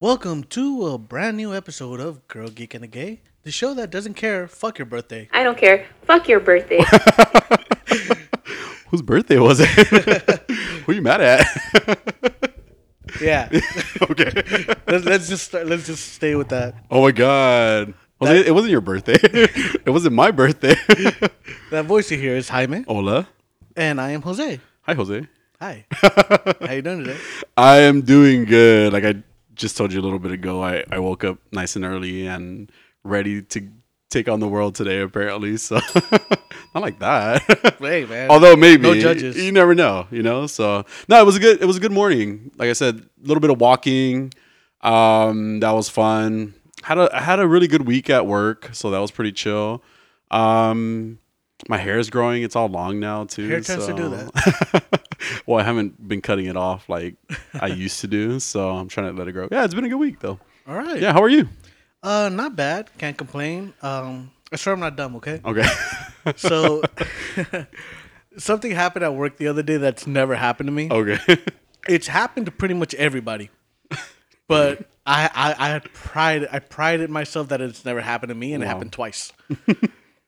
Welcome to a brand new episode of Girl Geek and the Gay, the show that doesn't care. Fuck your birthday. I don't care. Fuck your birthday. Whose birthday was it? Who are you mad at? Yeah. okay. let's, let's just start, let's just stay with that. Oh my god. Was That- it, it wasn't your birthday. it wasn't my birthday. That voice you hear is Jaime, Hola. and I am Jose. Hi, Jose. Hi. How you doing today? I am doing good. Like I just told you a little bit ago, I, I woke up nice and early and ready to take on the world today, apparently. So, not like that. Hey man. Although maybe no judges. You never know, you know. So no, it was a good. It was a good morning. Like I said, a little bit of walking. Um, that was fun. Had a I had a really good week at work, so that was pretty chill. Um, my hair is growing. It's all long now too. Hair tends to do that. well, I haven't been cutting it off like I used to do, so I'm trying to let it grow. Yeah, it's been a good week though. All right. Yeah, how are you? Uh, not bad. Can't complain. Um, I sure I'm not dumb. Okay. Okay. So, something happened at work the other day that's never happened to me. okay. It's happened to pretty much everybody, but I, I, I pride. I prided myself that it's never happened to me, and it happened twice.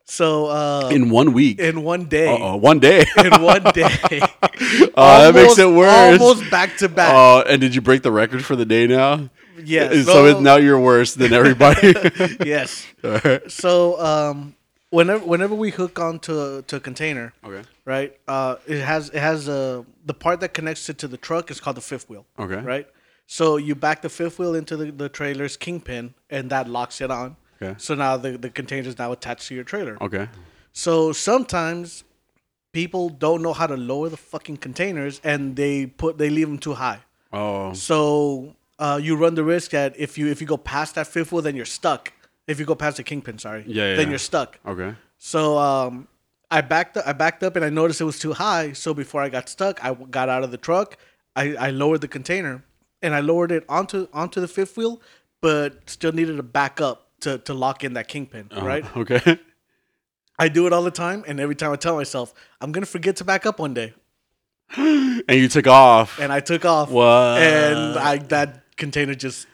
So, uh, In one week. in one day, Uh-oh, one day. in one day, Oh, that makes it worse. Almost back to back. Oh, and did you break the record for the day now? yes. So now you're worse than everybody. yes. So, um, whenever whenever we hook onto to a container, Okay. right? Uh, it has it has a the part that connects it to the truck is called the fifth wheel. Okay. Right. So you back the fifth wheel into the, the trailer's kingpin, and that locks it on. Okay. So now the the container is now attached to your trailer. Okay. So sometimes people don't know how to lower the fucking containers, and they put they leave them too high. Oh. So uh, you run the risk that if you if you go past that fifth wheel, then you're stuck. If you go past the kingpin, sorry, Yeah, yeah, then yeah. you're stuck. Okay. So um, I backed up, I backed up and I noticed it was too high. So before I got stuck, I got out of the truck. I, I lowered the container and I lowered it onto onto the fifth wheel, but still needed to back up to, to lock in that kingpin. Uh, Right? Okay. I do it all the time, and every time I tell myself I'm gonna forget to back up one day, and you took off. and I took off, What? and I that container just.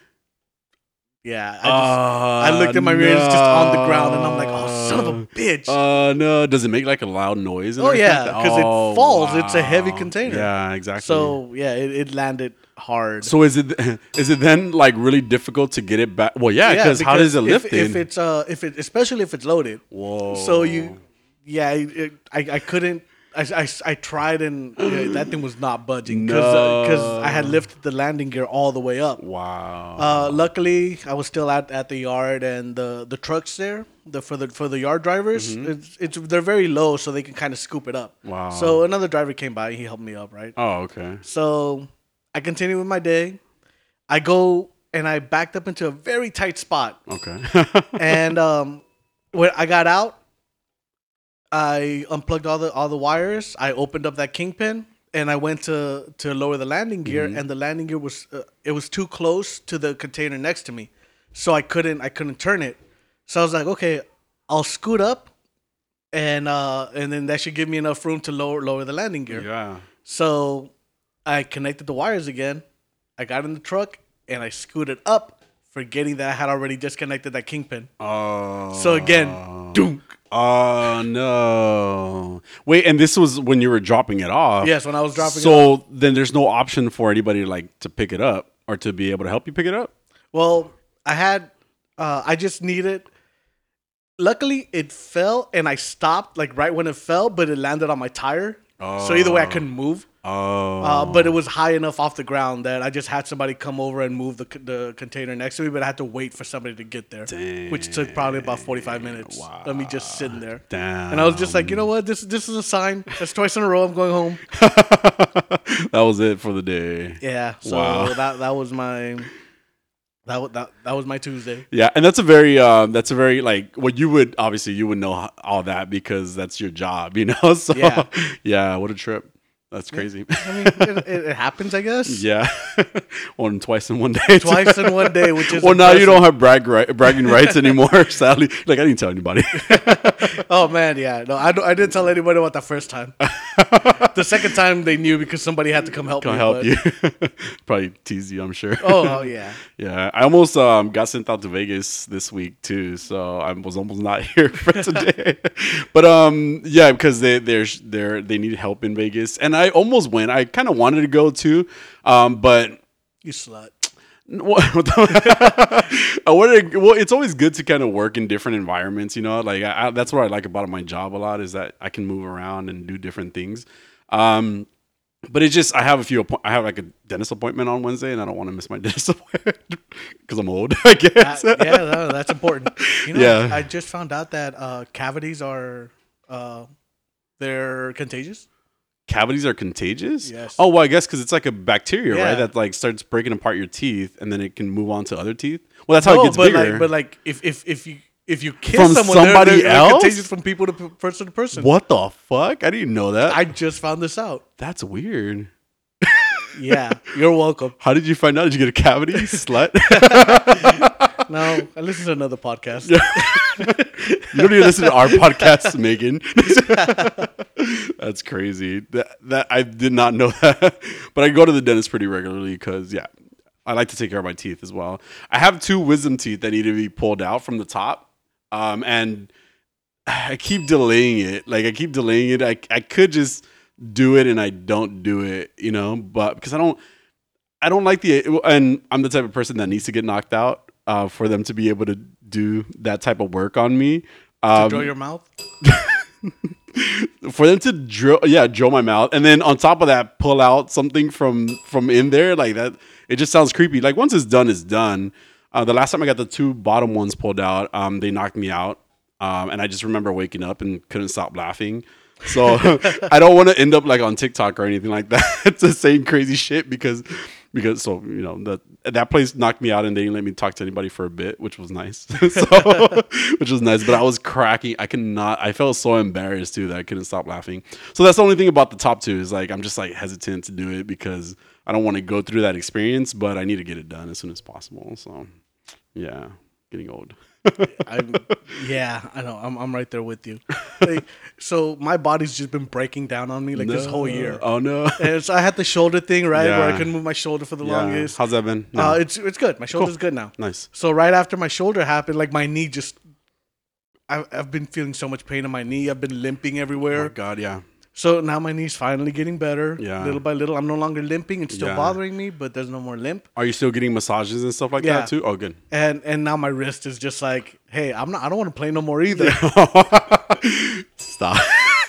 Yeah, I just Ah, I looked at my mirror, it's just on the ground, and I'm like, "Oh, son of a bitch!" Oh no! Does it make like a loud noise? Oh, yeah, 'cause it Oh, falls. It's a heavy container. Yeah, exactly. so yeah, it, it landed hard. so is it is it then like really difficult to get it back? Well, yeah, because how does it if, lift if in? it's uh if it especially if it's loaded. Whoa. So you, yeah, it, I I couldn't. I, I, I tried and yeah, that thing was not budging because I had lifted the landing gear all the way up. Wow. Uh, luckily, I was still at, at the yard, and the, the trucks there, the for the for the yard drivers, it's, it's they're very low, so they can kind of scoop it up. Mm-hmm. Wow. So another driver came by, he helped me up, right? oh, okay. So I continue with my day. I go and I backed up into a very tight spot, Okay. and um, when I got out, I unplugged all the all the wires. I opened up that kingpin, and I went to to lower the landing gear, and the landing gear was uh, it was too close to the container next to me, so I couldn't I couldn't turn it. So I was like, okay, I'll scoot up, and uh, and then that should give me enough room to lower lower the landing gear. yeah. So I connected the wires again. I got in the truck and I scooted up, forgetting that I had already disconnected that kingpin. Oh. So again, doom. Oh no! Wait, and this was when you were dropping it off. Yes, when I was dropping it off. So then there's no option for anybody like to pick it up or to be able to help you pick it up. Well, I had, uh, I just needed. Luckily, it fell and I stopped like right when it fell, but it landed on my tire. So either way, I couldn't move. Oh. Uh, but it was high enough off the ground that I just had somebody come over and move the, the container next to me, but I had to wait for somebody to get there, which took probably about 45 minutes of me just sitting there. Damn. And I was just like, you know what? This this is a sign. That's twice in a row. I'm going home. that was it for the day. Yeah. So Wow. that that was my that, that that was my Tuesday. Yeah, and that's a very um that's a very like what you would obviously you would know all that because that's your job, you know. So Yeah. yeah, what a trip. That's crazy. I mean, it, it, happens, I guess. Yeah, one twice in one day. Twice in one day, which is well, now you don't have brag right, bragging rights anymore. Sadly, like I didn't tell anybody. Oh man, yeah. No, I, I didn't tell anybody about the first time. the second time they knew because somebody had to come help Can me. help but- you. Probably tease you. I'm sure. Oh, oh yeah. Yeah, I almost um, got sent out to Vegas this week too, so I was almost not here for today. but um, yeah, because they they're they're they need help in Vegas, and I almost went. I kind of wanted to go too, um, but You slut. what, what the- I wanted. To, well, it's always good to kind of work in different environments. You know, like I, I, that's what I like about my job a lot is that I can move around and do different things. Um, but it just I have a few. I have like a dentist appointment on Wednesday, and I don't want to miss my dentist appointment because I'm old. I guess. Uh, yeah, no, that's important. You know, Yeah. I just found out that uh, cavities are uh, they're contagious. Cavities are contagious. Yes. Oh well, I guess because it's like a bacteria, Yeah. right? That like starts breaking apart your teeth, and then it can move on to other teeth. Well, that's how No, it gets but bigger. like, but like, if if if you if you kiss From someone, somebody they're, they're else? contagious from people to p- person to person. what the fuck? I didn't know that. I just found this out. that's weird. Yeah, you're welcome. How did you find out? Did you get a cavity, slut? No, I listened to another podcast. you don't even listen to our podcast, Megan. That's crazy. That that I did not know that. But I go to the dentist pretty regularly because yeah, I like to take care of my teeth as well. I have two wisdom teeth that need to be pulled out from the top, um, and I keep delaying it. Like I keep delaying it. I I could just do it and I don't do it, you know. But because I don't, I don't like the and I'm the type of person that needs to get knocked out uh, for them to be able to do that type of work on me. Um, Draw your mouth. for them to drill yeah drill my mouth. And then on top of that pull out something from from in there like that it just sounds creepy. Like once it's done it's done. Uh, the last time i got the two bottom ones pulled out um, they knocked me out. Um, and i just remember waking up and couldn't stop laughing. So i don't want to end up like on tiktok or anything like that just saying crazy shit because because so you know that that place knocked me out and they didn't let me talk to anybody for a bit which was nice. So which was nice but i was cracking. I cannot. i felt so embarrassed too that i couldn't stop laughing. So that's the only thing about the top two is like i'm just like hesitant to do it because i don't want to go through that experience but i need to get it done as soon as possible. So yeah getting old I'm, yeah, I know. I'm, I'm right there with you. Like, so my body's just been breaking down on me like this whole year. oh no And so I had the shoulder thing, right, where I couldn't move my shoulder for the yeah. longest. how's that been Uh, it's it's good. My shoulder's good now. nice So right after my shoulder happened, like my knee just, I've, I've been feeling so much pain in my knee. I've been limping oh everywhere. my god yeah So now my knee's finally getting better. Yeah. Little by little, I'm no longer limping. It's still Yeah. bothering me, but there's no more limp. are you still getting massages and stuff like Yeah. that too oh good And and now my wrist is just like, hey, I'm not. I don't want to play no more either. Stop.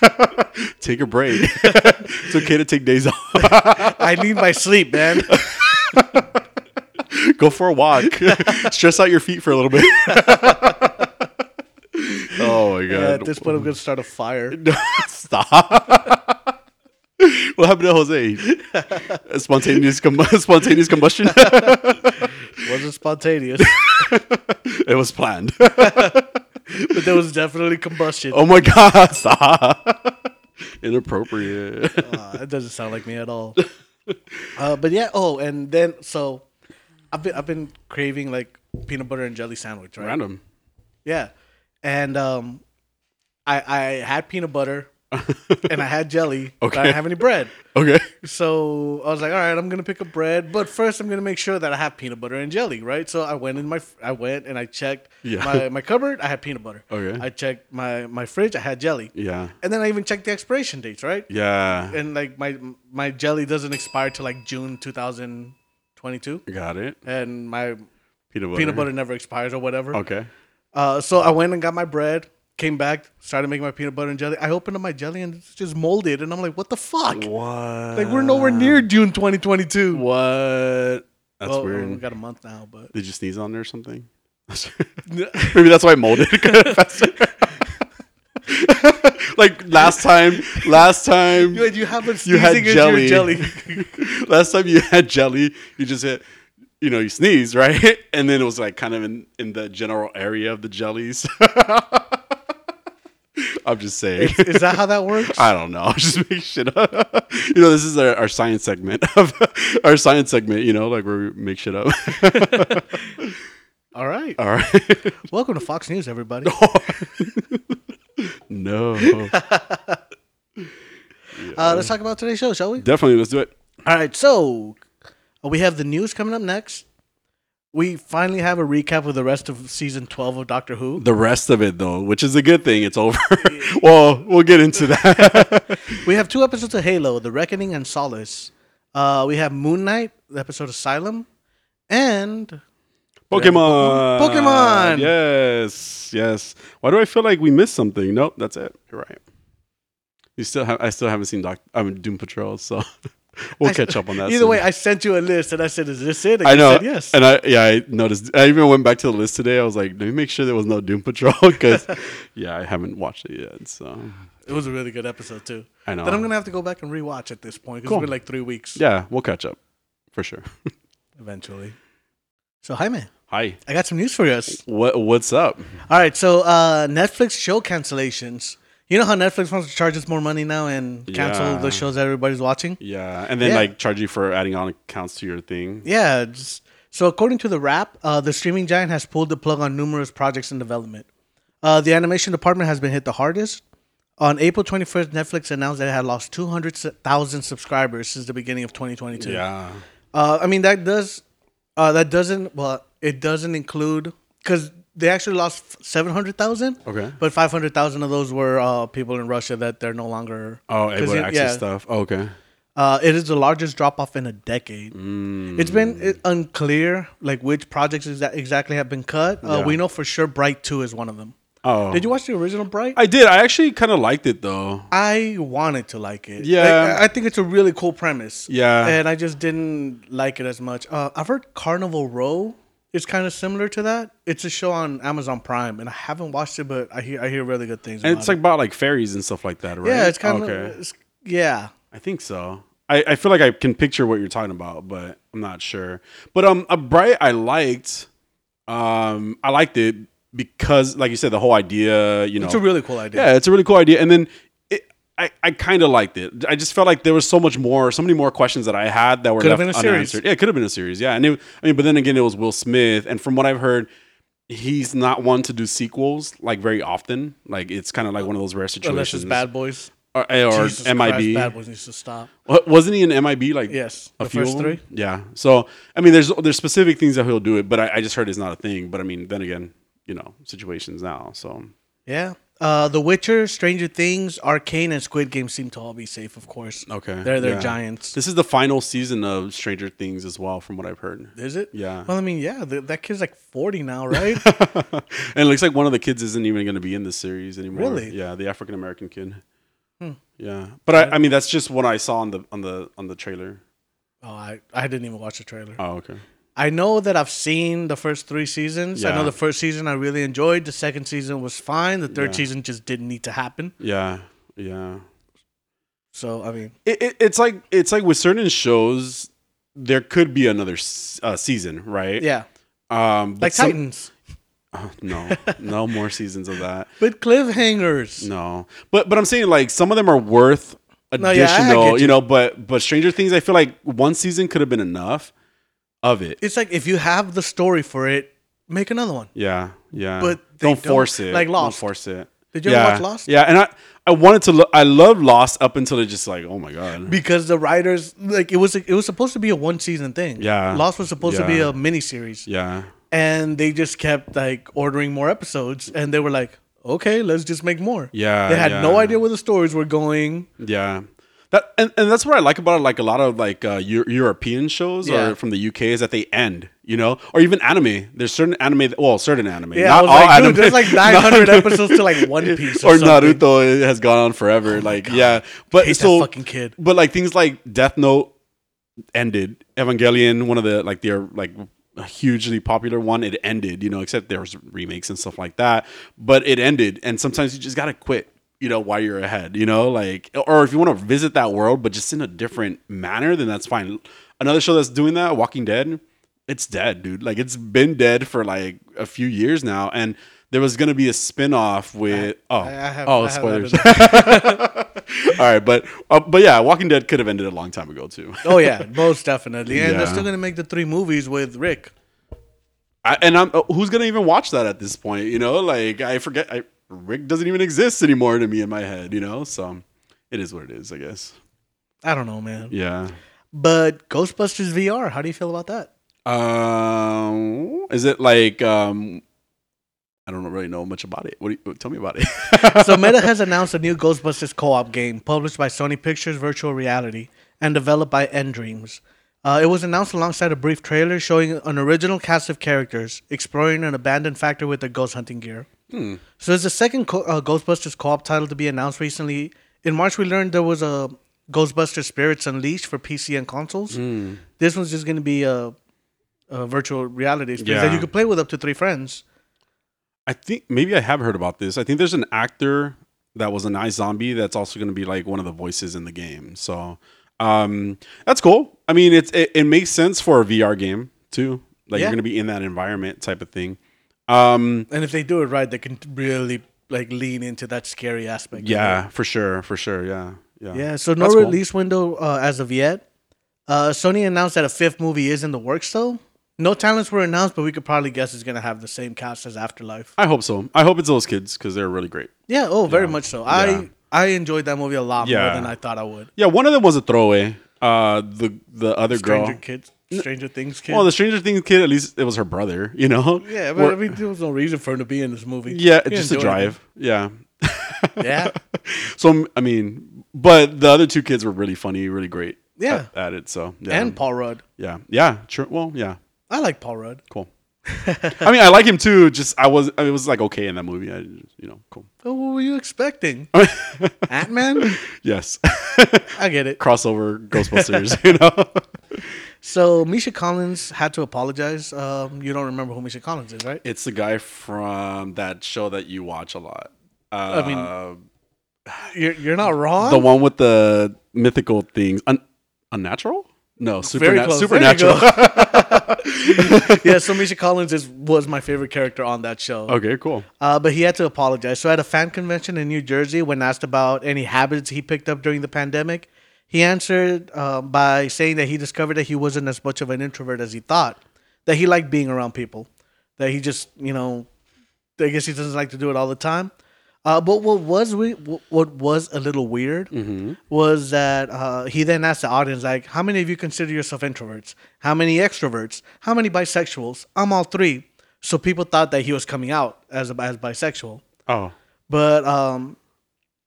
take a break. it's okay to take days off. I need my sleep, man. Go for a walk. Stress out your feet for a little bit. oh my god. Yeah, at this point, I'm gonna start a fire. Stop. what happened to Jose? Spontaneous com- spontaneous combustion. wasn't spontaneous, it was planned. but there was definitely combustion. oh my god. Stop. Inappropriate. Uh, it doesn't sound like me at all. Uh, but yeah. Oh, and then so I've been I've been craving like peanut butter and jelly sandwich, right? Random. Yeah, and um, I I had peanut butter and I had jelly. But I didn't have any bread. Okay. So I was like, all right, I'm gonna pick up bread, but first I'm gonna make sure that I have peanut butter and jelly, right? So I went in my, I went and I checked Yeah. my, my cupboard. I had peanut butter. Okay. I checked my my fridge. I had jelly, Yeah. and then I even checked the expiration dates, right? Yeah. And like my my jelly doesn't expire till like June 2022, Got it. and my Peanut butter. peanut butter never expires or whatever. Okay. Uh, so I went and got my bread. Came back, started making my peanut butter and jelly. I opened up my jelly and it's just molded, and I'm like, "What the fuck? What? Like we're nowhere near June 2022." What? That's Well, weird. We got a month now, but Did you sneeze on there or something? Maybe that's why I molded faster. like last time, last time you, you haven't you had jelly. Your jelly. last time you had jelly, you just hit, you know, you sneeze, right? And then it was like kind of in, in the general area of the jellies. I'm just saying. Is that how that works? I don't know. I'm just make shit up. you know, this is our, our science segment of our science segment. You know, like where we make shit up. All right. All right. Welcome to Fox News, everybody. no. Uh, let's talk about today's show, shall we? Definitely, let's do it. All right. So uh, we have the news coming up next. We finally have a recap of the rest of season 12 of Doctor Who. The rest of it, though, which is a good thing, it's over. well, we'll get into that. We have two episodes of Halo, The Reckoning and Solace. Uh, we have Moon Knight, the episode Asylum, and Pokemon. Pokemon. Yes, yes. Why do I feel like we missed something? Nope, that's it. You're right. You still have. I still haven't seen Doc. I mean, Doom Patrol, so we'll catch up on that. Either soon. way, I sent you a list and I said, "Is this it?" And I know. said yes. And I yeah, I noticed. I even went back to the list today. I was like, let me make sure there was no Doom Patrol because yeah, I haven't watched it yet. So it was a really good episode too. I know. That I'm gonna have to go back and rewatch at this point because Cool. it's been like three weeks. yeah, we'll catch up for sure. Eventually. So hi man, Hi. I got some news for you. What what's up? All right, so uh, Netflix show cancellations. You know how Netflix wants to charge us more money now and cancel Yeah. the shows that everybody's watching? Yeah, and then Yeah. like charge you for adding on accounts to your thing. Yeah. Just, so according to the Wrap, uh, the streaming giant has pulled the plug on numerous projects in development. Uh, the animation department has been hit the hardest. On April 21st, Netflix announced that it had lost 200,000 subscribers since the beginning of 2022. Yeah. Uh, I mean that does, uh, that doesn't. Well, it doesn't include because they actually lost 700,000. Okay. But 500,000 of those were uh, people in Russia that they're no longer. oh able to access yeah. stuff. Oh, okay. Uh, it is the largest drop off in a decade. Mm. It's been unclear like which projects exa- exactly have been cut. Uh, Yeah. We know for sure Bright Two is one of them. Oh, Did you watch the original Bright? I did. I actually kind of liked it though. I wanted to like it. Yeah. Like, I think it's a really cool premise. Yeah. and I just didn't like it as much. Uh, I've heard Carnival Row is kind of similar to that. It's a show on Amazon Prime, and I haven't watched it, but I hear I hear really good things. And about it's like it. about like fairies and stuff like that, right? yeah, it's kind of okay. yeah. I think so. I, I feel like I can picture what you're talking about, but I'm not sure. But um, a bright I liked. Um, I liked it because, like you said, the whole idea. You know, It's a really cool idea. yeah, it's a really cool idea. And then I I kind of liked it. I just felt like there was so much more, so many more questions that I had that were Could've left a series. unanswered. Yeah, it could have been a series. Yeah, and it, I mean, but then again, it was Will Smith, and from what I've heard. He's not one to do sequels like very often. Like it's kind of like one of those rare situations. Unless it's Bad Boys. or, eh, or Jesus MIB. Christ, Bad Boys needs to stop. Wasn't he in MIB? Like Yes, a the few three. Yeah. So I mean, there's there's specific things that he'll do it, but I, I just heard it's not a thing. But I mean, then again, you know, situations now. So Yeah. Uh, The Witcher, Stranger Things, Arcane, and Squid Game seem to all be safe, of course. okay, They're they're yeah. giants. This is the final season of Stranger Things as well, from what I've heard. Is it? Yeah. Well, I mean, yeah, th- that kid's like 40 now, right? and it looks like one of the kids isn't even going to be in this series anymore. Really? Yeah, the African American kid. Hmm. Yeah, but I, I mean, that's just what I saw on the on the on the trailer. oh, I, I didn't even watch the trailer. Oh, okay. I know that I've seen the first three seasons. I know the first season I really enjoyed. The second season was fine. The third Yeah. season just didn't need to happen. Yeah, yeah. So, I mean, it, it, it's like it's like with certain shows there could be another uh, season right yeah. um Like some- Titans. Oh, no no more seasons of that But cliffhangers. no but but i'm saying like some of them are worth No, yeah, I- I additional you. you. know but but stranger things i feel like one season could have been enough of it It's like if you have the story for it, make another one. yeah yeah But they don't don't. force it Like Lost. don't force it Did you yeah. ever watch Lost? yeah and i i wanted to look i love lost up until it just like oh my god Because the writers, like, it was it was supposed to be a one season thing. Yeah. Lost was supposed to be a mini series. yeah and they just kept like ordering more episodes and they were like okay let's just make more Yeah, they had no idea where the stories were going Yeah. That and, and that's what I like about it, like a lot of like uh, Eu- European shows Yeah. or from the UK is that they end, you know, or even anime. There's certain anime, that, well, certain anime, yeah not was all like, anime. dude, there's like Not- 900 episodes to like one piece or, or something. Oh Naruto it has gone on forever. like yeah, but hate so that fucking kid but like things like Death Note ended, Evangelion, one of the like their like a hugely popular one, it ended, you know, except there was remakes and stuff like that, but it ended, and sometimes you just gotta quit. You know, why you're ahead, you know, like, or if you want to visit that world, but just in a different manner, then that's fine. Another show that's doing that, Walking Dead, it's dead, dude. Like, it's been dead for like a few years now, and there was gonna be a spin-off with oh I- I have- oh I spoilers. All right, but uh, but yeah, Walking Dead could have ended a long time ago too. Oh yeah, most definitely. And they're still gonna make the three movies with Rick. I, and I'm uh, who's gonna even watch that at this point? You know, like I forget. I, Rick doesn't even exist anymore to me in my head. You know, so it is what it is, I guess. I don't know, man. Yeah. But Ghostbusters VR, how do you feel about that? Um, is it like um? I don't really know much about it. What do you, tell me about it? so Meta has announced a new Ghostbusters co-op game published by Sony Pictures Virtual Reality and developed by nDreams. Uh, it was announced alongside a brief trailer showing an original cast of characters exploring an abandoned factory with their ghost hunting gear. So it's the second co- uh, Ghostbusters co-op title to be announced recently. In March, we learned there was a Ghostbusters Spirits Unleashed for PC and consoles. This one's just going to be a, a virtual reality experience that you could play with up to three friends. I think maybe I have heard about this. I think there's an actor that was a nice zombie that's also going to be like one of the voices in the game. So um, that's cool. I mean, it's it, it makes sense for a VR game too. Like Yeah. you're going to be in that environment type of thing. Um, And if they do it right, they can really like lean into that scary aspect. yeah, for sure, for sure. Yeah, yeah. Yeah, so no That's cool. release window uh, as of yet. Uh, Sony announced that a fifth movie is in the works, though. No talents were announced, but we could probably guess it's gonna have the same cast as Afterlife. I hope so. I hope it's those kids because they're really great. Yeah, oh, very Yeah. much so. Yeah. I I enjoyed that movie a lot more than I thought I would. Yeah, one of them was a throwaway. Uh, the the other Stranger girl. Kids, Stranger Things kid. Well, the Stranger Things kid, at least it was her brother. You know. yeah, but I mean, there was no reason for him to be in this movie. yeah, He just to drive. Yeah. anything. Yeah, So I mean, but the other two kids were really funny, really great. Yeah. at, at it. So yeah. and Paul Rudd. yeah, yeah, true. Well, yeah, I like Paul Rudd. cool. I mean, I like him too. Just I was, I mean, it was like okay in that movie. I, you know, cool. Oh, what were you expecting? Ant Man? Yes, I get it. crossover Ghostbusters. you know, So Misha Collins had to apologize. Um, you don't remember who Misha Collins is, right? it's the guy from that show that you watch a lot. Uh, I mean, You're you're not wrong. the one with the mythical things, Un- unnatural. No, Very superna- close. Supernatural. yeah, so Misha Collins is was my favorite character on that show. okay, cool. Uh, but he had to apologize. So at a fan convention in New Jersey, when asked about any habits he picked up during the pandemic, he answered uh, by saying that he discovered that he wasn't as much of an introvert as he thought. That he liked being around people. That he just, you know, I guess he doesn't like to do it all the time. Uh, but what was we, what was a little weird was that uh, he then asked the audience like, "How many of you consider yourself introverts? How many extroverts? How many bisexuals? I'm all three. So people thought that he was coming out as a, as bisexual, Oh, but um,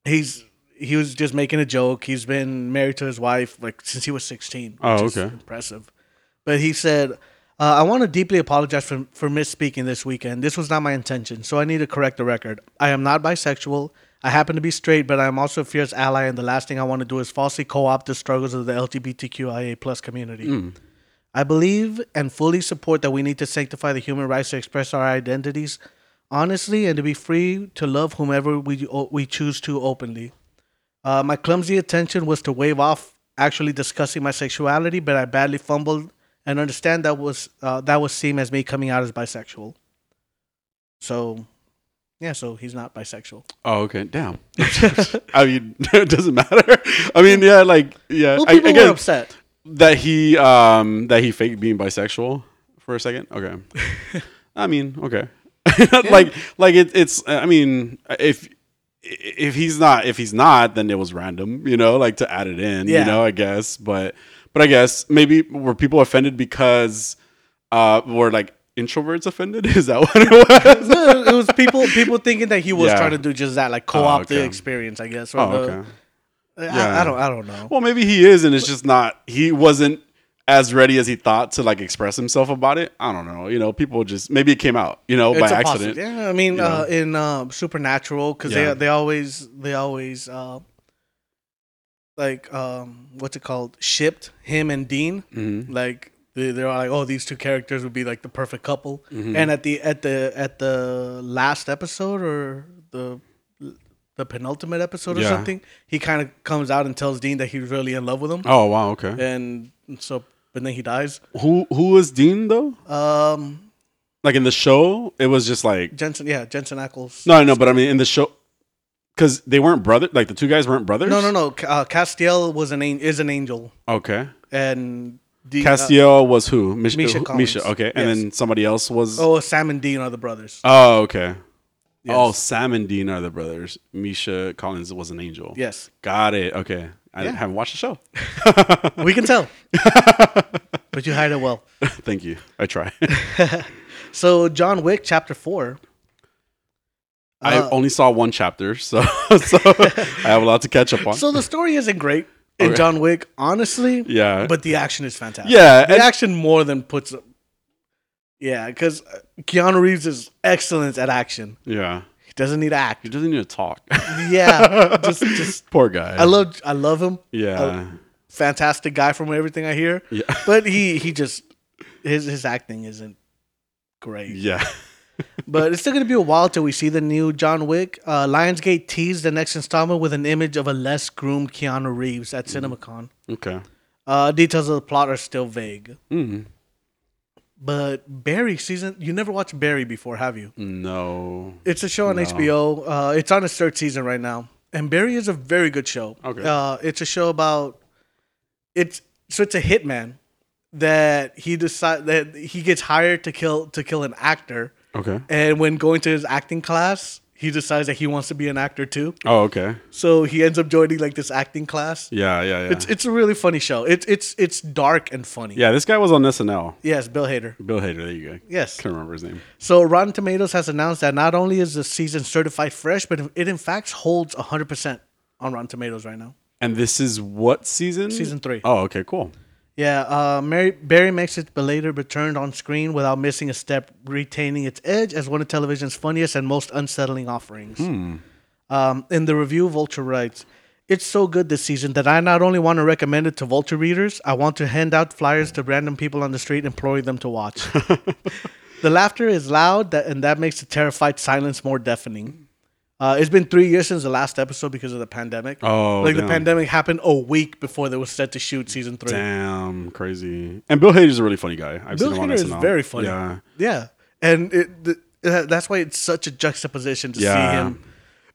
he's he was just making a joke. He's been married to his wife like since he was 16. Oh, okay. impressive. But he said, uh, "I want to deeply apologize for for misspeaking this weekend. This was not my intention, so I need to correct the record. I am not bisexual. I happen to be straight, but I'm also a fierce ally, and the last thing I want to do is falsely co-opt the struggles of the LGBTQIA plus community." I believe and fully support that we need to sanctify the human rights to express our identities honestly and to be free to love whomever we we choose to openly. Uh, my clumsy attention was to wave off actually discussing my sexuality, but I badly fumbled and understand that was uh, that was seen as me coming out as bisexual. So, yeah, so he's not bisexual. Oh, okay. Damn. I mean, it doesn't matter. I mean, yeah, like, yeah. Well, I, people I were get upset. that he, um, that he faked being bisexual for a second. Okay. I mean, okay. like, like it, it's. I mean, if if he's not, if he's not, then it was random. You know, like to add it in. Yeah. You know, I guess, but but I guess maybe were people offended because uh were like introverts offended? Is that what it was? No, it was people people thinking that he was Yeah. trying to do just that, like co-op the okay. experience, I guess. or Oh, the- okay. I, Yeah. I don't I don't know. Well, maybe he is, and it's just not. He wasn't as ready as he thought to like express himself about it. I don't know. You know, people just maybe it came out. You know, by It's a accident. possi- Yeah, I mean, uh, in uh, Supernatural, because Yeah. they they always they always uh, like um, what's it called? Shipped him and Dean. Mhm. Like they, they're like, oh, these two characters would be like the perfect couple. Mm-hmm. And at the at the at the last episode or the the penultimate episode or Yeah. something, he kind of comes out and tells Dean that he's really in love with him, Oh wow. Okay. and so but then he dies. Who who was Dean though? Um, Like in the show, it was just like Jensen, yeah, Jensen Ackles. no, I know, but I mean in the show, because they weren't brother. Like the two guys weren't brothers. no, no, no. Uh, Castiel was an an- is an angel, Okay, and the, uh, Castiel was who? Mish- Misha who- Collins. Misha. Okay, and Yes. then somebody else was. oh, Sam and Dean are the brothers. Oh, okay. Yes. Oh, Sam and Dean are the brothers. Misha Collins was an angel. Yes, Got it. Okay. I Yeah. haven't watched the show. we can tell, but you hide it well. Thank you. I try. So John Wick Chapter Four. I Uh, only saw one chapter, so so I have a lot to catch up on. So the story isn't great in Okay. John Wick, honestly. Yeah. But the action is fantastic. Yeah, The action more than puts. Yeah, because Keanu Reeves is excellent at action. yeah. He doesn't need to act. He doesn't need to talk. Yeah, just just. Poor guy. I love I love him. Yeah. Fantastic guy from everything I hear. yeah. But he he just his his acting isn't great. Yeah. But it's still gonna be a while till we see the new John Wick. Uh, Lionsgate teased the next installment with an image of a less groomed Keanu Reeves at CinemaCon. Okay. Uh, details of the plot are still vague. Mm. But Barry season, you never watched Barry before, have you? No. It's a show on No. HBO. Uh, it's on its third season right now, and Barry is a very good show. Okay. Uh, it's a show about it's so it's a hitman that he decide that he gets hired to kill to kill an actor, Okay. and when going to his acting class, he decides that he wants to be an actor too. Oh, okay. So he ends up joining like this acting class. Yeah, yeah, yeah. It's it's a really funny show. It's it's it's dark and funny. yeah, this guy was on SNL. Yes, Bill Hader. Bill Hader. There you go. Yes. Can't remember his name. So Rotten Tomatoes has announced that not only is the season certified fresh, but it in fact holds 100% on Rotten Tomatoes right now. And this is what season? Season three. Oh, okay, cool. Yeah, uh, Mary, Barry makes its belated return on screen without missing a step, retaining its edge as one of television's funniest and most unsettling offerings. Um, in the review, Vulture writes, It's so good this season that I not only want to recommend it to Vulture readers, I want to hand out flyers to random people on the street, imploring them to watch. the laughter is loud, that, and that makes the terrified silence more deafening. Uh, it's been three years since the last episode because of the pandemic. Oh, like the pandemic happened a week before they were set to shoot season three. Damn, crazy. And Bill Hader's a really funny guy. I've Bill seen him on Hader is very funny. Yeah. Yeah, and it, the, that's why it's such a juxtaposition to see him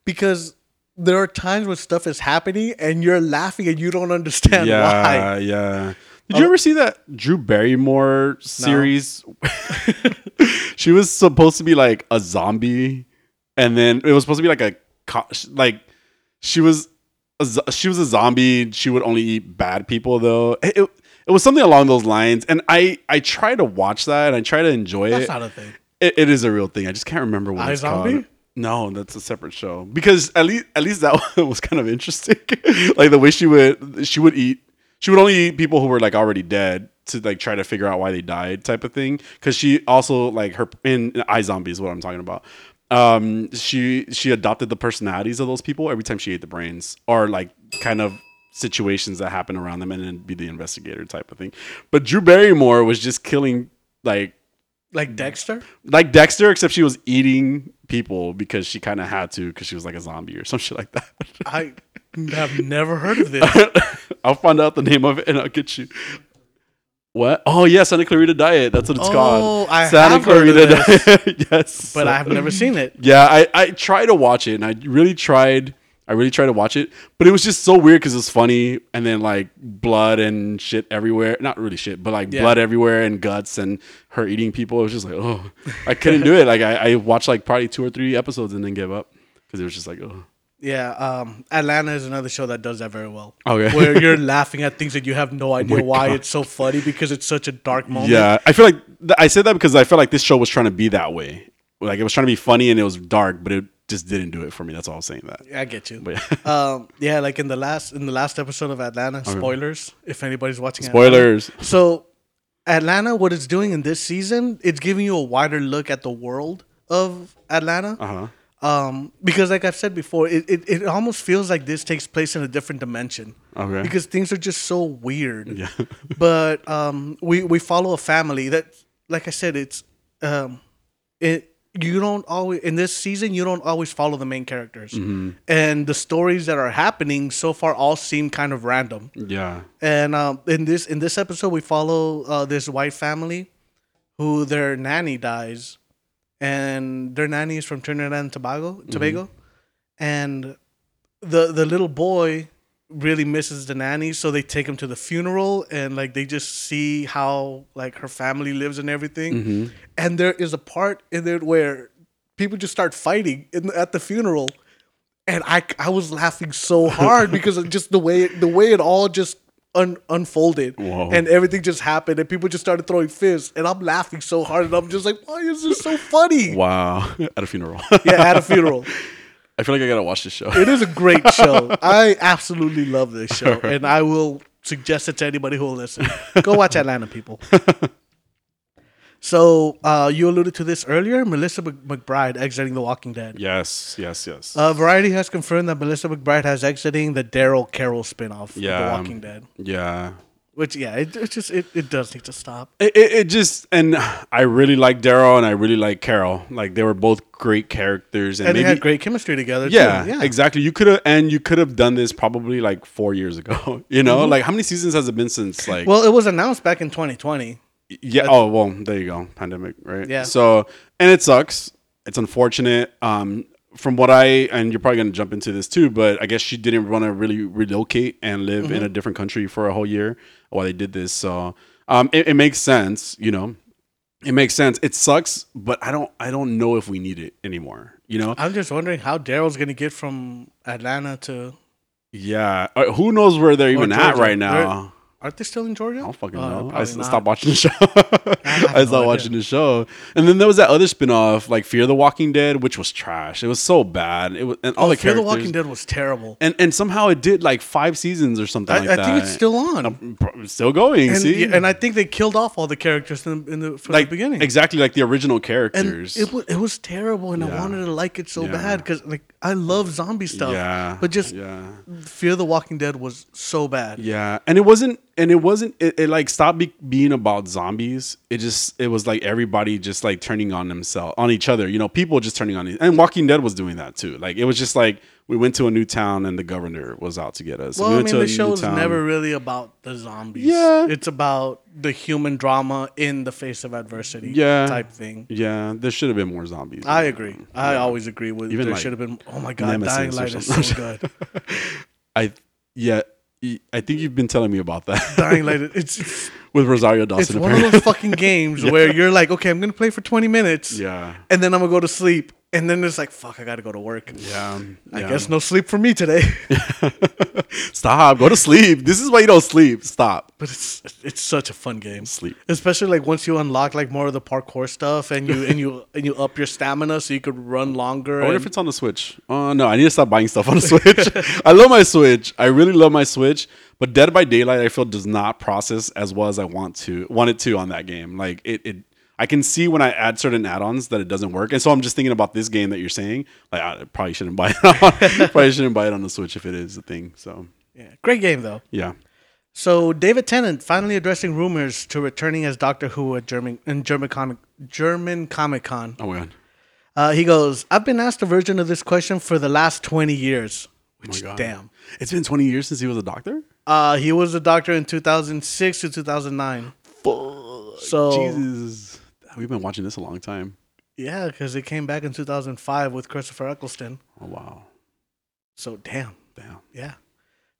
because there are times when stuff is happening and you're laughing and you don't understand why. Yeah, why. yeah. Did you ever see that Drew Barrymore series? she was supposed to be like a zombie, and then it was supposed to be like a like she was a, she was a zombie. She would only eat bad people though. It, it, it was something along those lines, and I I try to watch that and I try to enjoy That's it. That's not a thing. It, it is a real thing. I just can't remember what it's iZombie? called. No, that's a separate show. Because at least at least that one was kind of interesting. like the way she would she would eat she would only eat people who were like already dead to like try to figure out why they died type of thing. Because she also like her in, in iZombie is what I'm talking about. Um, she she adopted the personalities of those people every time she ate the brains or like kind of situations that happen around them and then be the investigator type of thing. But Drew Barrymore was just killing like Like Dexter. like Dexter, except she was eating people because she kind of had to because she was like a zombie or some shit like that. I have never heard of this, I'll find out the name of it and I'll get you. What? Oh yeah, Santa Clarita Diet. That's what it's Oh, called. I Santa have heard of Diet. yes, but I have never seen it. Yeah, I I tried to watch it and I really tried. I really tried to watch it, but it was just so weird because it's funny and then like blood and shit everywhere. Not really shit, but like Yeah. blood everywhere and guts and her eating people. It was just like, oh, I couldn't do it. Like I, I watched like probably two or three episodes and then gave up because it was just like, oh, Yeah, um, Atlanta is another show that does that very well. Okay. where you're laughing at things that you have no idea my why God. it's so funny because it's such a dark moment. yeah. I feel like th- I said that because I felt like this show was trying to be that way. Like it was trying to be funny and it was dark, but it just didn't do it for me. That's all I'm saying. That, I get you. but yeah. Um, yeah, like in the last in the last episode of Atlanta. Spoilers, if anybody's watching. spoilers. Atlanta. So, Atlanta, what it's doing in this season, it's giving you a wider look at the world of Atlanta. Uh huh. Um, because like I've said before, it, it, it almost feels like this takes place in a different dimension. Okay. Because things are just so weird. Yeah. but um, we we follow a family that, like I said, it's um, it you don't always in this season you don't always follow the main characters, Mm-hmm. and the stories that are happening so far all seem kind of random. Yeah. And um, in this in this episode, we follow uh, this white family who their nanny dies, and their nanny is from Trinidad and Tobago, mm-hmm. Tobago, and the the little boy really misses the nanny, so they take him to the funeral and like they just see how like her family lives and everything. Mm-hmm. And there is a part in there where people just start fighting in, at the funeral, and I I was laughing so hard because of just the way the way it all just un, unfolded Whoa. and everything just happened and people just started throwing fists and I'm laughing so hard and I'm just like why is this so funny? Wow. At a funeral. Yeah, at a funeral. I feel like I gotta watch this show. It is a great show. I absolutely love this show, and I will suggest it to anybody who will listen. Go watch Atlanta, people. So uh, you alluded to this earlier. Melissa McBride exiting The Walking Dead. Yes, yes, yes. Uh, Variety has confirmed that Melissa McBride has exiting the Daryl Carol spinoff of The Walking Dead. yeah. Which yeah, it, it just it, it does need to stop. It, it, it just and I really like Daryl and I really like Carol. Like they were both great characters and, And maybe they had great chemistry together. yeah, too. yeah, exactly. You could have and you could have done this probably like four years ago. You know, like how many seasons has it been since like Mm-hmm. Well, it was announced back in 2020. Yeah oh well there you go pandemic right? Yeah. so and it sucks. It's unfortunate. Um from what i and you're probably going to jump into this too but i guess she didn't want to really relocate and live Mm-hmm. in a different country for a whole year while they did this. So um it, it makes sense you know? It makes sense. It sucks but i don't i don't know if we need it anymore you know? I'm just wondering how Daryl's gonna get from Atlanta to. yeah. Uh, who knows where they're even at right now Aren't they still in Georgia? I don't fucking Uh, know. I not. stopped watching the show. have I no stopped idea. watching the show, and then there was that other spin-off, like Fear the Walking Dead, which was trash. It was so bad. It was, and all Oh, the Fear the. Walking Dead was terrible. and and somehow it did like five seasons or something I, like I that. think it's still on. Pro- still going. And, see, yeah, and I think they killed off all the characters in, in the from like the beginning. exactly like the original characters. and characters. it was it was terrible, and I wanted to like it so Yeah. bad because like I love zombie stuff. yeah, but just yeah. Fear the Walking Dead was so bad. Yeah, and it wasn't, and it wasn't. It, it like stopped be, being about zombies. It just, it was like everybody just like turning on themselves, on each other. You know, people just turning on. And Walking Dead was doing that too. Like it was just like we went to a new town and the governor was out to get us. Well, we I mean, the show is never really about the zombies. Yeah. it's about the human drama in the face of adversity. Yeah. type thing. Yeah, there should have been more zombies. I agree. I always agree with. Even there like should have been. Oh my god, Nemesis Dying Light is so good. I yeah, I think you've been telling me about that Dying Light. It's it's, with Rosario Dawson. it's Dawson. one of apparently. those fucking games where you're like, okay, I'm gonna play for 20 minutes, yeah, and then I'm gonna go to sleep, and then it's like, fuck, I gotta go to work. yeah. I yeah. guess no sleep for me today. Stop. Go to sleep. This is why you don't sleep. Stop. but it's it's such a fun game. Sleep. Especially like once you unlock like more of the parkour stuff and you and you and you up your stamina so you could run longer. I wonder and- if it's on the Switch. Oh no, I need to stop buying stuff on the Switch. I love my Switch. I really love my Switch. But Dead by Daylight, I feel does not process as well as I want to want it to on that game. Like it, it I can see when I add certain add-ons that it doesn't work. And so I'm just thinking about this game that you're saying. Like I probably shouldn't buy it on probably shouldn't buy it on the Switch if it is a thing. So yeah, great game though. yeah. So David Tennant finally addressing rumors to returning as Doctor Who at German in German comic German Comic Con. Oh my god. Uh, he goes, "I've been asked a version of this question for the last 20 years." Which God. damn. It's been 20 years since he was a doctor? Uh, he was a doctor in 2006 to 2009. So Jesus. We've been watching this a long time. yeah, because it came back in 2005 with Christopher Eccleston. Oh wow. So damn. Damn. Yeah.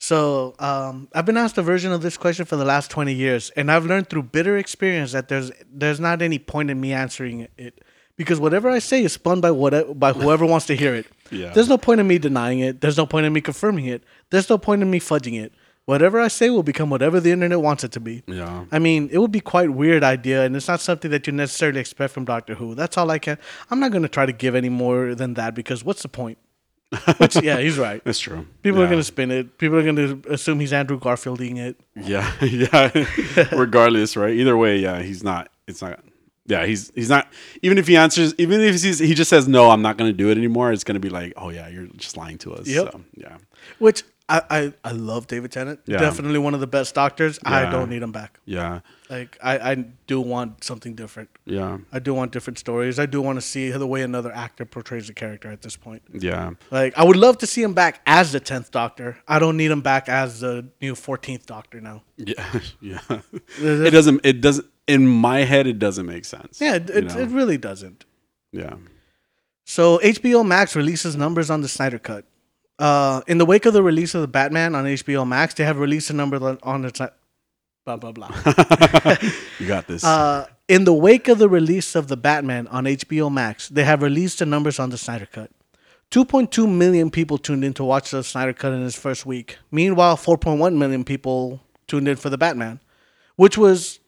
So um, I've been asked a version of this question for the last twenty years, and I've learned through bitter experience that there's there's not any point in me answering it because whatever I say is spun by what by whoever wants to hear it. Yeah. There's no point in me denying it. There's no point in me confirming it. There's no point in me fudging it. Whatever I say will become whatever the internet wants it to be. Yeah. I mean, it would be quite weird idea, and it's not something that you necessarily expect from Doctor Who. That's all I can. I'm not going to try to give any more than that because what's the point? Which, yeah, he's right. That's true. People are going to spin it. People are going to assume he's Andrew Garfielding it. Yeah, yeah. Regardless, right? Either way, yeah, he's not. It's not. Yeah, he's he's not. Even if he answers, even if he's, he just says no, I'm not going to do it anymore. It's going to be like, oh yeah, you're just lying to us. Yep. So, yeah, Which I, I, I love David Tennant. Yeah. Definitely one of the best doctors. I don't need him back. yeah, Like I, I do want something different. yeah, I do want different stories. I do want to see the way another actor portrays a character at this point. yeah, Like I would love to see him back as the tenth Doctor. I don't need him back as the new fourteenth Doctor now. yeah, yeah. it doesn't. It doesn't. In my head, it doesn't make sense. Yeah, it, it, it really doesn't. Yeah. So HBO Max releases numbers on the Snyder Cut. Uh, in the wake of the release of the Batman on HBO Max, they have released a number on- Sny- blah blah blah. you got this. Uh, in the wake of the release of the Batman on HBO Max, they have released the numbers on the Snyder Cut. 2.2 million people tuned in to watch the Snyder Cut in its first week. Meanwhile, 4.1 million people tuned in for the Batman, which was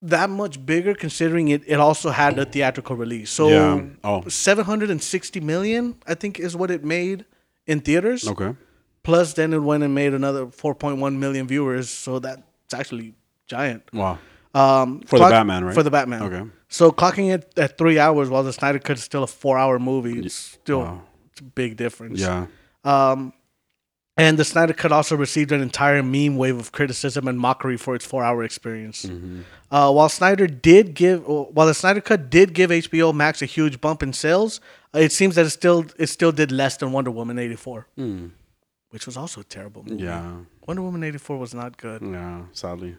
that much bigger considering it, it also had a theatrical release. So Yeah. Oh. 760 million, I think, is what it made in theaters. okay. Plus, then it went and made another 4.1 million viewers. So that's actually giant. Wow. Um, For the Batman, right? For the Batman. Okay. So clocking it at three hours while the Snyder Cut is still a four-hour movie, it's still Wow. it's a big difference. Yeah. Um, and the Snyder Cut also received an entire meme wave of criticism and mockery for its four-hour experience. Mm-hmm. Uh, while Snyder did give, while the Snyder Cut did give HBO Max a huge bump in sales, uh, it seems that it still it still did less than Wonder Woman '84, which was also a terrible movie. Yeah. Wonder Woman '84 was not good. Yeah. Sadly.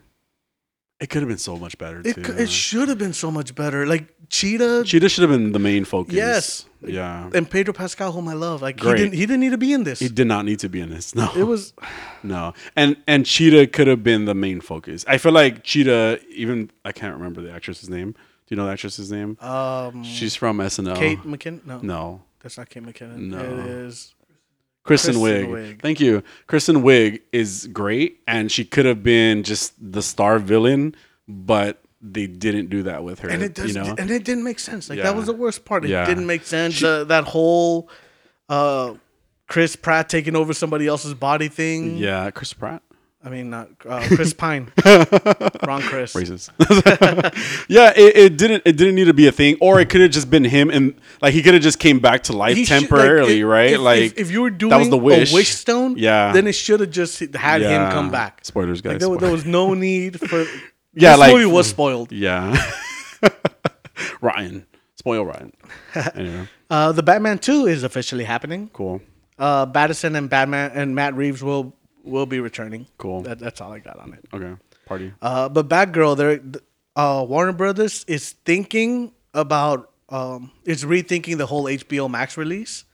It could have been so much better It, too. it should have been so much better. Like Cheetah, Cheetah should have been the main focus. Yes. Yeah. and Pedro Pascal, whom I love, like he Great. didn't he didn't need to be in this. He did not need to be in this. No. it was No, and and Cheetah could have been the main focus. I feel like Cheetah, even I can't remember the actress's name. Do you know the actress's name? um She's from SNL. Kate McKinnon. No, No, that's not Kate McKinnon. No. It is Kristen, Kristen Wiig. Wiig. Thank you. Kristen Wiig is great, and she could have been just the star villain, but they didn't do that with her. and it does you know? and it didn't make sense. Like Yeah. that was the worst part. It Yeah. didn't make sense. The, that whole uh Chris Pratt taking over somebody else's body thing. yeah, Chris Pratt. I mean not uh, Chris Pine. Wrong Chris. Racist. yeah, it, it didn't. It didn't need to be a thing, or it could have just been him, and like he could have just came back to life He should- like, temporarily, right? If, like if, if you were doing that was the wish. a wish stone, Yeah. then it should have just had him come back. Spoilers, guys. Like there, was- there was no need for. Yeah, this like- movie was spoiled. Yeah. Ryan. Spoil Ryan. Anyway, Uh, the Batman Two is officially happening. cool. Uh, Battinson and Batman and Matt Reeves will will be returning. Cool. That, that's all I got on it. Okay. Party. Uh, but Batgirl, they're uh, Warner Brothers is thinking about um, is rethinking the whole HBO Max release,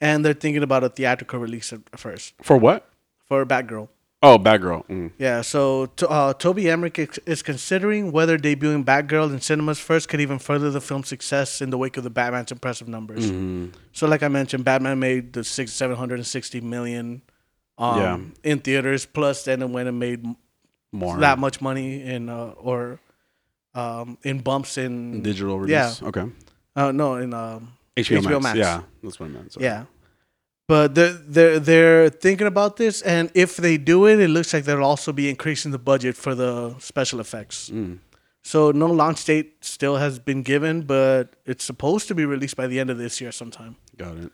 and they're thinking about a theatrical release at first For what? for Batgirl. Oh, Batgirl. Mm. Yeah, so to, uh, Toby Emmerich is- is considering whether debuting Batgirl in cinemas first could even further the film's success in the wake of the Batman's impressive numbers. Mm-hmm. So, like I mentioned, Batman made the six seven hundred and sixty million um, Yeah. in theaters. Plus, then it went and made More that much money in uh, or um, in bumps in digital release. Yeah. Okay. Uh, no, in um, HBO, HBO Max. Max. Yeah, that's what I meant. Sorry. yeah. But they're, they're they're thinking about this, and if they do it, it looks like they'll also be increasing the budget for the special effects. Mm. So no launch date still has been given, but it's supposed to be released by the end of this year sometime. Got it.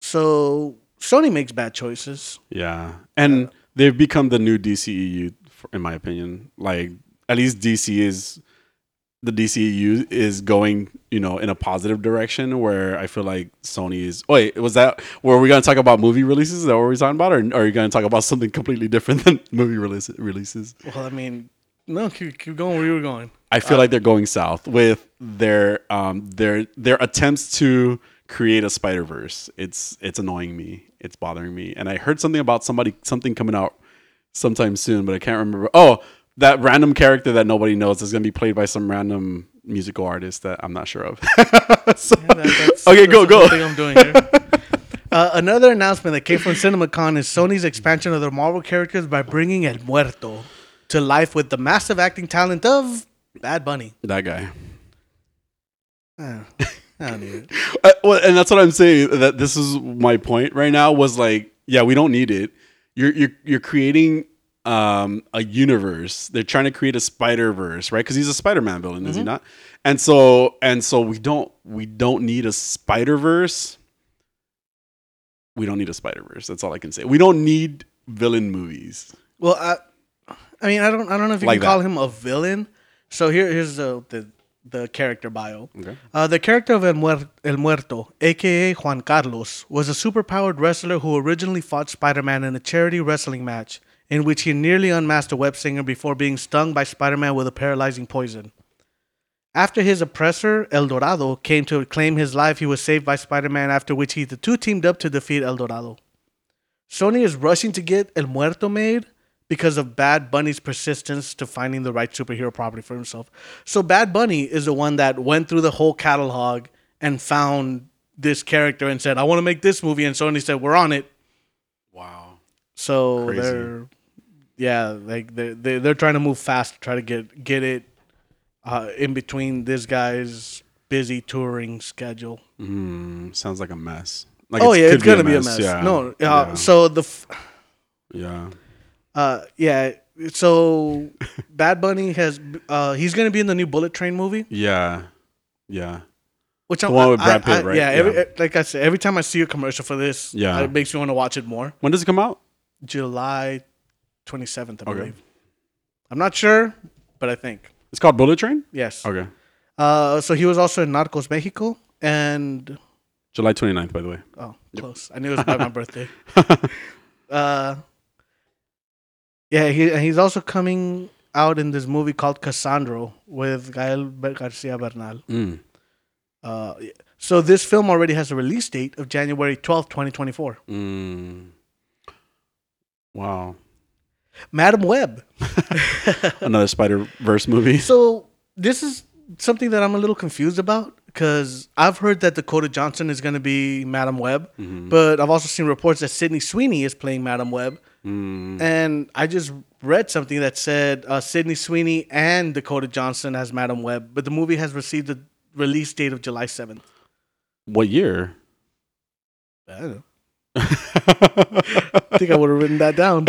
So Sony makes bad choices. Yeah, and they've become the new DCEU, in my opinion. Like at least DC is the DCEU is going, you know, in a positive direction. Where I feel like Sony is. Wait, was that? Were we going to talk about movie releases? Is that what we're talking about, or, are you going to talk about something completely different than movie release, releases? Well, I mean, no, keep, keep going where you were going. I feel like they're going south with their um their their attempts to create a Spider Verse. It's it's annoying me. It's bothering me. And I heard something about somebody something coming out sometime soon, but I can't remember. Oh, that random character that nobody knows is going to be played by some random musical artist that I'm not sure of. So- That- that's- okay, that's go the go. I'm doing here. Uh, another announcement that came from CinemaCon is Sony's expansion of their Marvel characters by bringing El Muerto to life with the massive acting talent of Bad Bunny. That guy. Uh, I don't need it. Well, and that's what I'm saying. That this is my point right now. Was like, yeah, we don't need it. You're you're you're creating um a universe. They're trying to create a Spider Verse, right? Because he's a Spider Man villain, is he not? And so and so we don't we don't need a Spider Verse. We don't need a Spider Verse. That's all I can say. We don't need villain movies. Well, I, I mean, I don't, I don't know if you Like can call that. him a villain. So here, here's the the, the character bio. Okay. Uh, the character of El, Muer- El Muerto, aka Juan Carlos, was a superpowered wrestler who originally fought Spider-Man in a charity wrestling match in which he nearly unmasked a web slinger before being stung by Spider-Man with a paralyzing poison. After his oppressor, El Dorado, came to claim his life, he was saved by Spider Man, after which he, the two teamed up to defeat El Dorado. Sony is rushing to get El Muerto made because of Bad Bunny's persistence to finding the right superhero property for himself. So, Bad Bunny is the one that went through the whole catalog and found this character and said, I want to make this movie. And Sony said, We're on it. Wow. So Crazy. they're yeah, like they're they're, they're trying to move fast to try to get get it uh, in between this guy's busy touring schedule. Mm, sounds like a mess. Like oh yeah, it's gonna be a mess. Yeah. No, uh, yeah. so the f- yeah. Uh yeah, so Bad Bunny has uh he's gonna be in the new Bullet Train movie, Yeah. Yeah. which The I'm, one with I- Brad I- Pitt, right? Yeah, every, Yeah. like I said, every time I see a commercial for this, Yeah. it makes me want to watch it more. When does it come out? July twenty seventh, I Okay. believe. I'm not sure, but I think It's called Bullet Train? yes. Okay. Uh, so he was also in Narcos Mexico, and July 29th, by the way. oh, close. I knew it was by my birthday. Uh, yeah, he and he's also coming out in this movie called Cassandro with Gael Garcia Bernal. Mm. Uh, so this film already has a release date of January twelfth, twenty twenty four. Mm. Wow. Madam Web. Another Spider Verse movie. So this is something that I'm a little confused about because I've heard that Dakota Johnson is going to be Madam Web, but I've also seen reports that Sydney Sweeney is playing Madam Web, Mm. and I just read something that said uh, Sydney Sweeney and Dakota Johnson as Madam Web, but the movie has received a release date of July 7th. What year? I don't know. I think I would have written that down.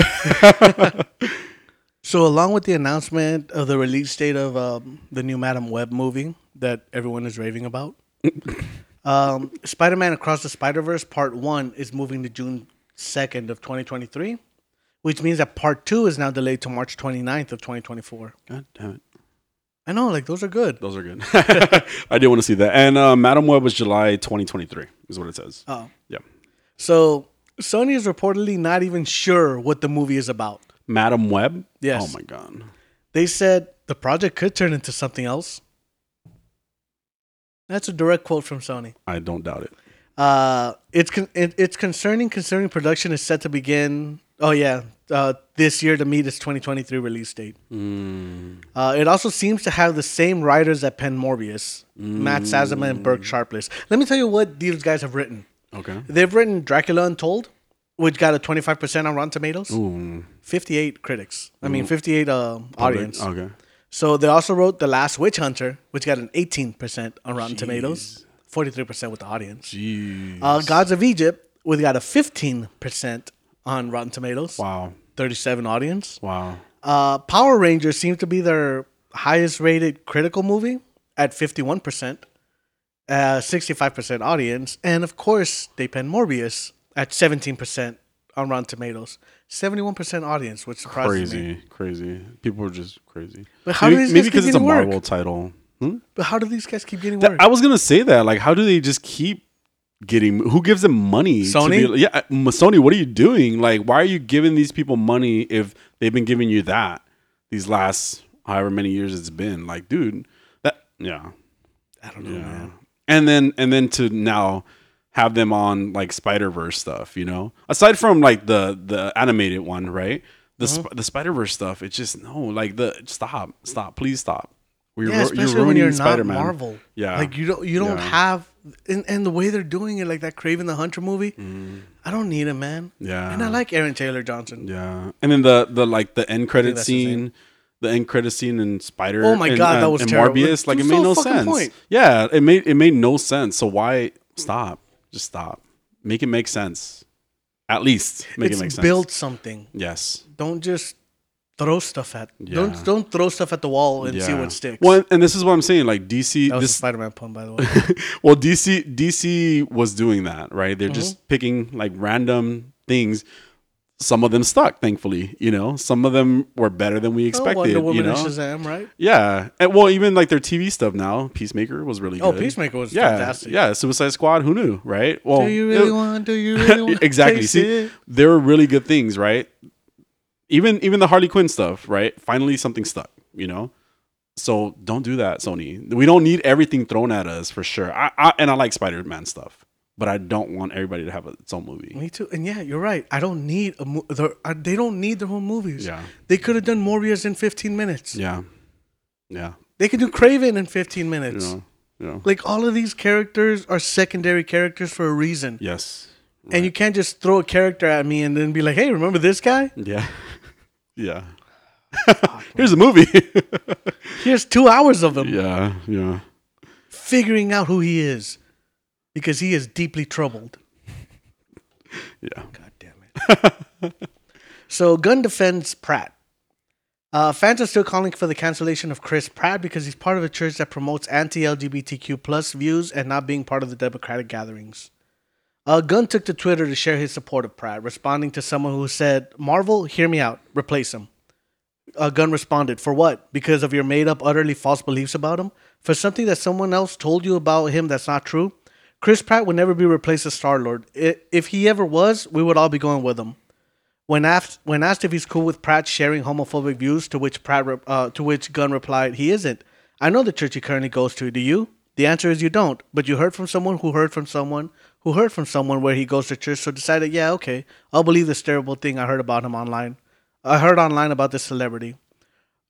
so, along with the announcement of the release date of um, the new Madam Web movie that everyone is raving about, um, Spider-Man Across the Spider-Verse Part One is moving to June second of 2023, which means that Part Two is now delayed to March 29th of 2024. God damn it. I know, like those are good. Those are good. I did want to see that. And uh, Madam Web was July 2023, is what it says. Oh, Yeah. so Sony is reportedly not even sure what the movie is about. Madam Web? Yes. Oh my God. They said the project could turn into something else. That's a direct quote from Sony. I don't doubt it. Uh, it's con- it, it's concerning considering production is set to begin. Oh yeah, uh, this year to meet its 2023 release date. Mm. Uh, it also seems to have the same writers that pen Morbius, Matt Sazama and Burke Sharpless. Let me tell you what these guys have written. Okay. They've written Dracula Untold, which got a 25% on Rotten Tomatoes, Ooh. 58 critics. I mean, 58 uh, audience. Okay. So they also wrote The Last Witch Hunter, which got an 18% on Rotten Tomatoes, 43% with the audience. Jeez. Uh, Gods of Egypt, which got a 15% on Rotten Tomatoes, wow. 37 audience. Wow. Uh, Power Rangers seems to be their highest rated critical movie at 51%, uh, 65% audience. And of course, they pen Morbius at 17% on Rotten Tomatoes, 71% audience, which surprises me. Crazy. Crazy. People are just crazy. But how do maybe these maybe guys keep because it's a getting work? Marvel title. Hmm? But how do these guys keep getting That- I was gonna say that. Like, how do they just keep getting? Who gives them money? to Sony? be- yeah, uh, Sony. What are you doing? Like, why are you giving these people money if they've been giving you that these last however many years it's been? Like, dude, that yeah, I don't know, yeah. man. And then and then to now have them on like Spider Verse stuff. You know, aside from like the the animated one, right? The Uh-huh. sp- the Spider Verse stuff. It's just no. Like the stop, stop, please stop. We're, Yeah, especially when you're not Spider-Man. Marvel. Yeah. like you don't you don't Yeah. have and, and the way they're doing it, like that Kraven the Hunter movie. I don't need it, man. Mm. Yeah. and I like Aaron Taylor Johnson. Yeah, and then the the like the end credit scene, the end credit scene in Spider. Oh my and, God, that was and terrible. Morbius, like it made no sense. point. Yeah, it made it made no sense. So why stop? Just stop. Make it make sense. At least make it's it make sense. build something. Yes. Don't just throw stuff at. Yeah. Don't don't throw stuff at the wall and see what sticks. Well, and this is what I'm saying. Like DC, that was a this Spider-Man pun, by the way. well, DC DC was doing that, right? They're Mm-hmm. just picking like random things. Some of them stuck, thankfully. You know, some of them were better than we expected. Oh, expected. Wonder Woman you know, and Shazam, right? Yeah, and well, even like their TV stuff now, Peacemaker was really Oh, good. Peacemaker was yeah, fantastic. Yeah, Suicide Squad. Who knew, right? Well, Do you really it- want? Do you really want? exactly. taste See, it? there were really good things, right? Even even the Harley Quinn stuff, right? Finally, something stuck. You know, So don't do that, Sony. We don't need everything thrown at us for sure. I, I and I like Spider Man stuff, but I don't want everybody to have its own movie. Me too. And yeah, you're right. I don't need a. Mo- uh, they don't need their own movies. Yeah. They could have done Morbius in 15 minutes. Yeah, yeah. They could do Kraven in 15 minutes. You know, you know. Like all of these characters are secondary characters for a reason. Yes. And you can't just throw a character at me and then be like, "Hey, remember this guy? Yeah. yeah. Here's a movie. Here's two hours of him yeah. Yeah. figuring out who he is, because he is deeply troubled." Yeah. God damn it. so Gunn defends Pratt. Uh, fans are still calling for the cancellation of Chris Pratt because he's part of a church that promotes anti-LGBTQ plus views and not being part of the Democratic gatherings. Uh, Gunn took to Twitter to share his support of Pratt, responding to someone who said, "Marvel, hear me out. Replace him." Uh, Gunn responded, "For what? Because of your made-up, utterly false beliefs about him? For something that someone else told you about him that's not true? Chris Pratt would never be replaced as Star Lord. If he ever was, we would all be going with him." When asked, when asked if he's cool with Pratt sharing homophobic views, to which Pratt re- uh, to which Gunn replied, "He isn't. I know the church he currently goes to. Do you?" The answer is you don't. But you heard from someone who heard from someone who heard from someone where he goes to church, so decided, yeah, okay, I'll believe this terrible thing I heard about him online. I heard online about this celebrity.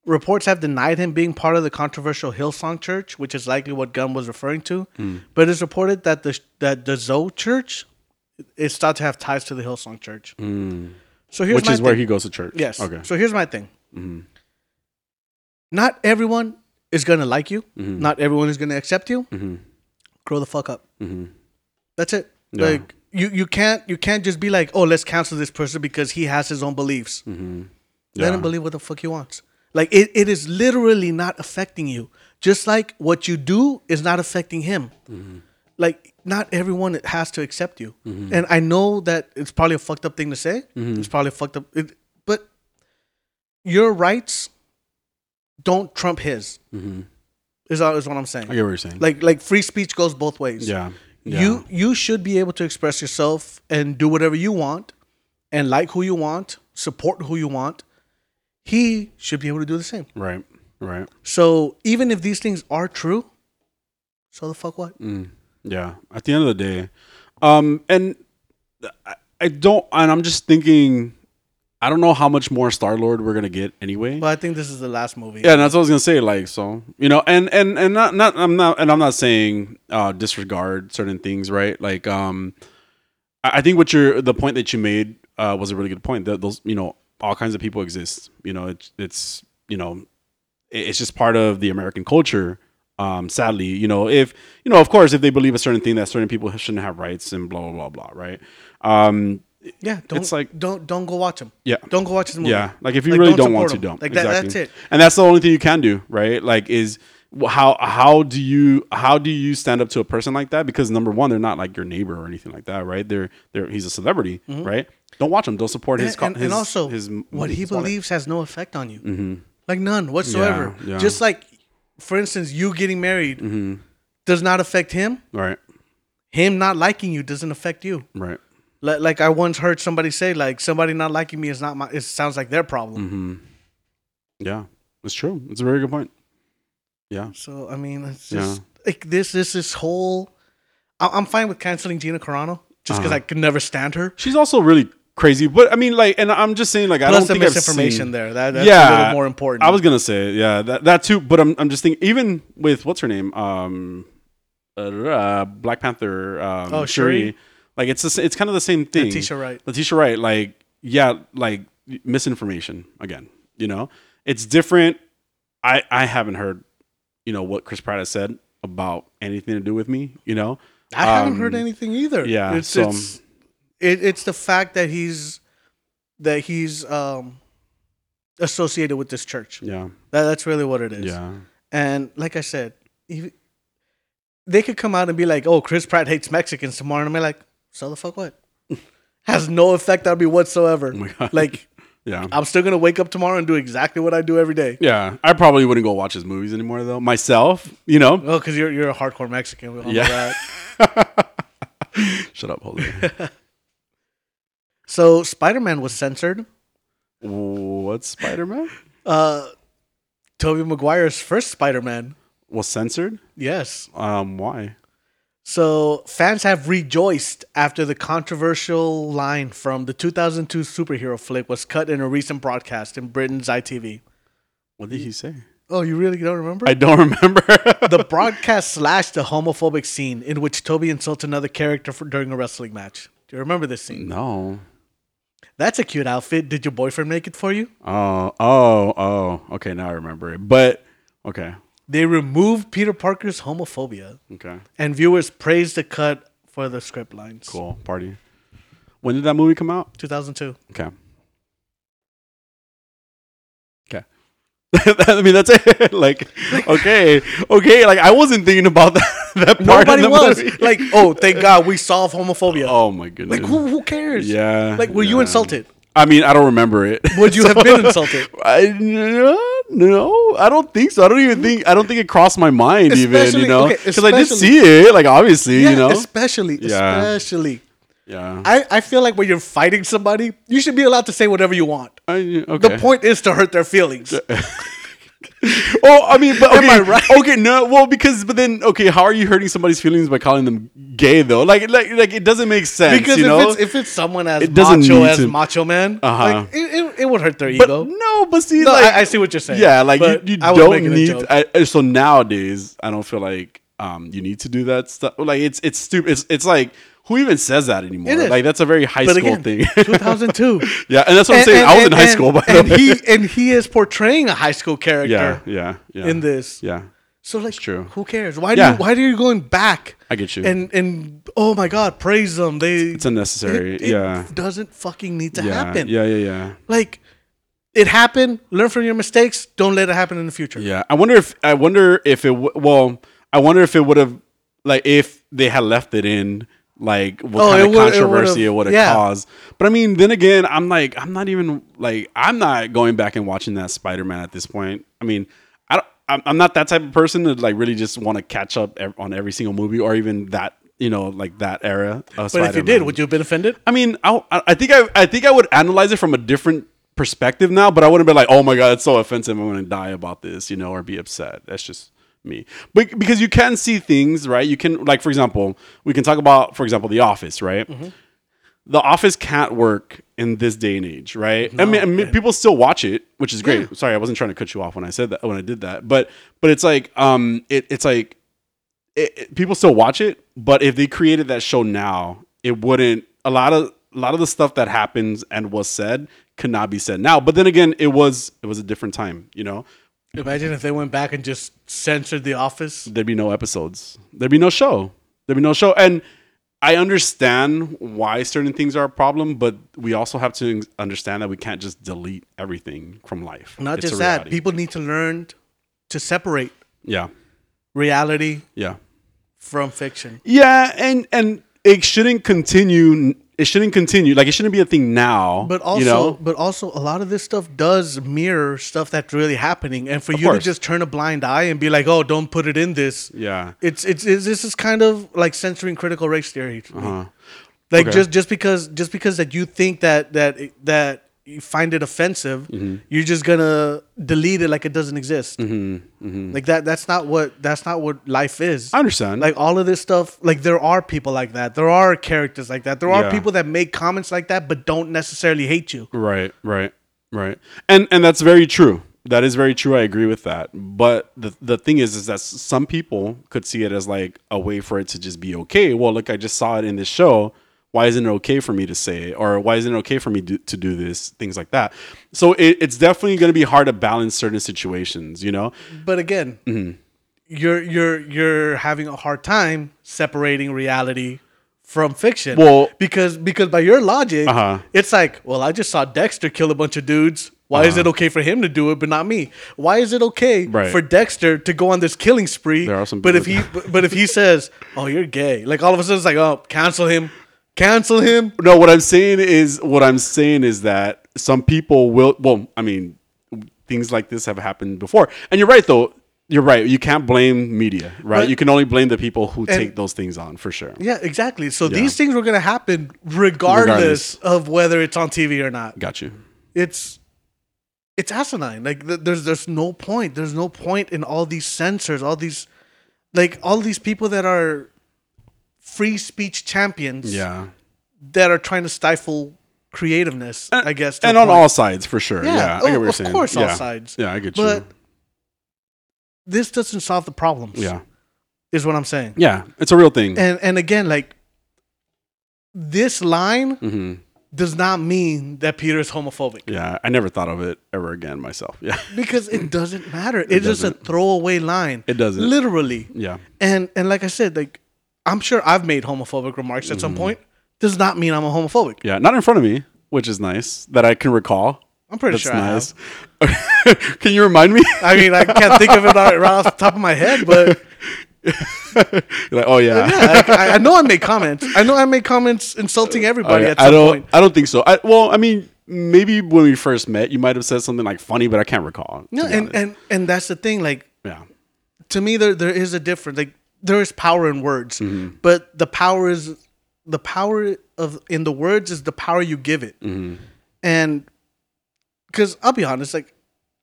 Reports have denied him being part of the controversial Hillsong Church, which is likely what Gunn was referring to. Hmm. But it's reported that the that the Zoe Church is thought to have ties to the Hillsong Church. Hmm. So here's Which is where he goes to church. Yes. Okay. So here's my thing. Hmm. Not everyone is gonna like you. Not everyone is gonna accept you. Grow the fuck up. That's it. Yeah. Like you, you can't you can't just be like, oh, let's cancel this person because he has his own beliefs. Mm-hmm. Let Yeah. him believe what the fuck he wants. Like it, it is literally not affecting you. Just like what you do is not affecting him. Mm-hmm. Like not everyone has to accept you. Mm-hmm. And I know that it's probably a fucked up thing to say. It's probably a fucked up it, but your rights don't trump his. Is, all- is what I'm saying. I get what you're saying. Like like free speech goes both ways. yeah. Yeah. You you should be able to express yourself and do whatever you want and like who you want, support who you want. He should be able to do the same. Right. Right. So even if these things are true, so the fuck what? Yeah. At the end of the day, um, and I, I don't, and I'm just thinking, I don't know how much more Star Lord we're gonna get anyway. But I think this is the last movie. Yeah, and that's what I was gonna say. Like, so you know, and and and not not I'm not and I'm not saying uh, disregard certain things, right? Like, um, I, I think what you're the point that you made uh, was a really good point. That those you know all kinds of people exist. You know, it's it's you know, it's just part of the American culture. Um, sadly, you know, if you know, of course, if they believe a certain thing that certain people shouldn't have rights and blah blah blah blah, right? Um, Yeah, don't It's like- don't don't go watch them. yeah, Don't go watch his movie. yeah, like if you really don't, want support to, don't. Like that, that's it. And that's the only thing you can do, right? Like, is how how do you how do you stand up to a person like that? Because number one, they're not like your neighbor or anything like that, right? They're they're he's a celebrity, right? Don't watch him. Don't support his Mm-hmm. and, co- and, and his- also his what he his believes has no effect on you like none whatsoever Yeah, yeah. just like for instance you getting married Mm-hmm. does not affect him Right, him not liking you doesn't affect you right, like, like i once heard somebody say like somebody not liking me is not my it sounds like their problem Mm-hmm. yeah, it's true. It's a very good point. Yeah, so i mean it's Yeah. just like this this this whole I- i'm fine with canceling gina carano just because Uh-huh. i could never stand her she's also really crazy, but I mean, like, and I'm just saying, like, I don't the think misinformation seen- there that, that's Yeah, a little more important I was gonna say, yeah, that that too. But I'm I'm just thinking, even with what's her name, um, uh, Black Panther, um, Oh, Shuri? Like it's the it's kind of the same thing. Letitia Wright. Letitia Wright, like yeah, like misinformation again. You know, it's different. I I haven't heard, you know, what Chris Pratt has said about anything to do with me. You know, I haven't Um, heard anything either. yeah, it's so- it's it, it's the fact that he's that he's um associated with this church. Yeah, That, that's really what it is. yeah, And like I said, if, they could come out and be like, "Oh, Chris Pratt hates Mexicans tomorrow," and I'm like, "So the fuck what?" Has no effect on me whatsoever. Oh. Like yeah. I'm still gonna wake up tomorrow and do exactly what I do every day. Yeah, I probably wouldn't go watch his movies anymore though. Myself, you know. Oh, because you're you're a hardcore Mexican. We all know Yeah. that. Shut up, Jose. So Spider Man was censored. What's Spider Man? Uh, Tobey Maguire's first Spider-Man. Was censored? Yes. Um, why? So fans have rejoiced after the controversial line from the 2002 superhero flick was cut in a recent broadcast in Britain's ITV. What did he say? Oh, you really don't remember? I don't remember. the broadcast slashed a homophobic scene in which Toby insults another character for, during a wrestling match. Do you remember this scene? no. That's a cute outfit. Did your boyfriend make it for you? Oh, oh, oh. Okay, now I remember it. But okay, They removed Peter Parker's homophobia, okay, and viewers praised the cut for the script lines. cool. Party. When did that movie come out? 2002. Okay. Okay. I mean, that's it. like, okay, okay. Like, I wasn't thinking about that. That part Nobody was movie. like, "Oh, thank God, we solved homophobia." oh my goodness. like, who who cares? Yeah. Like, were you insulted? I mean, I don't remember it. Would you have been insulted? I no, no, I don't think so. I don't even mm. think. I don't think it crossed my mind even. You know, okay, because I did especially- see it. Like obviously, Yeah, you know. especially, Yeah. especially. Yeah. I, I feel like when you're fighting somebody, you should be allowed to say whatever you want. I, okay. The point is to hurt their feelings. Oh, I mean, but okay, Am I right? okay, no, well, because but then okay, how are you hurting somebody's feelings by calling them gay though? Like, like, like it doesn't make sense. Because you if know? it's if it's someone as It doesn't macho as to- Macho Man, Uh-huh. like it, it, it would hurt their but ego. no, but see, No, like, I, I see what you're saying. yeah, like you, you I don't need. I, so nowadays, I don't feel like um you need to do that stuff. Like it's it's stupid. It's it's like who even says that anymore? Like that's a very high but school again, thing. 2002. yeah, and that's what I'm saying. and- I was in high and- school, by and the way. he and he is portraying a high school character yeah, yeah, yeah. in this. yeah, So like, true. who cares? Why do Yeah. you why are you going back? I get you. And and oh my God, praise them. They it's unnecessary. it, it yeah, doesn't fucking need to yeah, happen. yeah, yeah, yeah. Like, it happened. Learn from your mistakes. Don't let it happen in the future. Yeah, I wonder if I wonder if it w- well, I wonder if it would have like if they had left it in like what Oh, kind of would- it controversy it would've- yeah. caused. But I mean, then again, I'm like I'm not even like I'm not going back and watching that Spider Man at this point. I mean, I don't, I'm, I'm not that type of person to like really just want to catch up on every single movie or even that you know like that era. Of But if you did, would you have been offended? I mean, I, I think I, I think I would analyze it from a different perspective now, but I wouldn't be like, oh my god, it's so offensive. I'm gonna die about this, you know, or be upset. That's just me. But because you can see things, right? You can, like, for example, we can talk about, for example, The Office, right? The Office can't work in this day and age, right? I mean, I mean, people still watch it, which is great. Sorry, I wasn't trying to cut you off when I said that when I did that, but but it's like, um, it, it's like it, it- people still watch it, but if they created that show now, it wouldn't. A lot of a lot of the stuff that happens and was said could not be said now. But then again, it was it was a different time. You know, Imagine if they went back and just censored The Office. there'd be no episodes. There'd be no show. There'd be no show. And I understand why certain things are a problem, but we also have to understand that we can't just delete everything from life. Not It's just that, people need to learn to separate Yeah, reality yeah. from fiction. Yeah, and and it shouldn't continue. It shouldn't continue. Like it shouldn't be a thing now. But also, you know, but also, a lot of this stuff does mirror stuff that's really happening, and for Of you to just turn a blind eye and be like, "Oh, don't put it in this," yeah. it's it's, it's this is kind of like censoring critical race theory. Uh-huh. Like Okay. just just because just because that you think that that that you find it offensive, Mm-hmm. you're just gonna delete it like it doesn't exist. Mm-hmm. Like that that's not what that's not what life is. I understand. Like all of this stuff, like there are people like that. There are characters like that. There are Yeah. people that make comments like that but don't necessarily hate you. Right, right, right. And and that's very true. That is very true. I agree with that. But the the thing is, is that some people could see it as like a way for it to just be okay. Well, look, I just saw it in this show. Why isn't it okay for me to say it, or why isn't it okay for me do, to do this? Things like that. So it, it's definitely going to be hard to balance certain situations. You know, But again, Mm-hmm. you're you're you're having a hard time separating reality from fiction. Well- because because by your logic, Uh-huh. it's like, well, I just saw Dexter kill a bunch of dudes. Why is it okay for him to do it but not me? Why is it okay Uh-huh. Right. for Dexter to go on this killing spree? There are some but if he but if he says, "Oh, you're gay," like all of a sudden it's like, "Oh, cancel him, cancel him." No, what I'm saying is what I'm saying is that some people will well, I mean, things like this have happened before. And you're right though. You're right. You can't blame media, right? But- you can only blame the people who take those things on for sure. Yeah, exactly. So these things were gonna happen regardless, Regardless. of whether it's on TV or not. Got you. It's it's asinine. Like th- there's there's no point. There's no point in all these censors, all these like all these people that are free speech champions Yeah. that are trying to stifle creativeness, I guess. And on all sides for sure. Yeah, Yeah. I oh, get what you're of saying. course, all sides. Yeah, I get But you. But this doesn't solve the problems. Yeah. Is what I'm saying. Yeah. It's a real thing. And and again, like this line hmm does not mean that Peter is homophobic. Yeah. I never thought of it ever again myself. Yeah. Because it doesn't matter. It's just a throwaway line. It doesn't. Literally. Yeah. And and like I said, like I'm sure I've made homophobic remarks at Mm-hmm. some point. Does not mean I'm a homophobic. Yeah. Not in front of me, which is nice that I can recall. I'm pretty That's sure I nice. can you remind me? I mean, I can't think of it right right off the top of my head, but You're like, oh yeah. yeah, I, I know I made comments. I know I made comments insulting everybody Okay, at I don't. point. I don't think so. I, well, I mean, maybe when we first met, you might have said something like funny, but I can't recall. to No, be and, honest. and and that's the thing. Like yeah, to me, there there is a difference. Like there is power in words, Mm-hmm. but the power is the power of in the words is the power you give it. Mm-hmm. And because I'll be honest, like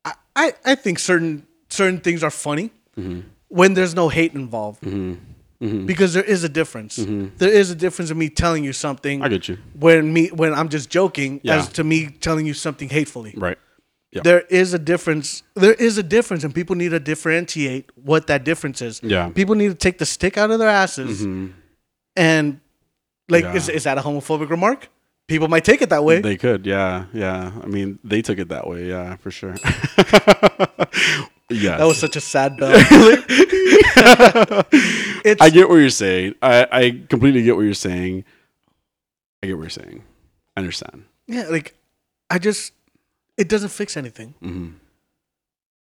I, I I think certain certain things are funny Mm-hmm. when there's no hate involved. Because there is a difference. There is a difference in me telling you something Mm-hmm. I get you. when me when I'm just joking Yeah. as to me telling you something hatefully. Right. Yeah. There is a difference. There is a difference, and people need to differentiate what that difference is. Yeah. Mm-hmm. People need to take the stick out of their asses and like Yeah. is, is that a homophobic remark? People might take it that way. They could. Yeah. Yeah. I mean, they took it that way. Yeah, for sure. yeah. that was such a sad bell. it's I get what you're saying. I, I completely get what you're saying. I get what you're saying. I understand. yeah, like I just it doesn't fix anything. hmm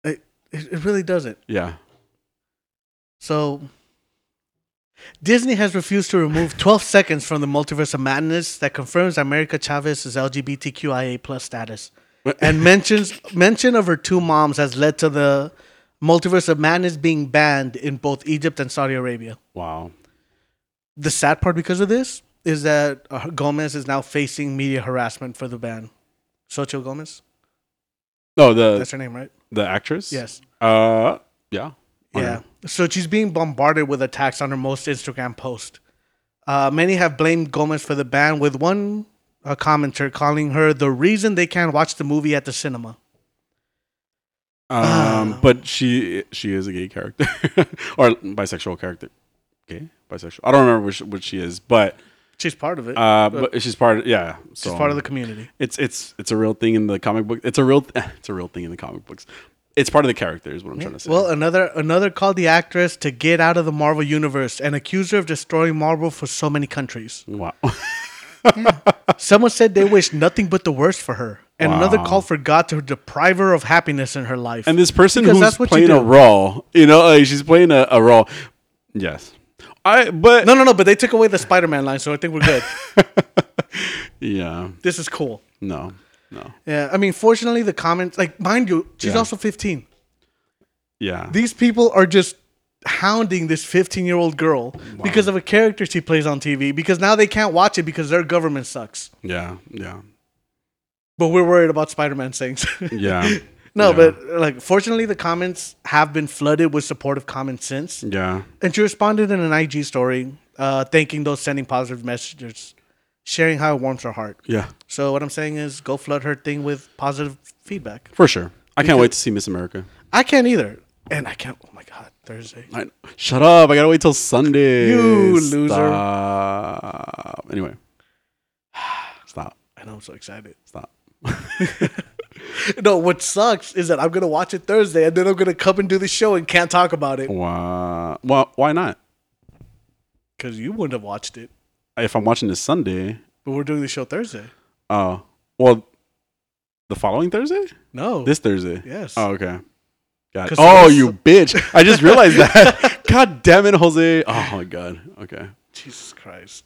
It, it it really doesn't. Yeah. So Disney has refused to remove 12 seconds from the multiverse of madness that confirms America Chavez's LGBTQIA plus status. And mentions mention of her two moms has led to the multiverse of madness being banned in both Egypt and Saudi Arabia. Wow. The sad part because of this is that uh, Gomez is now facing media harassment for the ban. Xochitl Gomez, No, the that's her name, right? the actress. Yes. Uh. Yeah. Yeah. So she's being bombarded with attacks on her most Instagram post. Uh, many have blamed Gomez for the ban, with one uh, commenter calling her the reason they can't watch the movie at the cinema. Um, but she she is a gay character or bisexual character. Gay, bisexual. I don't remember which which she is, but She's part of it. uh, but she's part. Of, yeah, so she's part of the community. It's it's it's a real thing in the comic book. It's a real it's a real thing in the comic books. It's part of the character, is what I'm trying to say. Well, another another called the actress to get out of the Marvel universe and accused her of destroying Marvel for so many countries. wow. Someone said they wish nothing but the worst for her, and another Wow. called for God to deprive her of happiness in her life. and this person Because who's that's what you playing a role, you know, like she's playing a, a role. Yes, I. But no, no, no. But they took away the Spider-Man line, so I think we're good. yeah, this is cool. no, no, Yeah, I mean, fortunately, the comments, like, mind you, she's Yeah. also 15. yeah, These people are just hounding this 15 year old girl because of a character she plays on TV because now they can't watch it because their government sucks. yeah, yeah, But we're worried about Spider Man things. yeah. no, Yeah. but like, fortunately, the comments have been flooded with supportive comments since. yeah. And she responded in an IG story, uh, thanking those sending positive messages, sharing how it warms her heart. Yeah, So, what I'm saying is go flood her thing with positive feedback. for sure. I can't wait to see Miss America. I can't either. And I can't, oh my God, Thursday. I, shut up! I gotta wait till Sunday. You loser. Stop. Anyway, stop. I know I'm so excited. Stop. No, what sucks is that I'm gonna watch it Thursday and then I'm gonna come and do the show and can't talk about it Why? Well, why not? because you wouldn't have watched it. If I'm watching this Sunday, But we're doing the show Thursday. oh, well, the following Thursday, No, this Thursday. yes. Oh, okay. Got it. 'Cause Oh, you bitch! I just realized that. God damn it, Jose. Oh my god. Okay. Jesus Christ.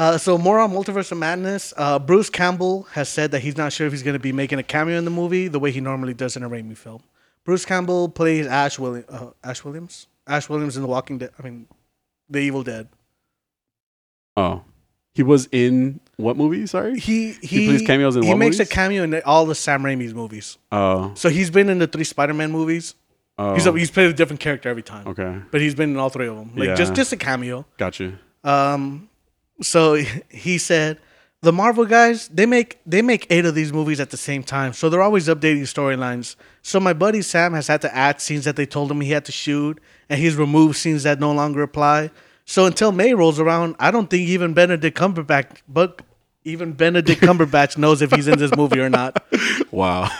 Uh, so more on Multiverse of Madness. Uh, Bruce Campbell has said that he's not sure if he's going to be making a cameo in the movie the way he normally does in a Raimi film. Bruce Campbell plays Ash Williams. Uh, Ash Williams. Ash Williams in The Walking Dead. I mean, The Evil Dead. Oh, He was in what movie? Sorry. He he, plays cameos in He makes movies? a cameo in all the Sam Raimi's movies. Oh. So he's been in the three Spider-Man movies. oh. He's he's played a different character every time. okay. But he's been in all three of them. Like just Yeah. just a cameo. Got you. Um, so he said, the Marvel guys they make they make eight of these movies at the same time, so they're always updating storylines. So my buddy Sam has had to add scenes that they told him he had to shoot, and he's removed scenes that no longer apply. So until May rolls around, I don't think even Benedict Cumberbatch, but even Benedict Cumberbatch knows if he's in this movie or not. Wow.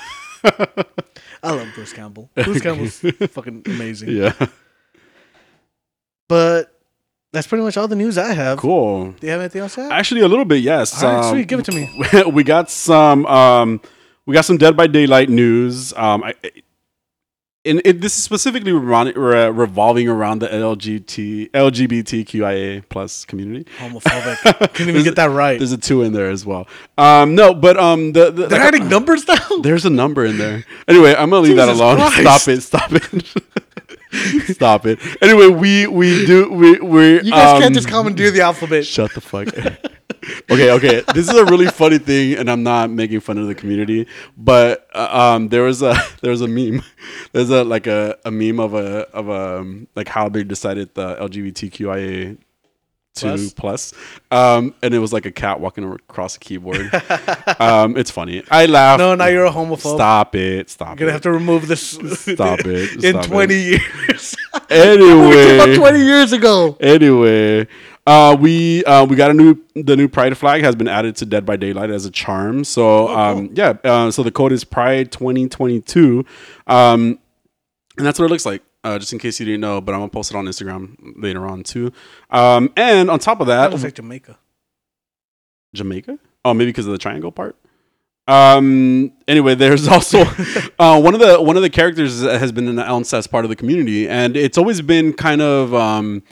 I love Bruce Campbell. Bruce Campbell's fucking amazing. yeah. But that's pretty much all the news I have. Cool. Do you have anything else to add? Actually, a little bit. Yes. All right, Um, sweet. Give it to me. we got some um we got some Dead by Daylight news. Um I and it, this is specifically revolving around the LGBT LGBTQIA plus community. Homophobic. Couldn't even get that right. There's a two in there as well. Um, no, but um, the, the They're like, adding numbers now. there's a number in there. Anyway, I'm gonna leave that alone. Christ. Stop it. Stop it. Stop it. Anyway, we we do we we You guys um, can't just commandeer the alphabet. Shut the fuck. okay, okay. This is a really funny thing, and I'm not making fun of the community, but uh, um, there was a there was a meme. There's a like a, a meme of a of a um, like how they decided the LGBTQIA two Plus? plus, um, and it was like a cat walking across a keyboard. um, it's funny. I laugh. No, now you're a homophobe. Stop it. Stop it. You're gonna it. have to remove this. Stop it. in Stop 20 it. years. Anyway, About 20 years ago. Anyway, uh, we uh, we got a new the new Pride flag has been added to Dead by Daylight as a charm. So um, yeah, uh, so the code is Pride twenty twenty two, um, and that's what it looks like. Uh, just in case you didn't know, but I'm gonna post it on Instagram later on too. Um, and on top of That looks like Jamaica. Jamaica. Oh, maybe because of the triangle part. Um. Anyway, there's also uh, one of the one of the characters has been announced as part of the community, and it's always been kind of um,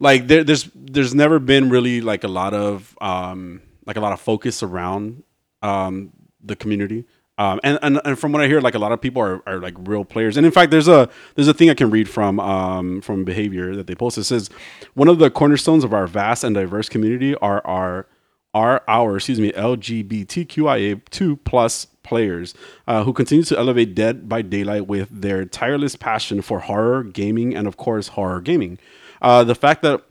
like there, there's there's never been really like a lot of um, like a lot of focus around um, the community. Um, and, and and from what I hear, like a lot of people are, are like real players. And in fact, there's a there's a thing I can read from um, from behavior that they posted. It says one of the cornerstones of our vast and diverse community are our are our excuse me LGBTQIA two plus players uh, who continue to elevate Dead by Daylight with their tireless passion for horror gaming and of course horror gaming. Uh, the fact that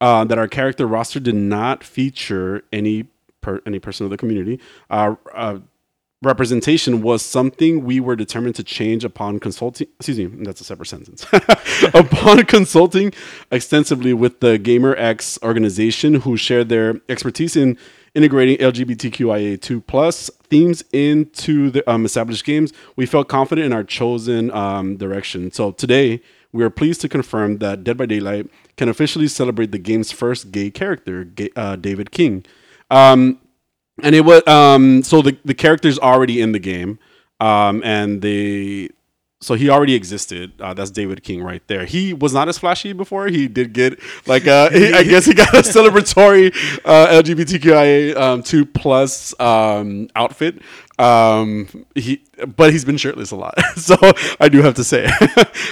uh, that our character roster did not feature any per, any person of the community uh, uh, representation was something we were determined to change upon consulting excuse me that's a separate sentence. Upon consulting extensively with the GaymerX organization who shared their expertise in integrating lgbtqia2 plus themes into the um, established games we felt confident in our chosen um, direction. So today we are pleased to confirm that dead by daylight can officially celebrate the game's first gay character Ga- uh, david king. Um, and it was um so the the character's already in the game um and they so he already existed. Uh, that's david king right there. He was not as flashy before. He did get like uh he- i guess he got a celebratory uh lgbtqia um 2 plus um outfit. Um he but he's been shirtless a lot. So i do have to say.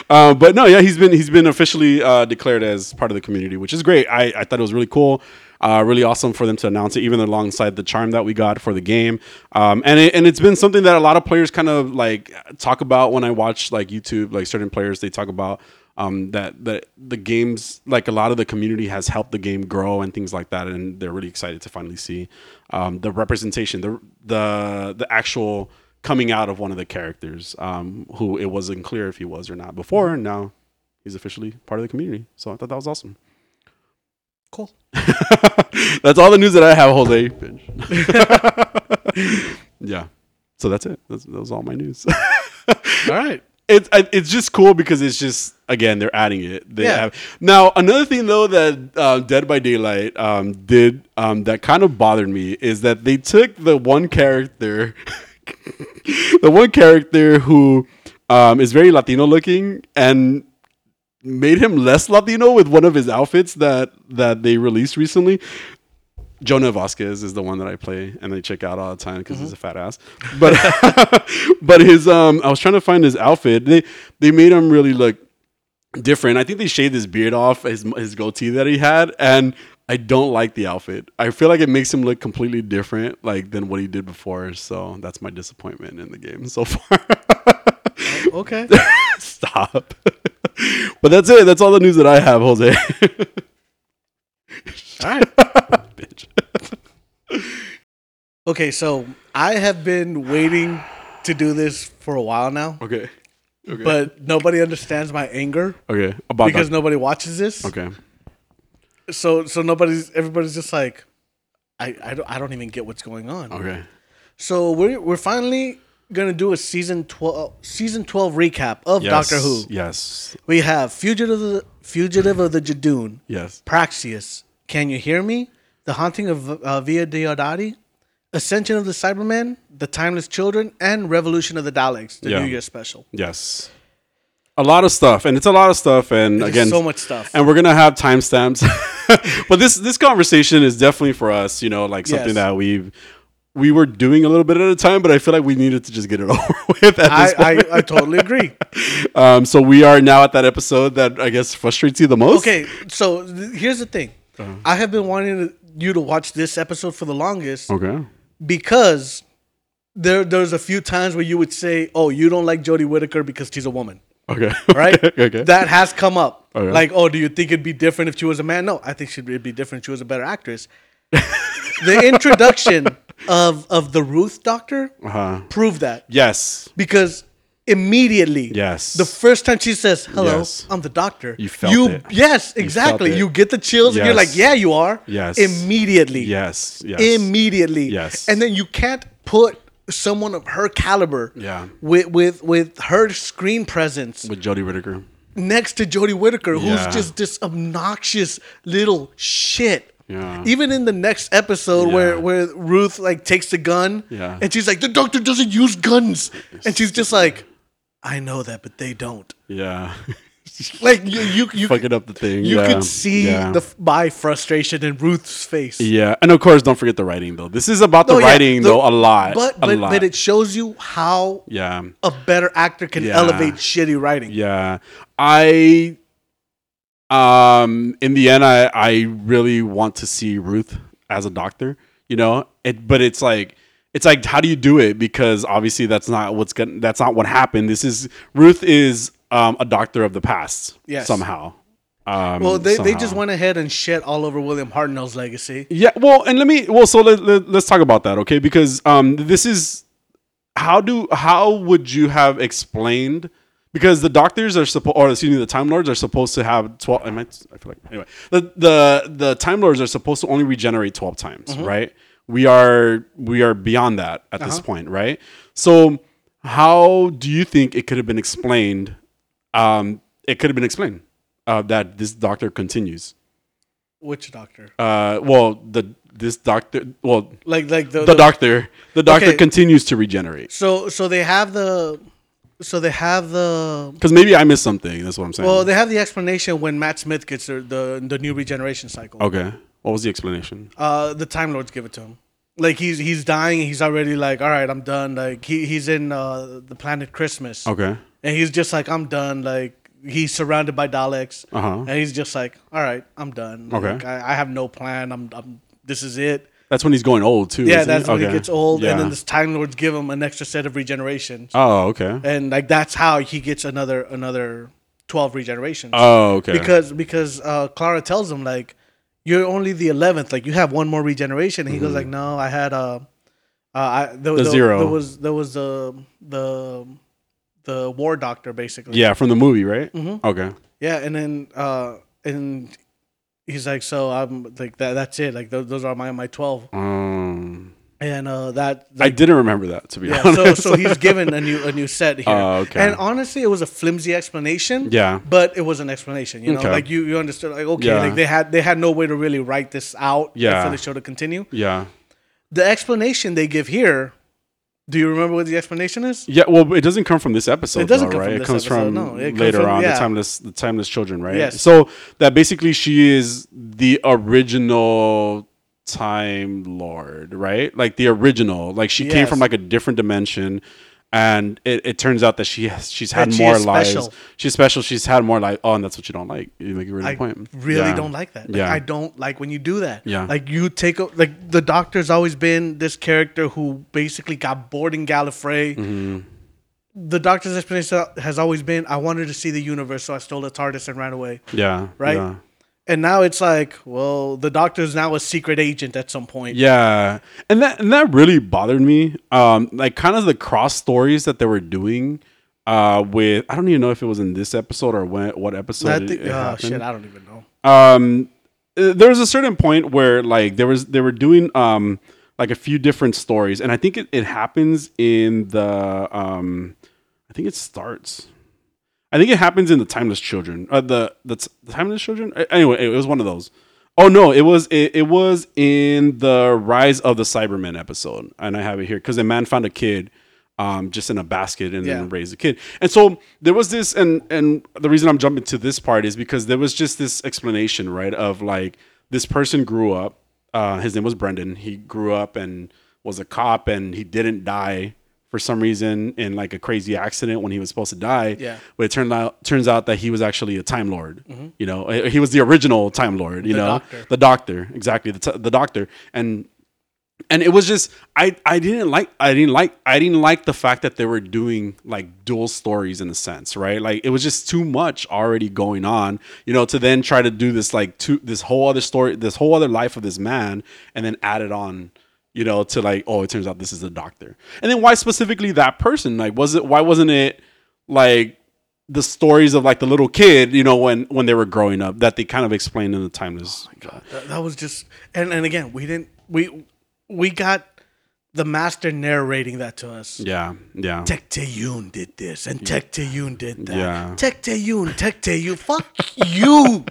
Um but no yeah he's been he's been officially uh declared as part of the community which is great. I i thought it was really cool uh, really awesome for them to announce it, even alongside the charm that we got for the game. Um, and it, and it's been something that a lot of players kind of like talk about when I watch like YouTube, like certain players they talk about um, that that the games like a lot of the community has helped the game grow and things like that, and they're really excited to finally see um, the representation, the the the actual coming out of one of the characters um, who it wasn't clear if he was or not before, and now he's officially part of the community. So I thought that was awesome. Cool. that's all the news that I have, Jose. yeah. So that's it. That's, that was all my news. All right. it's it's just cool because it's just again they're adding it. They Yeah. have now another thing though that uh, Dead by Daylight um, did um, that kind of bothered me is that they took the one character, the one character who um, is very Latino looking and made him less Latino with one of his outfits that that they released recently. Jonah Vasquez is the one that I play and I check out all the time because he's a fat ass. But but his um I was trying to find his outfit. They they made him really look different. I think they shaved his beard off, his his goatee that he had, and I don't like the outfit. I feel like it makes him look completely different, like than what he did before. So that's my disappointment in the game so far. Okay. Stop. But that's it. That's all the news that I have, Jose. All right. Bitch. Okay, so I have been waiting to do this for a while now, Okay. Okay. but nobody understands my anger okay. About because that. nobody watches this. Okay. So so nobody's everybody's just like, I I don't I don't even get what's going on. Okay. So we're we're finally gonna do a season twelve season twelve recap of Yes. Doctor Who. Yes. We have Fugitive of the Fugitive of the Judoon, Yes. Praxeus, Can You Hear Me? The Haunting of uh, Villa Diodati, Ascension of the Cybermen, The Timeless Children, and Revolution of the Daleks, the Yeah. New Year special. Yes. A lot of stuff, and it's a lot of stuff, and There's again, so much stuff. and we're gonna have timestamps. but this this conversation is definitely for us, you know, like something Yes. that we've we were doing a little bit at a time, but I feel like we needed to just get it over with at I. I, I totally agree. um, so we are now at that episode that I guess frustrates you the most. Okay, so th- here's the thing. Uh-huh. I have been wanting to, you to watch this episode for the longest Okay. because there there's a few times where you would say, "Oh, you don't like Jodie Whittaker because she's a woman." Okay. right? okay. That has come up. Okay. Like, oh, do you think it'd be different if she was a man? No, I think she'd it'd be different if she was a better actress. the introduction of of the Ruth Doctor uh-huh. proved that Yes. because immediately, Yes. the first time she says, "Hello, Yes. I'm the doctor," You felt it. Yes, exactly. it. You, get the chills, and you're like, "Yeah, you are." Yes. Immediately. Yes. Yes. Immediately. Yes. And then you can't put someone of her caliber. Yeah. With with with her screen presence With Jodie Whittaker. next to Jodie Whittaker, who's Yeah. just this obnoxious little shit. Yeah. Even in the next episode where, Yeah. where Ruth like takes the gun Yeah. and she's like, the doctor doesn't use guns. And she's just like, I know that, but they don't. Yeah. Like you you you, Fucking up the thing. you yeah. could see Yeah. the my frustration in Ruth's face. Yeah, and of course, don't forget the writing though. This is about the yeah, writing the- though a lot. But a but, lot. but it shows you how yeah, a better actor can elevate shitty writing. yeah. I, um, in the end, I I really want to see Ruth as a doctor. You know, it. But it's like it's like how do you do it? Because obviously that's not what's going to That's not what happened. This is Ruth is um a doctor of the past. Yes. somehow. Um, Well, they, they just went ahead and shit all over William Hartnell's legacy. Yeah, well, and let me well, so let, let, us talk about that, okay? Because um, this is how do how would you have explained? Because the doctors are supposed, or excuse me, the Time Lords are supposed to have twelve. I might, I feel like anyway, the the the Time Lords are supposed to only regenerate twelve times, right? We are we are beyond that at this point, right? So how do you think it could have been explained? Um, it could have been explained uh, that this doctor continues. Which doctor? Uh, well, the this doctor, well, Like like the, the doctor, the doctor Okay. continues to regenerate. So so they have the so they have the Because maybe I missed something. That's what I'm saying. well they have the explanation when Matt Smith gets the the, the new regeneration cycle. okay. What was the explanation? Uh, the Time Lords give it to him. Like he's he's dying. He's already like, all right, I'm done. Like he he's in uh, the planet Christmas, Okay. and he's just like, I'm done. Like he's surrounded by Daleks, Uh huh. and he's just like, all right, I'm done. Okay. Like, I, I have no plan. I'm, I'm this is it. That's when he's going old too. Yeah, that's he? when okay. he gets old, Yeah. and then this Time Lords give him an extra set of regeneration, Oh, okay. and like that's how he gets another another twelve regenerations. Oh, okay. because because uh, Clara tells him like you're only the eleventh, like you have one more regeneration. And he goes like, no, I had uh, uh I there, Mm-hmm. The there- zero. There was there was the the the war doctor basically. yeah, from the movie, right? Mhm. Okay. yeah, and then uh and he's like, so I'm like that. That's it. Like those, those are my my twelve, Um, and uh that I didn't remember that to be yeah. So honest. so he's given a new a new set here. Oh, okay. And honestly, it was a flimsy explanation. yeah. but it was an explanation. You know, Okay. like you you understood. Like okay, Yeah. like they had they had no way to really write this out Yeah. for the show to continue. Yeah. The explanation they give here. Do you remember what the explanation is? Yeah, well, it doesn't come from this episode. It doesn't though, come right? from it this comes episode, from no. It comes from later from- on yeah. the timeless, the timeless children, right? Yes. So that basically she is the original Time Lord, right? Like the original. Like she came Yes. from like a different dimension, and it, it turns out that she has she's had she more lives. special. She's special. She's had more life. Oh, and that's what you don't like. You make a really I point. really Yeah. don't like that. Like, Yeah. I don't like when you do that. Yeah. Like you take a, like the doctor's always been this character who basically got bored in Gallifrey. Mm-hmm. The doctor's explanation has always been, I wanted to see the universe, so I stole a TARDIS and ran away. Yeah. Right? Yeah. And now it's like, well, the doctor's now a secret agent at some point. Yeah, and that and that really bothered me. Um, like kind of the cross stories that they were doing. Uh, with I don't even know if it was in this episode or when what episode. I think, it oh shit, I don't even know. um uh, there was a certain point where like there was they were doing um like a few different stories and i think it, it happens in the um i think it starts i think it happens in the timeless children uh, the the, the timeless children anyway it was one of those oh no it was it, it was in the rise of the cybermen episode and i have it here because a man found a kid um, just in a basket and Yeah. then raised a kid. And so there was this, and and the reason I'm jumping to this part is because there was just this explanation, right, of like this person grew up. Uh, his name was Brendan. He grew up and was a cop, and he didn't die for some reason in like a crazy accident when he was supposed to die. Yeah. But it turned out turns out that he was actually a Time Lord. Mm-hmm. You know, he was the original Time Lord. You The know, Doctor. the Doctor, exactly the t- the Doctor, and and it was just I I didn't like I didn't like I didn't like the fact that they were doing like dual stories in a sense, right? Like it was just too much already going on, you know, to then try to do this like two this whole other story, this whole other life of this man, and then add it on, you know, to like oh it turns out this is a doctor, and then why specifically that person? Like was it why wasn't it like the stories of like the little kid, you know, when when they were growing up that they kind of explained in the timeless. Oh that, that was just, and, and again, we didn't, we, we got the master narrating that to us. Yeah, yeah. Tecteun did this, and Tecteun did that. Yeah. Tech Tayun, Tecteun, fuck you.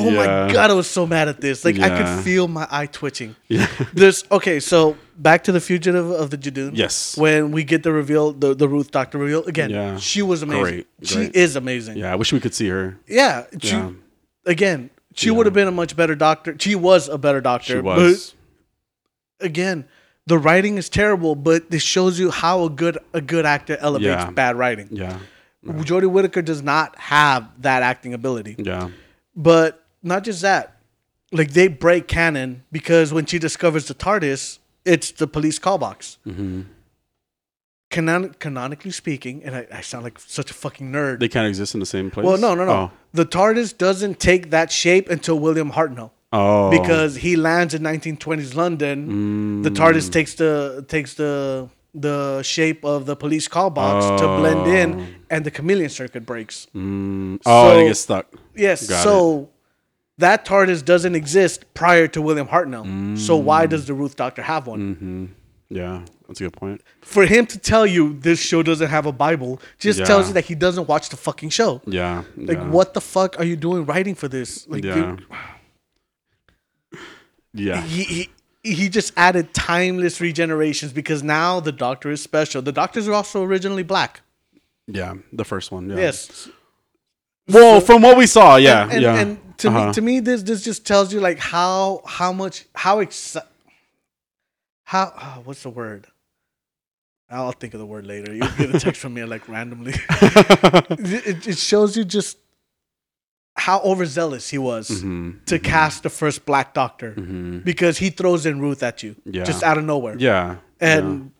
Oh Yeah. my god, I was so mad at this. Like I could feel my eye twitching. Yeah. There's okay, so back to the fugitive of the Judoon. Yes. When we get the reveal, the, the Ruth Doctor reveal again. Yeah. She was amazing. Great, She great. is amazing. Yeah, I wish we could see her. Yeah. She Yeah. again. She Yeah. would have been a much better doctor. She was a better doctor. She was. But again, the writing is terrible, but this shows you how a good a good actor elevates Yeah. bad writing. Yeah. Jodie Whittaker does not have that acting ability. Yeah. But not just that, like they break canon because when she discovers the TARDIS, it's the police call box. Mm-hmm. Canon- canonically speaking, and I, I sound like such a fucking nerd. They can't exist in the same place. well, no, no, no. Oh. The TARDIS doesn't take that shape until William Hartnell. Oh. because he lands in 1920s London. The Mm. TARDIS takes the takes the the shape of the police call box to blend Oh. in, and the chameleon circuit breaks. Mm. Oh, So- they get stuck. Yes, Got so that TARDIS doesn't exist prior to William Hartnell. So why does the Ruth Doctor have one? Mm-hmm. Yeah, that's a good point. For him to tell you this show doesn't have a Bible just Yeah. tells you that he doesn't watch the fucking show. Yeah. Like, yeah. what the fuck are you doing writing for this? Like, Yeah. Yeah. he, he he just added timeless regenerations because now the doctor is special. The doctors are also originally black. Yeah. The first one. Yeah. Yes. Well, from what we saw, yeah. and, and, yeah. and to Uh-huh. me to me this this just tells you like how how much how exci- how oh, what's the word? I'll think of the word later. You'll get a text from me like randomly. it, it shows you just how overzealous he was Mhm. to cast the first black doctor Mhm. because he throws in Ruth at you Yeah. just out of nowhere. Yeah. and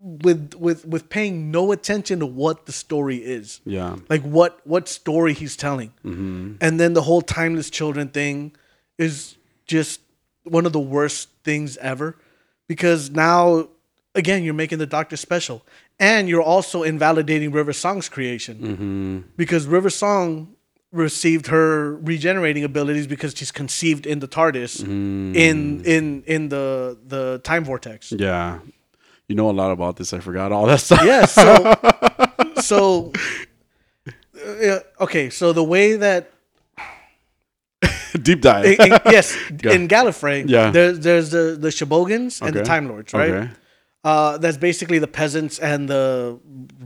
with with with paying no attention to what the story is Yeah. like what what story he's telling Mm-hmm. and then the whole timeless children thing is just one of the worst things ever because now again you're making the doctor special and you're also invalidating river song's creation Mm-hmm. because river song received her regenerating abilities because she's conceived in the tardis Mm. in in in the the time vortex Yeah. You know a lot about this. I forgot all that stuff. yeah so so uh, yeah, okay so the way that Deep dive. in- in- yes Go. in gallifrey Yeah. there's there's the the Shobogans and the time lords right Okay. Uh, that's basically the peasants and the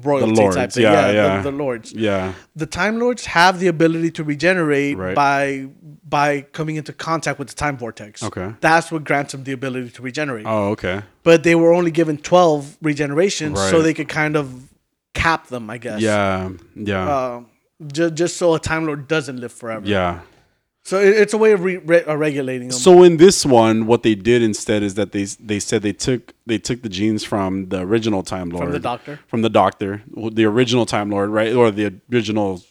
royalty lords, type thing. yeah, the- yeah. The, lords. Yeah. The Time Lords have the ability to regenerate Right. by by coming into contact with the time vortex. Okay. That's what grants them the ability to regenerate. Oh, okay. But they were only given 12 regenerations so they could kind of cap them, I guess. Yeah. Yeah. Uh, just, just so a Time Lord doesn't live forever. yeah. So it, it's a way of re- re- uh, regulating them. So in this one, what they did instead is that they they said they took they took the genes from the original Time Lord from the Doctor? from the Doctor, the original Time Lord, right, or the original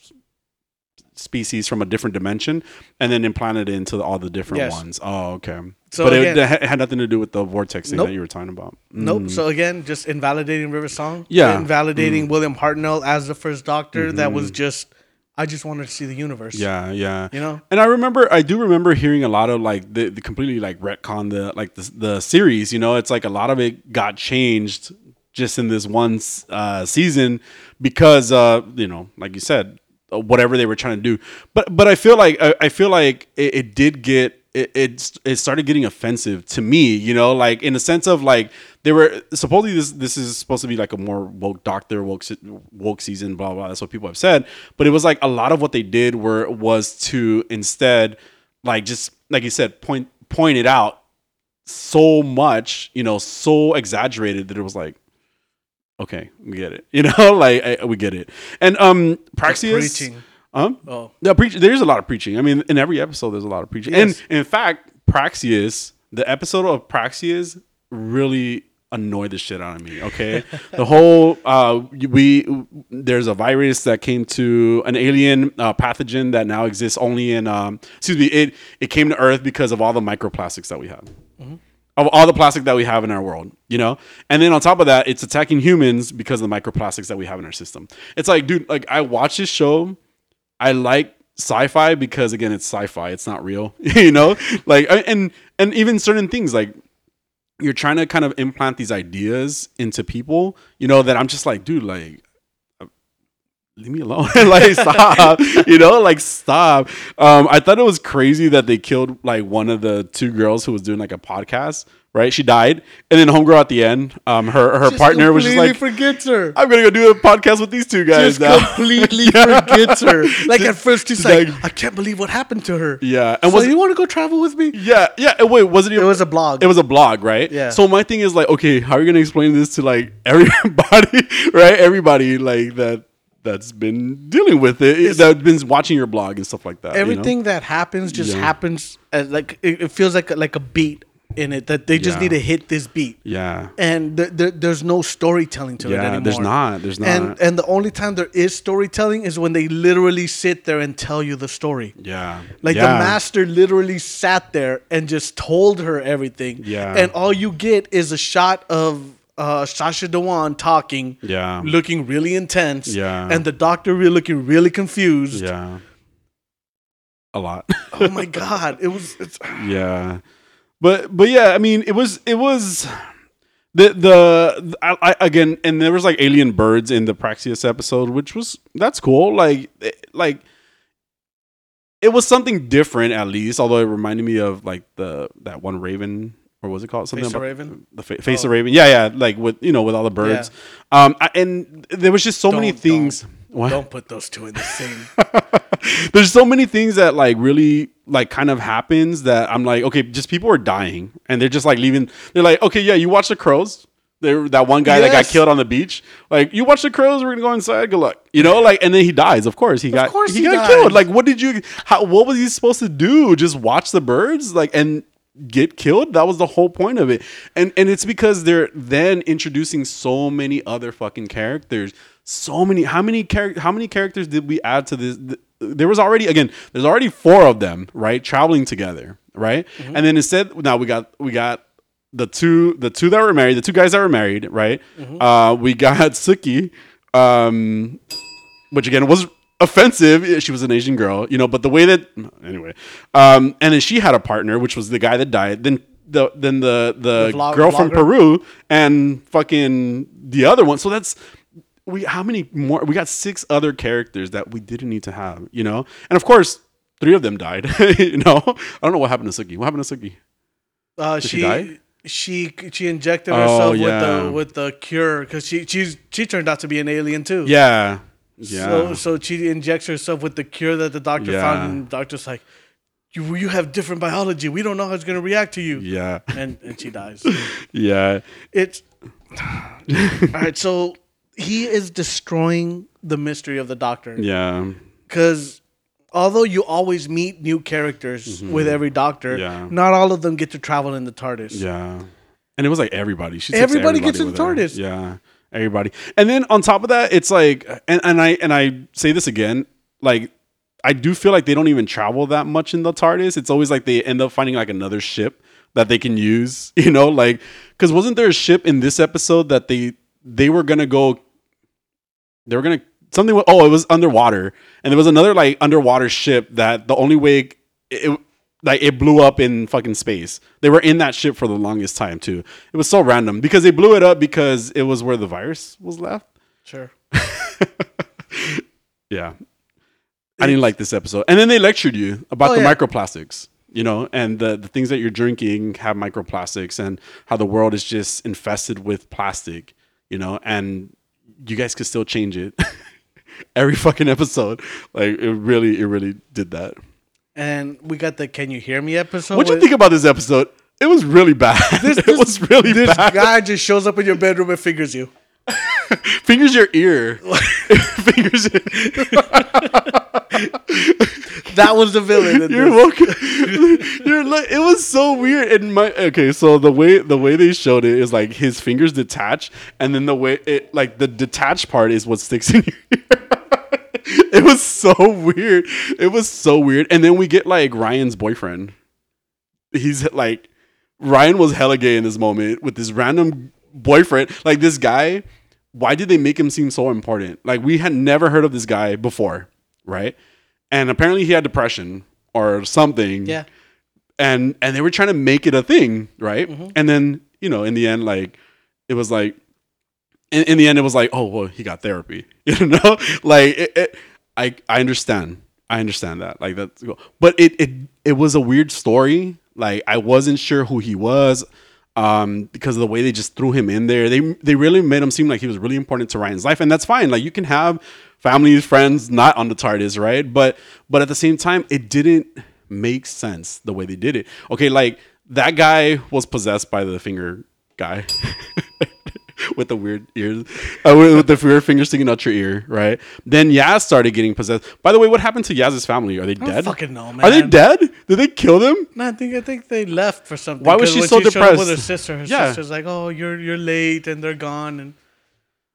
species from a different dimension, and then implanted it into all the different Yes. ones. Oh, okay. So but again- it, it had nothing to do with the vortex thing Nope. that you were talking about. Nope. Mm. So again, just invalidating River Song. Yeah. Mm. Invalidating William Hartnell as the first Doctor. That was just, I just wanted to see the universe. Yeah, yeah. You know? And I remember, I do remember hearing a lot of like the, the completely like retcon the like the the series. You know, it's like a lot of it got changed just in this one uh, season because uh, you know, like you said, uh, whatever they were trying to do. But but I feel like I, I feel like it, it did get it, it it started getting offensive to me. You know, like in the sense of like they were supposedly this this is supposed to be like a more woke doctor woke woke season blah blah. That's what people have said. But it was like a lot of what they did were was to instead like just like you said point point it out so much you know so exaggerated that it was like okay we get it you know like I, we get it and um Praxeus. Um Oh. no, preach. There's a lot of preaching. I mean, in every episode, there's a lot of preaching. Yes. And in fact, Praxeus, the episode of Praxeus, really annoyed the shit out of me. Okay, the whole uh, we there's a virus that came to an alien uh, pathogen that now exists only in um, excuse me it it came to Earth because of all the microplastics that we have of all the plastic that we have in our world, you know? And then on top of that, it's attacking humans because of the microplastics that we have in our system. It's like, dude, like I watch this show, I like sci-fi because again, it's sci-fi, it's not real, you know? Like and and even certain things like you're trying to kind of implant these ideas into people, you know, that I'm just like, dude, like leave me alone. Like stop you know? Like stop. Um i thought it was crazy that they killed like one of the two girls who was doing like a podcast right she died and then homegirl at the end um her her Just partner was just like forgets her. i'm gonna go do a podcast with these two guys Just now completely forgets her. Like at first, he's like, I can't believe what happened to her. yeah and So was you want to go travel with me? yeah yeah and wait was it It was a blog. it was a blog, right? Yeah. So my thing is like, okay, how are you gonna explain this to like everybody, right? Everybody like that that's been dealing with it, that's been watching your blog and stuff like that. you know? Everything that happens just Yeah. happens as like it, it feels like a, like a beat in it that they just Yeah. need to hit this beat. Yeah. And th- th- there's no storytelling to it anymore. There's not. There's not. And and the only time there is storytelling is when they literally sit there and tell you the story. yeah. Like yeah. the master literally sat there and just told her everything. Yeah. And all you get is a shot of uh, Sacha Dhawan talking. Yeah. Looking really intense. Yeah. And the doctor really looking really confused. Yeah. A lot. Oh my god. It was it's, yeah but but yeah i mean it was it was the the I, I again and there was like alien birds in the Praxeus episode which was that's cool. Like it- like it was something different at least although it reminded me of like the that one raven or was it called something Face of about Raven? the fa- face Oh. of raven. Yeah yeah like with you know with all the birds. Um I, and there was just so many Don't- things what? don't put those two in the same. there's so many things that like really like kind of happens that I'm like, okay, just people are dying and they're just like leaving. They're like, okay, yeah, you watch the crows. There, that one guy that got killed on the beach. Like, you watch the crows. We're gonna go inside. Good luck. You know, like, and then he dies. Of course, he got. course he, he got dies. killed. Like, what did you? How? What was he supposed to do? Just watch the birds? Like, and get killed? That was the whole point of it. And and it's because they're then introducing so many other fucking characters. So many. How many character? How many characters did we add to this? th- There was already again. There's already four of them, right? Traveling together, right? Mm-hmm. And then instead, now we got we got the two the two that were married, the two guys that were married, right? Mm-hmm. Uh, we got Suki, um, which again was offensive. She was an Asian girl, you know, but the way that anyway, um, and then she had a partner, which was the guy that died. Then the then the the, The vlog- girl from? Peru and fucking the other one. So that's we how many more we got six other characters that we didn't need to have, you know? And of course, three of them died. you know? I don't know what happened to Suki. What happened to Suki? Uh, she she, die? she she injected Oh, herself yeah. with the with the cure because she she's she turned out to be an alien too. Yeah. Yeah. So so she injects herself with the cure that the doctor Yeah. found, and the doctor's like, "You you have different biology. We don't know how it's gonna react to you." yeah. And and she dies. Yeah. It's all right. So he is destroying the mystery of the doctor Yeah. because although you always meet new characters with every doctor, Mm-hmm. Yeah. not all of them get to travel in the TARDIS. Yeah. And it was like everybody. She takes Everybody gets in the her. TARDIS. Yeah. Everybody. And then on top of that, it's like and, and I and I say this again, like I do feel like they don't even travel that much in the TARDIS. It's always like they end up finding like another ship that they can use, you know, like cuz wasn't there a ship in this episode that they they were to go they were to something oh, it was underwater and there was another like underwater ship that the only way it, it like it blew up in fucking space. They were in that ship for the longest time too. It was so random because they blew it up because it was where the virus was left. Sure. Yeah. I didn't like this episode. And then they lectured you about Oh, the yeah. microplastics, you know, and the, the things that you're drinking have microplastics and how the world is just infested with plastic, you know, and you guys could still change it every fucking episode. Like it really, it really did that. And we got the "Can you hear me?" episode. What do you think about this episode? It was really bad. it was really This bad. guy just shows up in your bedroom and fingers you. Fingers your ear. Fingers. That was the villain. in You're this. welcome. You're like it was so weird. And my okay, so the way the way they showed it is like his fingers detach, and then the way it like the detached part is what sticks in your ear. it was so weird. It was so weird. And then we get like Ryan's boyfriend. He's like Ryan was hella gay in this moment with this random boyfriend. Like this guy, why did they make him seem so important? Like we had never heard of this guy before, right? And apparently he had depression or something. Yeah. And and they were trying to make it a thing, right? Mm-hmm. And then, you know, in the end, like it was like in, in the end it was like, oh well, he got therapy. You know? like it, it I I understand. I understand that. Like that's but it it it was a weird story. Like I wasn't sure who he was um because of the way they just threw him in there. They they really made him seem like he was really important to Ryan's life and that's fine. Like you can have family friends not on the TARDIS, right? But but at the same time it didn't make sense the way they did it. Okay, like that guy was possessed by the finger guy. with the weird ears, uh, with, the weird finger sticking out your ear, right? Then Yaz started getting possessed. By the way, what happened to Yaz's family? Are they don't dead? fucking know, Are they dead? Did they kill them? No, I think I think they left for something. Why was she so showed up With her sister, her Yeah. sister's like, "Oh, you're you're late," and they're gone. And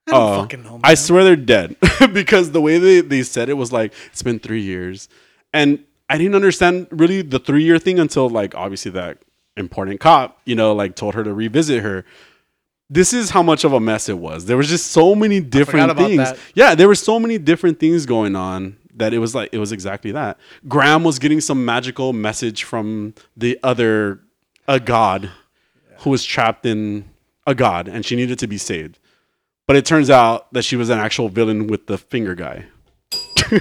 I don't Oh, fucking know. Man. I swear they're dead because the way they, they said it was like it's been three years, and I didn't understand really the three year thing until like obviously that important cop, you know, like told her to revisit her. This is how much of a mess it was. There was just so many different things. Yeah, there were so many different things going on that it was like it was exactly that. Graham was getting some magical message from the other a god who was trapped in a god and she needed to be saved. But it turns out that she was an actual villain with the finger guy.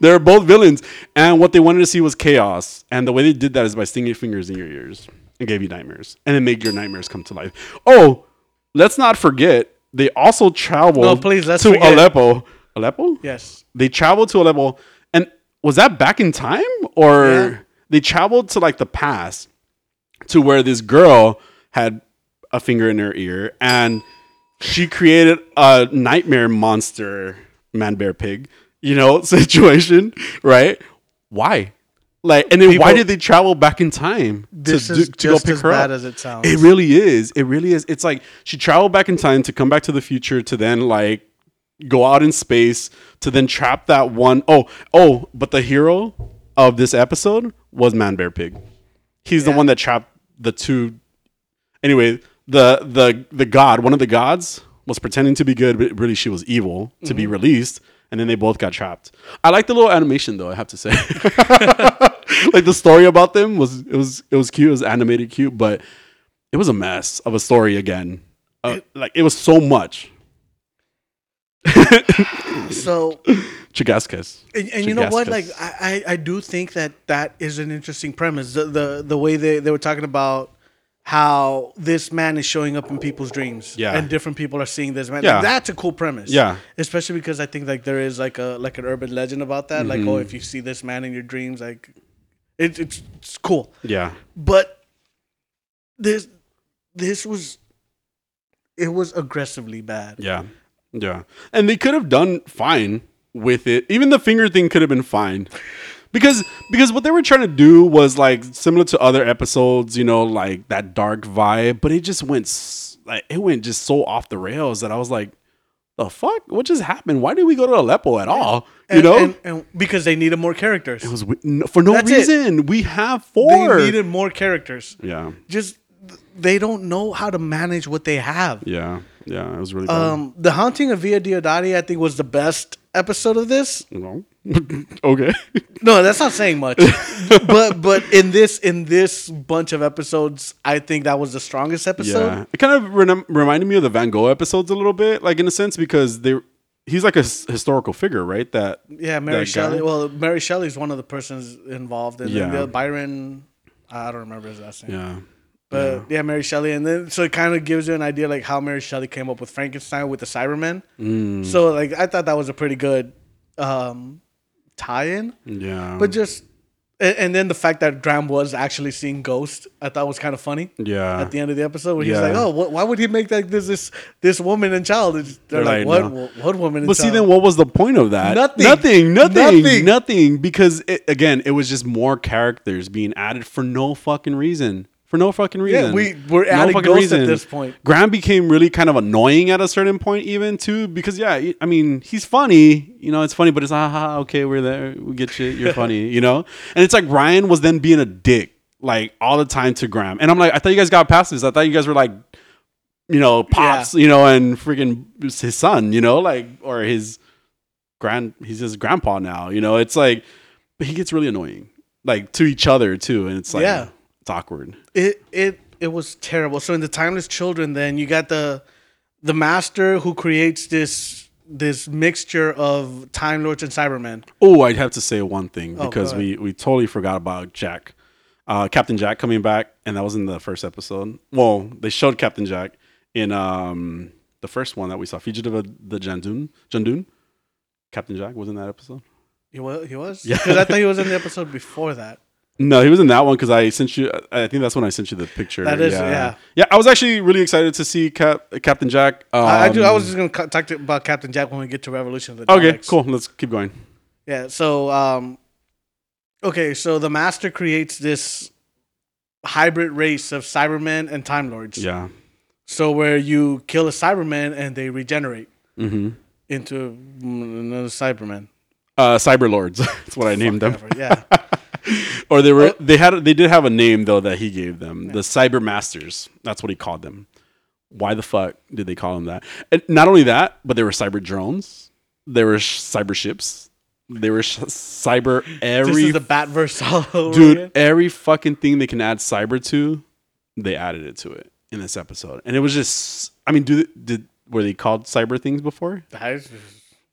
They're both villains, and what they wanted to see was chaos. And the way they did that is by stinging fingers in your ears and gave you nightmares, and then make your nightmares come to life. Oh, let's not forget they also traveled No, please, let's to forget. Aleppo. Aleppo? yes, They traveled to Aleppo, and was that back in time, or Yeah. they traveled to like the past to where this girl had a finger in her ear, and she created a nightmare monster man bear pig you know situation right why like and then why did they travel back in time to, this do, to go just pick as her bad up? as it sounds. it really is. It really is. It's like she traveled back in time to come back to the future to then like go out in space to then trap that one oh oh but the hero of this episode was man bear pig. He's the Yeah. one that trapped the two anyway the the the god one of the gods was pretending to be good but really she was evil to be mm-hmm. released and then they both got trapped i like the little animation though i have to say like the story about them was it was it was cute it was animated cute but it was a mess of a story again uh, like it was so much so, Chigaskas. and, and you know what? Like, I, I I do think that that is an interesting premise. The the, the way they, they were talking about how this man is showing up in people's dreams. Yeah. And different people are seeing this man. Yeah. That's a cool premise. Yeah. Especially because I think like there is like a like an urban legend about that. Like, Mm-hmm. oh, if you see this man in your dreams, like it, it's it's cool. Yeah. But this this was it was aggressively bad. Yeah. Yeah. And they could have done fine with it. Even the finger thing could have been fine. Because because what they were trying to do was like similar to other episodes, you know, like that dark vibe, but it just went like it went just so off the rails that I was like, the fuck? What just happened? Why did we go to Aleppo at all? You And- know? and, and because they needed more characters. it was for no That's it. reason. We have four. they needed more characters. yeah. Just they don't know how to manage what they have. Yeah. Yeah. It was really bad. Um, the haunting of Villa Diodati, I think, was the best episode of this. No. okay. No, that's not saying much. but but in this in this bunch of episodes, I think that was the strongest episode. Yeah, it kind of re- reminded me of the Van Gogh episodes a little bit, like in a sense because they he's like a s- historical figure, right? That Yeah, Mary that Shelley. guy. Well, Mary Shelley's one of the persons involved, and then Yeah. the Byron. I don't remember his last name. yeah, But yeah. Mary Shelley, and then so it kind of gives you an idea like how Mary Shelley came up with Frankenstein with the Cybermen. Mm. So like I thought that was a pretty good um, tie-in, yeah, but just and, and then the fact that Graham was actually seeing ghosts, I thought was kind of funny. yeah, At the end of the episode, where he's Yeah. like, "Oh, wh- why would he make like this this this woman and child?" It's- They're, like, "What? no. Wh- What woman?" And But see, child? then what was the point of that? Nothing. nothing, nothing, Nothing. nothing. Because it, again, it was just more characters being added for no fucking reason. For no fucking reason. Yeah, we- we're adding ghosts at this point. Graham became really kind of annoying at a certain point, even too, because yeah, I mean, he's funny. You know, it's funny, but it's ah, ha, ha, okay, we're there, we get you, you're funny. You know, and it's like Ryan was then being a dick like all the time to Graham, and I'm like, I thought you guys got past this. I thought you guys were like, you know, pops, you know, and freaking his son, you know, like or his grand, he's his grandpa now. You know, it's like, but he gets really annoying, like to each other too, and it's like, Yeah. It's awkward. it it it was terrible. So in the Timeless Children, then you got the the master who creates this this mixture of Time Lords and Cybermen. Oh, I'd have to say one thing Oh, because go we we totally forgot about Jack, uh, Captain Jack coming back, and that was in the first episode. Well, they showed Captain Jack in um the first one that we saw, Fugitive of the Judoon. Judoon. Captain Jack was in that episode. He was. He was. Yeah. Because I thought he was in the episode before that. No, he was in that one because I sent you. I think that's when I sent you the picture. That is- yeah. yeah. I was actually really excited to see Cap, Captain Jack. Um, I, I do. I was just gonna talk to, about Captain Jack when we get to Revolution of the okay. Daleks. Cool. Let's keep going. Yeah. So, um, okay. So the Master creates this hybrid race of Cybermen and Time Lords. Yeah. So where you kill a Cyberman and they regenerate Mm-hmm. into another Cyberman. Uh, Cyber Lords. that's what I named them. Whatever, Yeah. or they were oh. they had they did have a name though that he gave them. The cyber masters. That's what he called them. Why the fuck did they call them that? And not only that but there were cyber drones. There were sh- cyber ships. There were sh- cyber this every is the Batverse all over dude again. every fucking thing they can add cyber to they added it to it in this episode. And it was just i mean do did were they called cyber things before? I,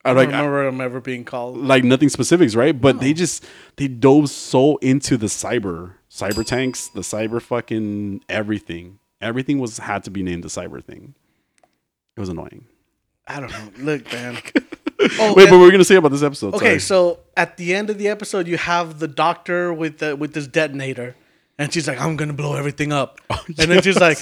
I I don't like I- remember them ever being called. like nothing specifics, right? But they just they dove so into the cyber cyber tanks, the cyber fucking everything. Everything was had to be named the cyber thing. It was annoying. I don't know. Look, man. Oh, Wait, and- but we're gonna say about this episode. okay. sorry. So at the end of the episode, you have the doctor with the with this detonator, and she's like, "I'm gonna blow everything up," oh, and then she's like,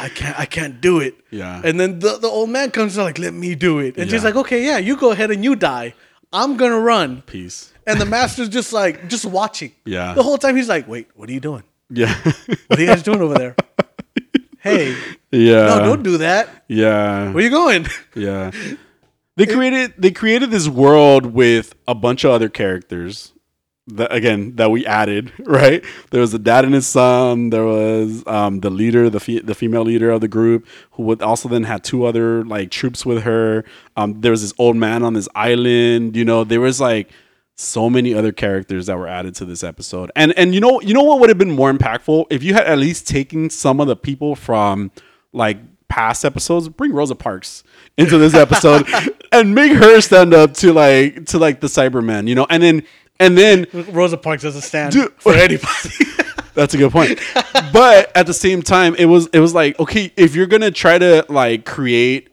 "I can't, I can't do it." Oh, Yeah. And then the, the old man comes and like, "Let me do it," and she's like, "Okay, yeah, you go ahead and you die. I'm gonna run." peace. And the master's just like, just watching. Yeah. The whole time he's like, "Wait, what are you doing? Yeah, What are you guys doing over there?" hey, yeah, no, don't do that. yeah, Where you going? yeah. They created they created this world with a bunch of other characters. That again that we added right. There was the dad and his son. There was um, the leader, the fe- the female leader of the group, who would also then had two other like troops with her. Um, there was this old man on this island. You know, there was like so many other characters that were added to this episode. And and you know you know what would have been more impactful if you had at least taken some of the people from like past episodes, bring Rosa Parks into this episode and make her stand up to like to like the Cybermen, you know, and then and then Rosa Parks doesn't stand Dude. for anybody. That's a good point. but at the same time, it was it was like okay, if you're gonna try to like create.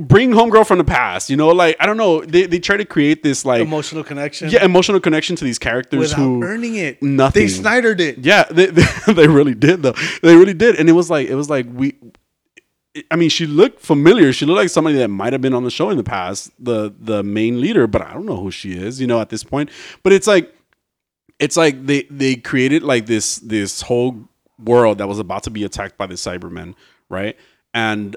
Bring homegirl from the past, you know, like I don't know. They, they try to create this like Emotional connection. yeah emotional connection to these characters without who earning it. nothing. They Snydered it. Yeah, they, they, they really did though. They really did, and it was like it was like we. I mean, she looked familiar. She looked like somebody that might have been on the show in the past, the the main leader, but I don't know who she is. You know, at this point, but it's like, it's like they they created like this this whole world that was about to be attacked by the Cybermen, right? And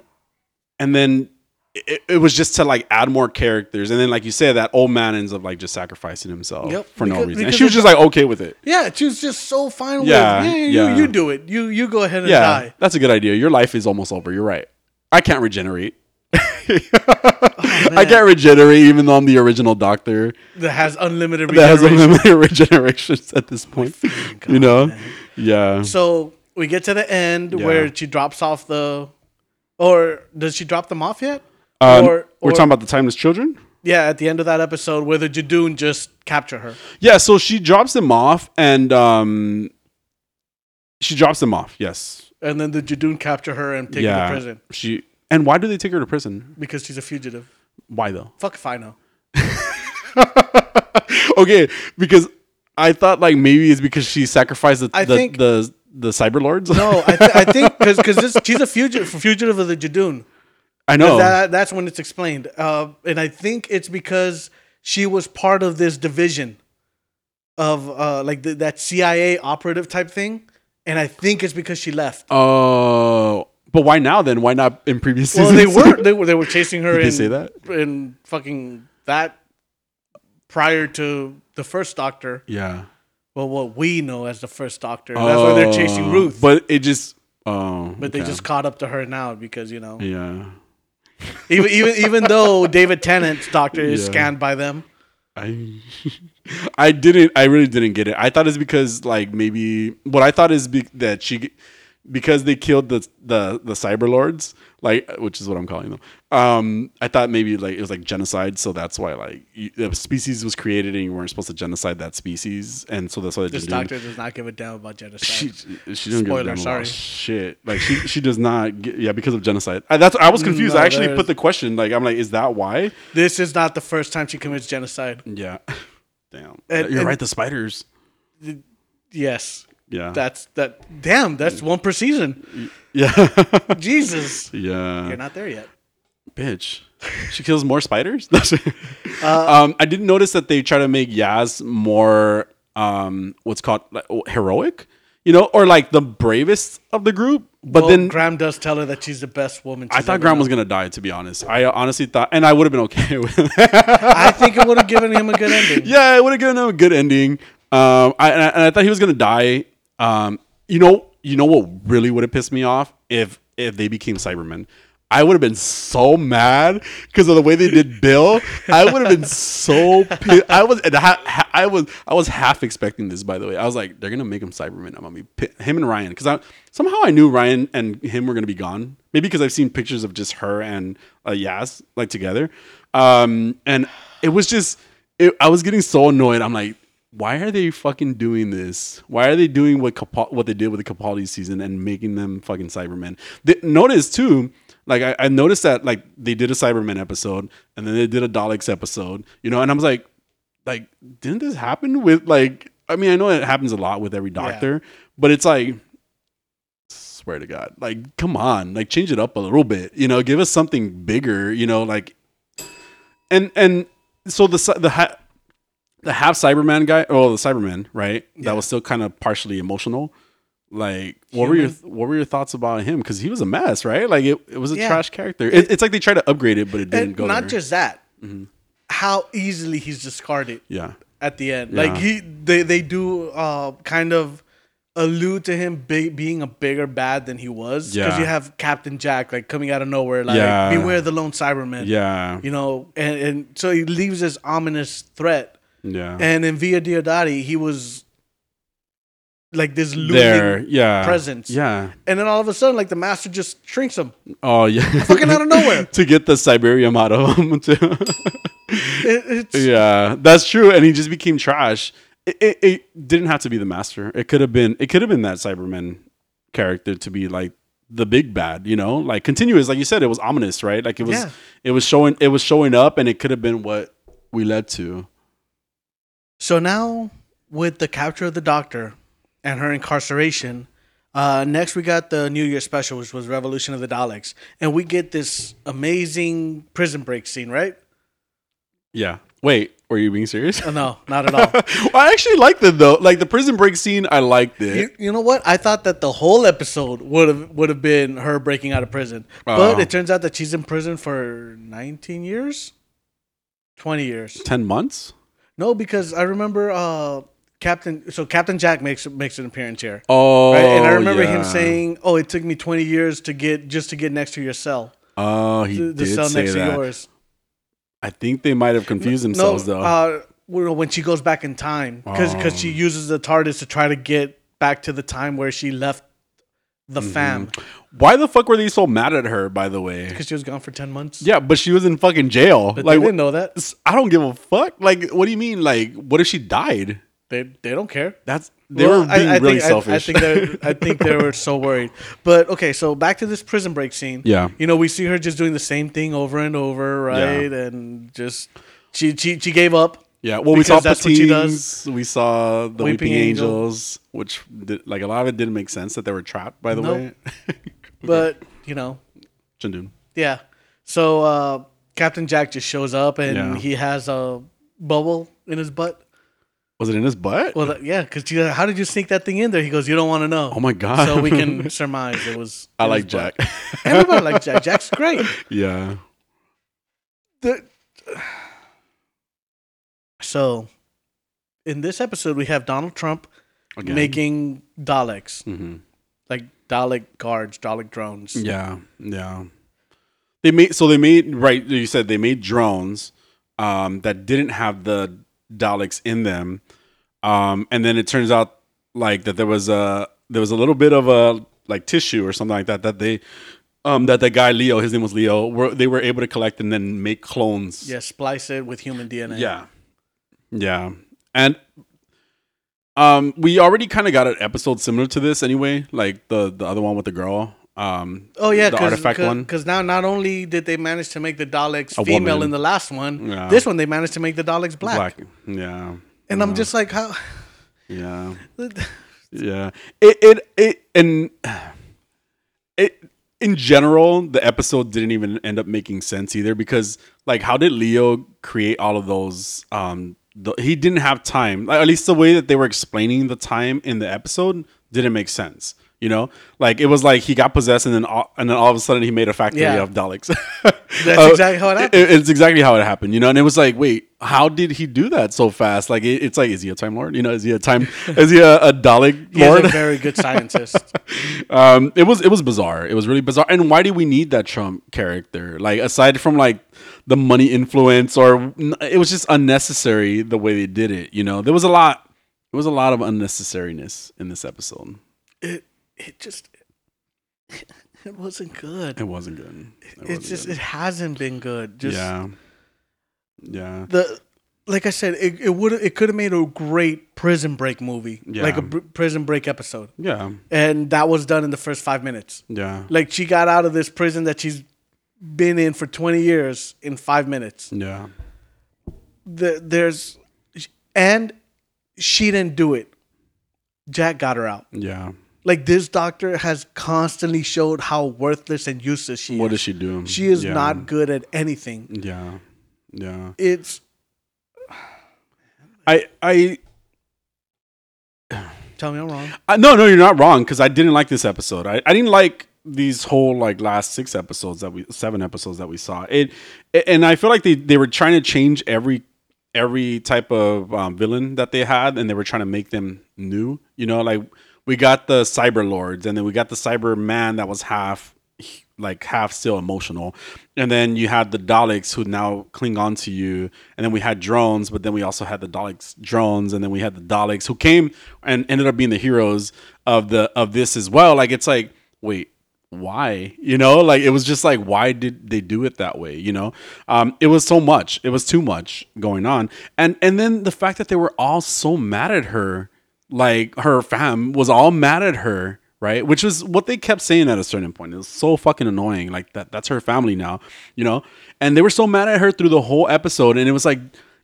and then it, it was just to like add more characters, and then like you said, that old man ends up like just sacrificing himself Yep, for no reason, and she was just like okay with it. Yeah, she was just so fine Yeah, with. Yeah, yeah. You, you do it. You you go ahead and Yeah, die. that's a good idea. Your life is almost over. You're right. I can't regenerate. Oh, I can't regenerate even though I'm the original doctor That has unlimited that has unlimited regenerations at this oh, point. you know? Yeah. So we get to the end Yeah. where she drops off the, or does she drop them off yet? Um, or, we're talking about the timeless children? yeah, at the end of that episode where the Judoon just capture her. Yeah, so she drops them off and um she drops them off, yes. And then the Judoon capture her and take her to prison She and why do they take her to prison? because she's a fugitive. Why though? Fuck if I know. okay, because I thought like maybe it's because she sacrificed the I the, think- the the cyber lords. No, I, th- I think because because she's a fugitive fugitive of the Judoon. I know. That, that's when it's explained. Uh, and I think it's because she was part of this division of uh, like the, that CIA operative type thing. And I think it's because she left. Oh, but why now then? Why not in previous Well, seasons? they were they were they were chasing her Did they in say that? in fucking that prior to the first Doctor. yeah. Well, what we know as the first Doctor. That's why they're chasing Oh, Ruth. But it just oh, but they just caught up to her now because you know yeah. Even even even though David Tennant's Doctor is Yeah. scanned by them. I I didn't I really didn't get it. I thought it's because like maybe what I thought is be, that she because they killed the the the cyber lords like which is what I'm calling them. Um I thought maybe like it was like genocide so that's why like you, the species was created and you weren't supposed to genocide that species and so that's why This Doctor does not give a damn about genocide. she she doesn't give a damn sorry. about shit. Like she she does not get, yeah because of genocide. I, that's I was confused. No, I actually put the question like I'm like is that why? this is not the first time she commits genocide. Yeah. Damn. And- You're and- right. The spiders. Yes, Yeah. that's that. Damn, that's one per season. yeah. Jesus, yeah. you're not there yet. Bitch. She kills more spiders. Uh, um, I didn't notice that they try to make Yaz more um, what's called like, heroic, you know, or like the bravest of the group. But Well, then Graham does tell her that she's the best woman. I thought Graham was gonna die. To be honest, I honestly thought, and I would have been okay with it. I think it would have given him a good ending. yeah, it would have given him a good ending. Um, I, and I and I thought he was gonna die. Um, you know, you know what really would have pissed me off if if they became Cybermen. I would have been so mad because of the way they did Bill. I would have been so pissed. I was, ha- I was, I was half expecting this. By the way, I was like, they're gonna make him Cyberman. I'm gonna be him and Ryan because I somehow I knew Ryan and him were gonna be gone. Maybe because I've seen pictures of just her and uh, Yas like together, um, and it was just, it, I was getting so annoyed. I'm like, why are they fucking doing this? Why are they doing what Capal- what they did with the Capaldi season and making them fucking Cybermen? They, notice too, like I, I noticed that like they did a Cybermen episode and then they did a Daleks episode, you know, and I was like, like didn't this happen with like? I mean, I know it happens a lot with every doctor, but it's like. Swear to God, like, come on, like, change it up a little bit, you know, give us something bigger, you know, like, and and so the the the half Cyberman guy, oh the Cyberman, right? Yeah. That was still kind of partially emotional. Like, what were your what were your thoughts about him? Because he was a mess, right? Like, it, it was a Yeah. trash character. It, it's like they tried to upgrade it, but it didn't and go. not there. Mm-hmm. just that, how easily he's discarded yeah, at the end. Yeah. Like he, they they do uh, kind of allude to him be, being a bigger bad than he was because Yeah. you have Captain Jack like coming out of nowhere, like Yeah. beware the lone Cyberman. yeah, you know, and and so he leaves this ominous threat. Yeah. And in Villa Diodati, he was like this looming there, yeah, presence. yeah. And then all of a sudden, like the master just shrinks him. Oh yeah, Fucking out of nowhere. to get the Cyberium out of him. Too. It- it's, yeah, that's true. And he just became trash. it, it, it didn't have to be the master. It could have been it could have been that Cyberman character to be like the big bad, you know, like continuous. Like you said, it was ominous, right? Like it was Yeah. it was showing it was showing up, and it could have been what we led to. So now, with the capture of the doctor and her incarceration, uh, next we got the New Year special, which was Revolution of the Daleks, and we get this amazing prison break scene, right? Yeah. Wait, were you being serious? Oh, no, not at all. well, I actually liked it though. Like the prison break scene, I liked it. you, you know what? I thought that the whole episode would have would have been her breaking out of prison, but Oh. it turns out that she's in prison for 19 years, 20 years. Ten months. No, because I remember uh, Captain. So Captain Jack makes makes an appearance here. Oh, Right? And I remember him saying, "Oh, it took me 20 years to get just to get next to your cell, "Oh, he the, the did cell say next that." to yours." I think they might have confused themselves no, though. Uh, when she goes back in time, because Oh. she uses the TARDIS to try to get back to the time where she left the Mm-hmm. fam, Why the fuck were they so mad at her? By the way, because she was gone for 10 months. yeah, but she was in fucking jail. but like, they didn't know that. I don't give a fuck. Like, what do you mean? Like, what if she died? They they don't care. That's they Well, were being I, I really think, selfish. I, think they I think they were so worried. But okay, so back to this prison break scene. Yeah. you know we see her just doing the same thing over and over, right? And just she she she gave up. Yeah, well, we saw that's what she Patines, we saw the Weeping, Weeping Angel. Angels, which did, like a lot of it didn't make sense that they were trapped. By the Nope. way, But you know, Judoon. yeah. So uh, Captain Jack just shows up and Yeah. he has a bubble in his butt. Was it in his butt? Well, that- yeah, because how did you sneak that thing in there? He goes, "You don't want to know." oh my god! So we can surmise it was. I in like his butt. Jack. Everybody likes Jack. Jack's great. yeah. the so in this episode we have Donald Trump Again. making Daleks, hmm like Dalek guards, Dalek drones. Yeah, yeah. They made so they made right. You said they made drones um, that didn't have the Daleks in them, um, and then it turns out like that there was a there was a little bit of a like tissue or something like that that they um, that the guy Leo, his name was Leo, were they were able to collect and then make clones. Yeah, splice it with human DNA. Yeah. Yeah. And um we already kind of got an episode similar to this anyway, like the the other one with the girl. Um Oh yeah, the cause, artifact cause, one. 'cause now not only did they manage to make the Daleks A female woman. in the last one, Yeah. this one they managed to make the Daleks black. Yeah. And I'm just like, how? Yeah. Yeah. It it it and it in general, the episode didn't even end up making sense either because like how did Leo create all of those um the, he didn't have time. At least the way that they were explaining the time in the episode didn't make sense. You know, like it was like he got possessed, and then all, and then all of a sudden he made a factory Yeah. of Daleks. That's exactly how it happened. it's exactly how it happened, you know. And it was like, wait, how did he do that so fast? Like, it, it's like, is he a time lord? You know, is he a time? is he a, a Dalek He's a very good scientist. um, it was it was bizarre. It was really bizarre. And why do we need that Trump character? Like, aside from like the money influence, or it was just unnecessary the way they did it. You know, there was a lot. There was a lot of unnecessariness in this episode. it it just it wasn't good. It wasn't good. It It's wasn't just good. it hasn't been good. Just yeah, yeah. the like I said, it, it would it could have made a great prison break movie, Yeah. like a br- prison break episode, Yeah, and that was done in the first five minutes. yeah, Like she got out of this prison that she's been in for twenty years in five minutes. yeah, The, there's and she didn't do it. Jack got her out. yeah. Like this doctor has constantly showed how worthless and useless she is. What is. does she do? She is Yeah. not good at anything. Yeah, yeah. It's I I tell me I'm wrong. Uh, no, no, you're not wrong because I didn't like this episode. I, I didn't like these whole like last six episodes that we seven episodes that we saw. It, and I feel like they they were trying to change every every type of um, villain that they had, and they were trying to make them new. You know, like we got the cyber lords, and then we got the cyber man that was half like half still emotional. And then you had the daleks who now cling on to you. And then we had drones but then we also had the daleks drones. And then we had the daleks who came and ended up being the heroes of the of this as well. Like it's like wait why? You know like it was just like why did they do it that way you know? Um it was so much. It was too much going on. And and then the fact that they were all so mad at her like her fam was all mad at her right? Which is what they kept saying at a certain point. It was so fucking annoying. Like that that's her family now you know? And they were so mad at her through the whole episode and it was like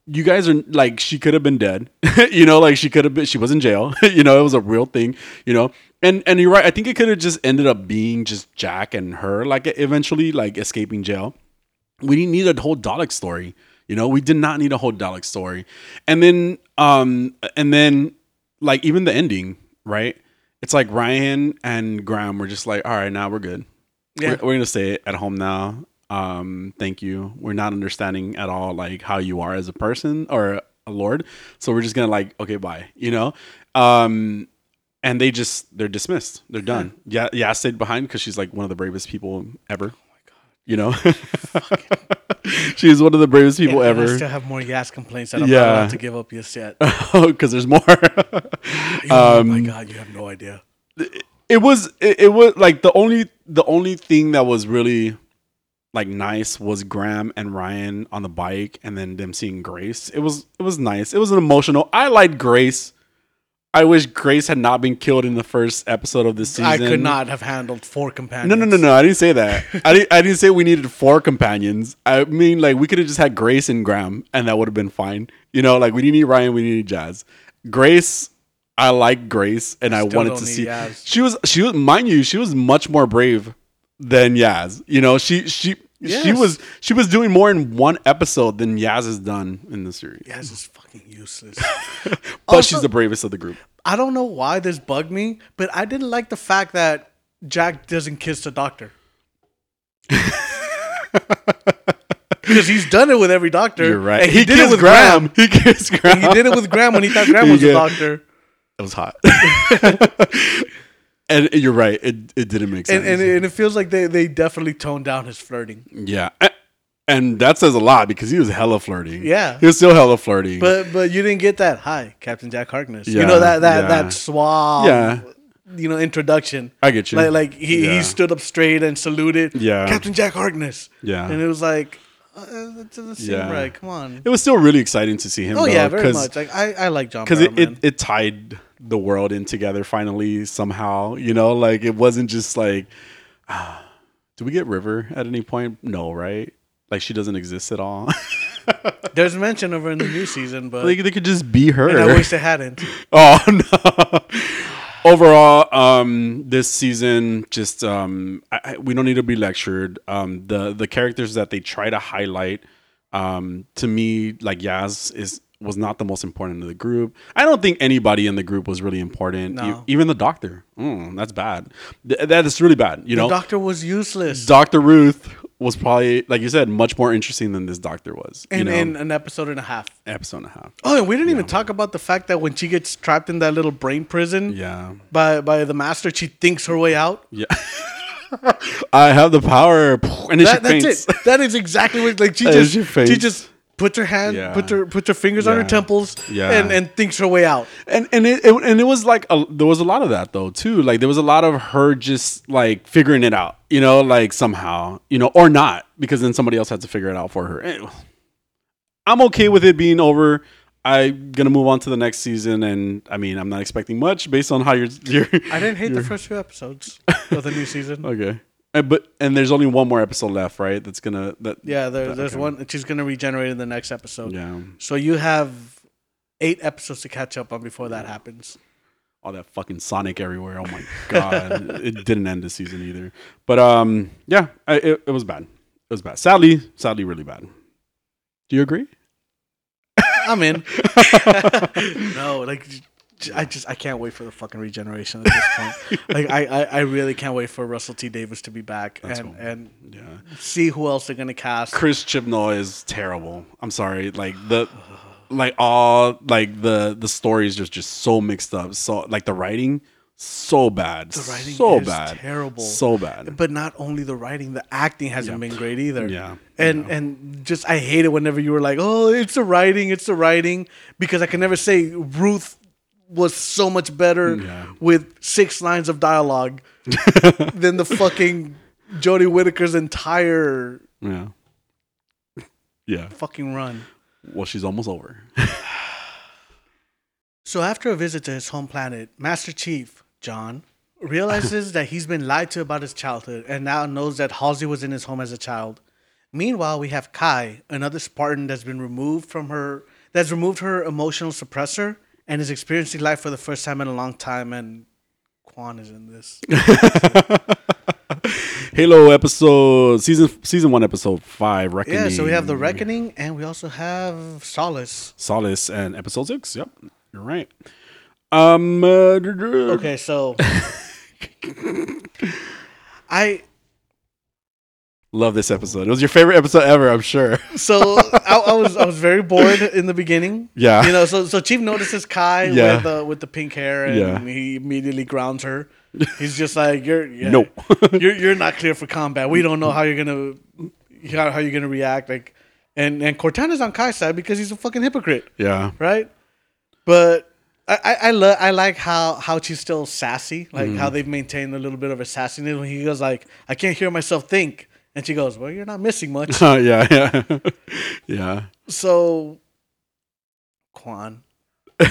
you guys are like she could have been dead you know? Like she could have been she was in jail you know? It was a real thing you know? And and you're right i think it could have just ended up being just jack and her like eventually like escaping jail. We didn't need a whole dalek story you know? We did not need a whole dalek story. And then um and then like even the ending right? It's like ryan and graham were just like all right now we're good. Yeah. we're, we're gonna stay at home now. Um thank you. We're not understanding at all like how you are as a person or a lord. So we're just gonna like okay bye you know? Um and they just they're dismissed. They're done. Yeah. Yeah stayed behind because she's like one of the bravest people ever you know she's one of the bravest people I ever still have more gas complaints that I'm Yeah. not allowed to give up just yet. oh because there's more oh Um, my god, you have no idea. it was it, it was like the only the only thing that was really like nice was Graham and Ryan on the bike and then them seeing Grace. It was it was nice. It was an emotional. I liked Grace. I wish Grace had not been killed in the first episode of this season. I could not have handled four companions. No, no, no, no. I didn't say that. I didn't. I didn't say we needed four companions. I mean, like we could have just had Grace and Graham, and that would have been fine. You know, like we didn't need Ryan, we didn't need Jazz. Grace, I like Grace, and I Still wanted to see. Yaz. She was. She was. Mind you, she was much more brave than Yaz. You know, she she. She was she was doing more in one episode than Yaz has done in the series, Yaz is fucking useless. but Also- she's the bravest of the group. I don't know why this bugged me, but I didn't like the fact that Jack doesn't kiss the doctor. because he's done it with every doctor. You're right. And he, did it with Graham. He kissed Graham. He did it with Graham when he thought Graham was Yeah. a doctor. It was hot. and you're right. It it didn't make sense. And, and, and it feels like they, they definitely toned down his flirting. yeah. And that says a lot because he was hella flirty. Yeah. He was still hella flirty. But but you didn't get that. Hi, Captain Jack Harkness. Yeah, you know that that yeah. that suave, Yeah. you know, introduction. I get you. Like like he, Yeah. he stood up straight and saluted. Yeah. Captain Jack Harkness. Yeah. And it was like, uh, that doesn't seem Yeah. right. Come on. it was still really exciting to see him. Oh though, yeah, very 'cause- much. Like I, I like John because it, it, Barrowman. it tied the world in together finally somehow you know like it wasn't just like ah, do we get river at any point no right like she doesn't exist at all There's mention of her in the new season, but like they could just be her and I wish they hadn't. oh no overall um this season just um I, I, we don't need to be lectured. Um the the characters that they try to highlight um to me like yaz is was not the most important in the group. I don't think anybody in the group was really important. No. E- even the doctor. Mm, that's bad. Th- that is really bad you The know? doctor was useless. dr ruth was probably like you said much more interesting than this doctor was you in, know in an episode and a half. episode and a half Oh, and we didn't even talk about the fact that when she gets trapped in that little brain prison yeah by by the master, she thinks her way out. yeah i have the power and then That, she that's faints. it. That is exactly what like she And just she she, faints. just puts her hand, Yeah. put her put her fingers on her Yeah. temples, Yeah. and and thinks her way out. and and it, it and it was like a, there was a lot of that though too like there was a lot of her just like figuring it out you know like somehow you know or not because then somebody else had to figure it out for her Eh, i'm okay with it being over i'm gonna move on to the next season and i mean i'm not expecting much based on how you're, you're I didn't hate the first few episodes of the new season. okay And- but and there's only one more episode left right that's gonna that Yeah, there, there's Okay. one. She's gonna regenerate in the next episode. yeah So you have eight episodes to catch up on before that happens. All that fucking Sonic everywhere. Oh my god, it didn't end the season either. But um, yeah, I, it, it was bad. It was bad. Sadly, sadly, really bad. Do you agree? I'm in. no, like I just I can't wait for the fucking regeneration at this point. like I, I I really can't wait for Russell T Davies to be back That's and cool. and Yeah. see who else they're gonna cast. Chris Chibnall is terrible. I'm sorry. Like the like all like the the stories are just so mixed up. So like the writing so bad. The writing so is bad. terrible. So bad. But not only the writing, the acting hasn't Yeah. been great either. Yeah. And and just I hate it whenever you were like, oh, it's the writing, it's the writing, because I can never say Ruth was so much better Yeah. with six lines of dialogue than the fucking Jodie Whittaker's entire Yeah. Yeah. fucking run. Well, she's almost over. So after a visit to his home planet, Master Chief, John, realizes that he's been lied to about his childhood and now knows that Halsey was in his home as a child. Meanwhile, we have Kai, another Spartan that's been removed from her that's removed her emotional suppressor and is experiencing life for the first time in a long time and Kwan is in this. Halo episode season season one episode five. Reckoning. yeah, so we have the Reckoning and we also have Solace. Solace and episode six. Yep, you're right. Um. uh, Okay, so I Love this episode. It was your favorite episode ever. I'm sure. so I, I was I was very bored in the beginning. Yeah. you know. So so Chief notices Kai Yeah. with the with the pink hair, and Yeah. he immediately grounds her. He's just like, "You're yeah, Nope. you're you're not clear for combat. We don't know how you're gonna how, how you're gonna react." Like, and and Cortana's on Kai's side because he's a fucking hypocrite, yeah. right? But. I, I, I, lo- I like how, how she's still sassy, like Mm-hmm. how they've maintained a little bit of a sassiness. When he goes like, "I can't hear myself think," and she goes, "Well, you're not missing much." Uh, yeah. Yeah. yeah. So, Kwan.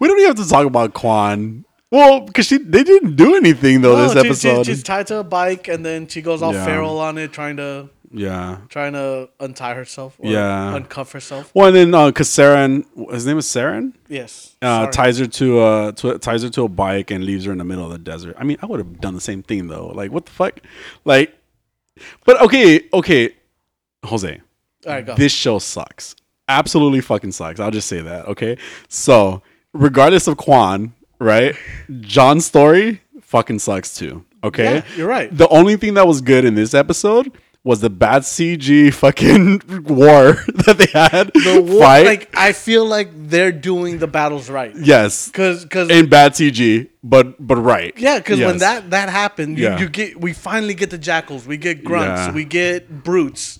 We don't even have to talk about Kwan. Well, because she they didn't do anything though No, this she- she- episode. she's tied to a bike, and then she goes all Yeah. feral on it, trying to yeah. trying to untie herself. Or Yeah. uncuff herself. Well, and then because Soren, his name is Soren, Yes. uh, ties her to a to, ties her to a bike and leaves her in the middle of the desert. I mean, I would have done the same thing though. Like, what the fuck? Like, but okay, okay, Jose, All right, go. this show sucks. Absolutely fucking sucks. I'll just say that. Okay. So, regardless of Kwan, right? John's story fucking sucks too. Okay. Yeah, you're right. The only thing that was good in this episode was the bad CG fucking war that they had. the war, fight. like I feel like they're doing the battles right. yes. Because because In bad CG, but but right. yeah, because when that that happened, you, Yeah. you get we finally get the jackals, we get grunts, Yeah. we get brutes.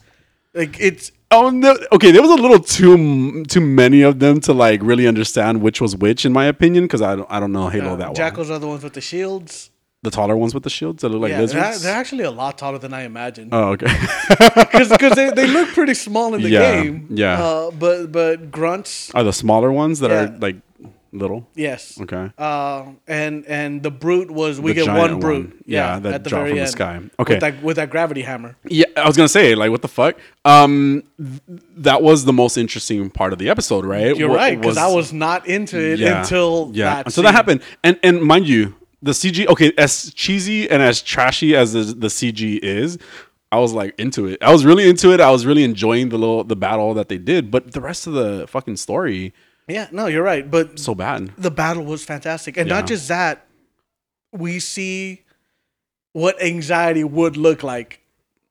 Like it's Oh no! Okay, there was a little too too many of them to like really understand which was which, in my opinion, because I don't I don't know Halo that well. jackals are the ones with the shields. The taller ones with the shields that look like yeah, lizards. they're actually a lot taller than I imagined. oh, okay. because they, they look pretty small in the Yeah, game. yeah. Uh, but but grunts, Are the smaller ones that are like little? yes. Okay. Uh, and and the brute was we The get one brute. one. Yeah, that at the very from the sky. Okay. With that, with that gravity hammer. Yeah, I was gonna say like what the fuck. Um, th- that was the most interesting part of the episode, right? You're Wa- right, because I was not into it yeah, until yeah that until that happened. And and mind you, the CG okay as cheesy and as trashy as the, the CG is. I was like into it. I was really into it. I was really enjoying the little the battle that they did, but the rest of the fucking story Yeah, no, you're right. But so bad. the battle was fantastic, and Yeah. not just that. We see what anxiety would look like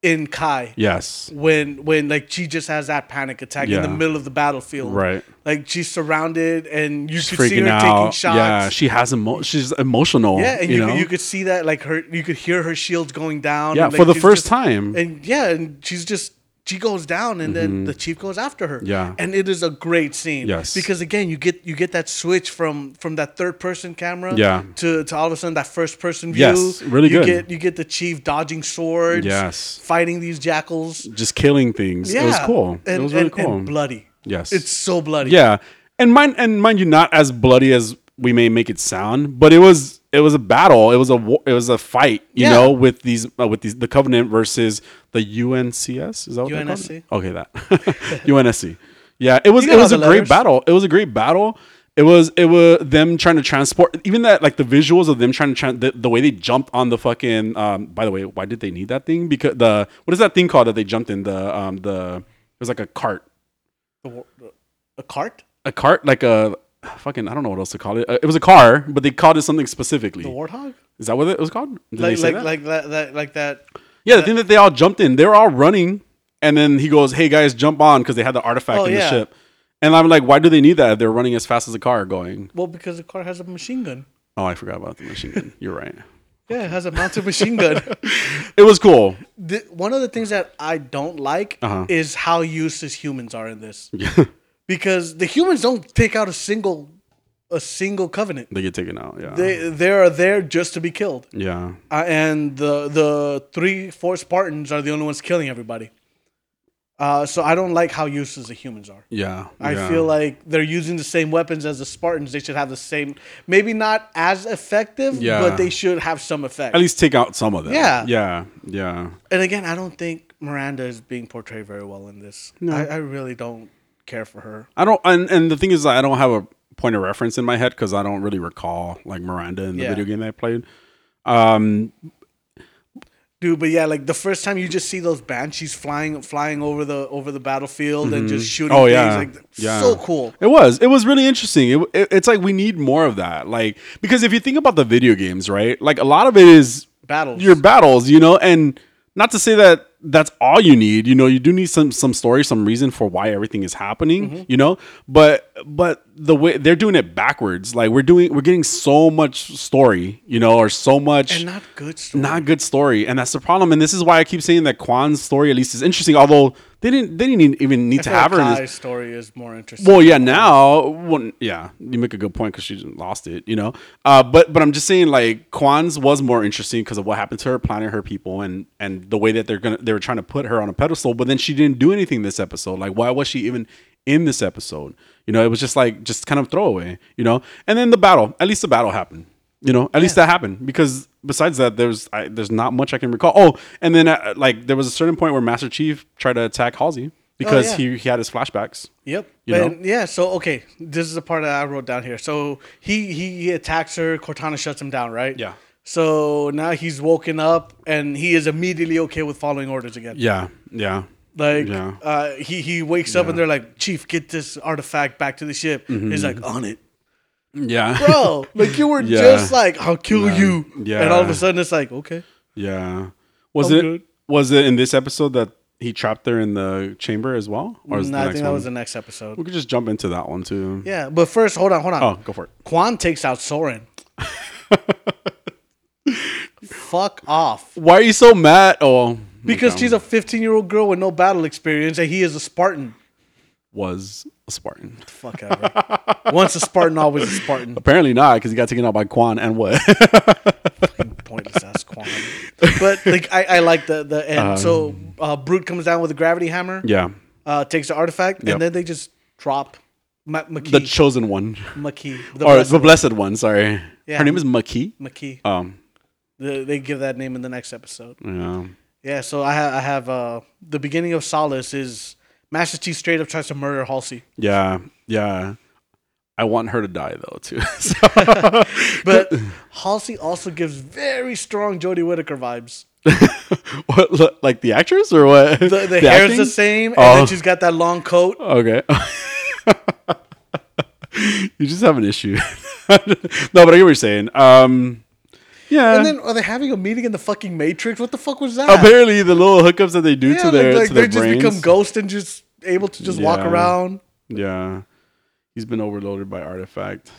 in Kai Yes. when when like she just has that panic attack in the middle of the battlefield. Right. Like she's surrounded, and you She's could see her freaking taking shots. Yeah, she has emo- she's emotional. Yeah, and you, you, know. could, you could see that like her, you could hear her shields going down. yeah, and, for the first just- time. And yeah, and she's just she goes down, and then the chief goes after her. Mm-hmm. Yeah. and it is a great scene. Yes. because again, you get you get that switch from from that third person camera. Yeah. to to all of a sudden that first person view. Yes, really you good. Get you get the chief dodging swords. Yes. fighting these jackals. just killing things. Yeah, It was cool. And, it was really and- cool. and bloody. yes. It's so bloody. yeah. And mind and mind you, not as bloody as we may make it sound, but it was it was a battle. It was a wa- it was a fight. You Yeah. know, with these uh, with these the Covenant versus the UNCS. Is that what? UNSC. Okay, that UNSC. Yeah, it was it was a the great battle. It was a great battle. It was it was them trying to transport even that like the visuals of them trying to tran the, the way they jumped on the fucking um by the way why did they need that thing because the what is that thing called that they jumped in the um the it was like a cart the- a cart, a cart like a fucking I don't know what else to call it. Uh, it was a car, but they called it something specifically. the warthog. Is that what it was called? Did they Like say like that? like that, that like that. yeah, the thing that they all jumped in. They were all running, and then he goes, "Hey guys, jump on!" Because they had the artifact Oh, in the ship. And I'm like, why do they need that? They're running as fast as a car going. Well, because the car has a machine gun. Oh, I forgot about the machine gun. You're right. Yeah, it has a mounted machine gun. It was cool. the, one of the things that I don't like Uh-huh. is how useless humans are in this. Because the humans don't take out a single a single covenant. They get taken out. Yeah. They they are there just to be killed, yeah. uh, and the the three four Spartans are the only ones killing everybody. Uh, so I don't like how useless the humans are. Yeah. I yeah. feel like they're using the same weapons as the Spartans. They should have the same, maybe not as effective, Yeah. but they should have some effect. at least take out some of them. Yeah. Yeah. Yeah. And again, I don't think Miranda is being portrayed very well in this. I, I really don't care for her. I don't, and, and the thing is, I don't have a point of reference in my head because I don't really recall like Miranda in the Yeah. video game that I played. Um, Dude, but yeah, like the first time you just see those banshees flying flying over the over the battlefield and just shooting Oh, things, yeah. like Yeah. so cool. It was. It was really interesting. It, it- it's like we need more of that. Like because if you think about the video games, right? Like a lot of it is Battles. your battles, you know, and not to say that that's all you need. You know, you do need some some story, some reason for why everything is happening. Mm-hmm. You know, but but the way they're doing it backwards, like we're doing, we're getting so much story, you know, or so much and not good story. not good story, and that's the problem. And this is why I keep saying that Kwan's story at least is interesting, although they didn't they didn't even need I to have like her in this story is more interesting. well, yeah, now, well, yeah, you make a good point because she lost it, you know. Uh, but but I'm just saying, like Kwan's was more interesting because of what happened to her, planning her people, and and the way that they're gonna they were trying to put her on a pedestal. But then she didn't do anything this episode. Like, why was she even in this episode? You know, it was just like just kind of throwaway, you know. And then the battle, at least the battle happened. You know, at least that happened because besides that, there's I, there's not much I can recall. Oh, and then uh, like there was a certain point where Master Chief tried to attack Halsey because yeah. he he had his flashbacks. Yep. You and yeah, so okay, this is the part that I wrote down here. So he he attacks her, Cortana shuts him down, right? Yeah. So now he's woken up and he is immediately okay with following orders again. Yeah, yeah. Like Yeah. uh, he he wakes up and they're like, "Chief, get this artifact back to the ship." Mm-hmm. He's like, "On it, Yeah. bro." like you were Yeah. just like, "I'll kill you," Yeah. and all of a sudden it's like, "Okay." Yeah. Was I'm it good. was it in this episode that he trapped her in the chamber as well? Or No, I think that one? was the next episode. we could just jump into that one too. Yeah, but first, hold on, hold on. Oh, go for it. Kwan takes out Soren. Fuck off. Why are you so mad? Oh, Because she's a 15 year old girl with no battle experience and he is a Spartan. was a Spartan. Fuck ever. Once a Spartan, always a Spartan. Apparently not, because he got taken out by Kwan and what? Pointless ass Kwan. But like, I, I like the the end. so uh, Brute comes down with a gravity hammer, yeah, uh, takes the artifact, Yep. and then they just drop Ma- the chosen one, Makee. The or blessed the blessed one. Sorry, Yeah. her name is Makee. Makee. Um, The, they give that name in the next episode. yeah, Yeah, so I, ha- I have uh, the beginning of Solace is Master Chief straight up tries to murder Halsey. yeah, yeah. I want her to die though too. So- But Halsey also gives very strong Jodie Whittaker vibes. what, like the actress or what? The, the, hair's acting? the same, and Oh. then she's got that long coat. Okay. you just have an issue. no, but I get what you're saying. Um, yeah. And then are they having a meeting in the fucking Matrix? What the fuck was that? apparently the little hookups that they do yeah, to their like, to they their just become ghosts and just able to just walk around. yeah. He's been overloaded by artifact.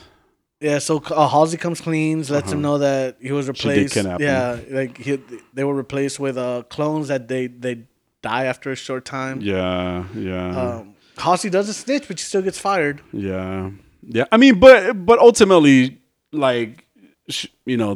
Yeah, so uh, Halsey comes cleans, lets him know that he was Uh-huh. did replaced. kidnap yeah, like he, they were replaced with uh, clones that they they die after a short time. Yeah, yeah, Um, Halsey doesn't snitch, but she still gets fired. yeah, yeah. I mean, but but ultimately, like, sh- you know,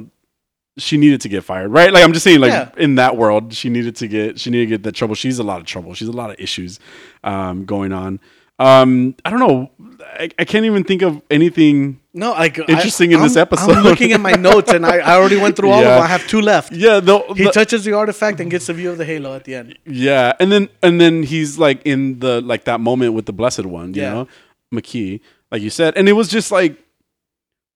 she needed to get fired, right? Like, I'm just saying, like, Yeah. in that world, she needed to get she needed to get that trouble. She's a lot of trouble. She's a lot of issues um, going on. Um, I don't know. I, I can't even think of anything. No, like Interesting I, in this episode. I'm looking at my notes, and I, I already went through all of them. I have two left. Yeah, the, He the- touches the artifact and gets a view of the halo at the end. Yeah, and then and then he's like in the like that moment with the blessed one, you Yeah. know, Makee, like you said, and it was just like,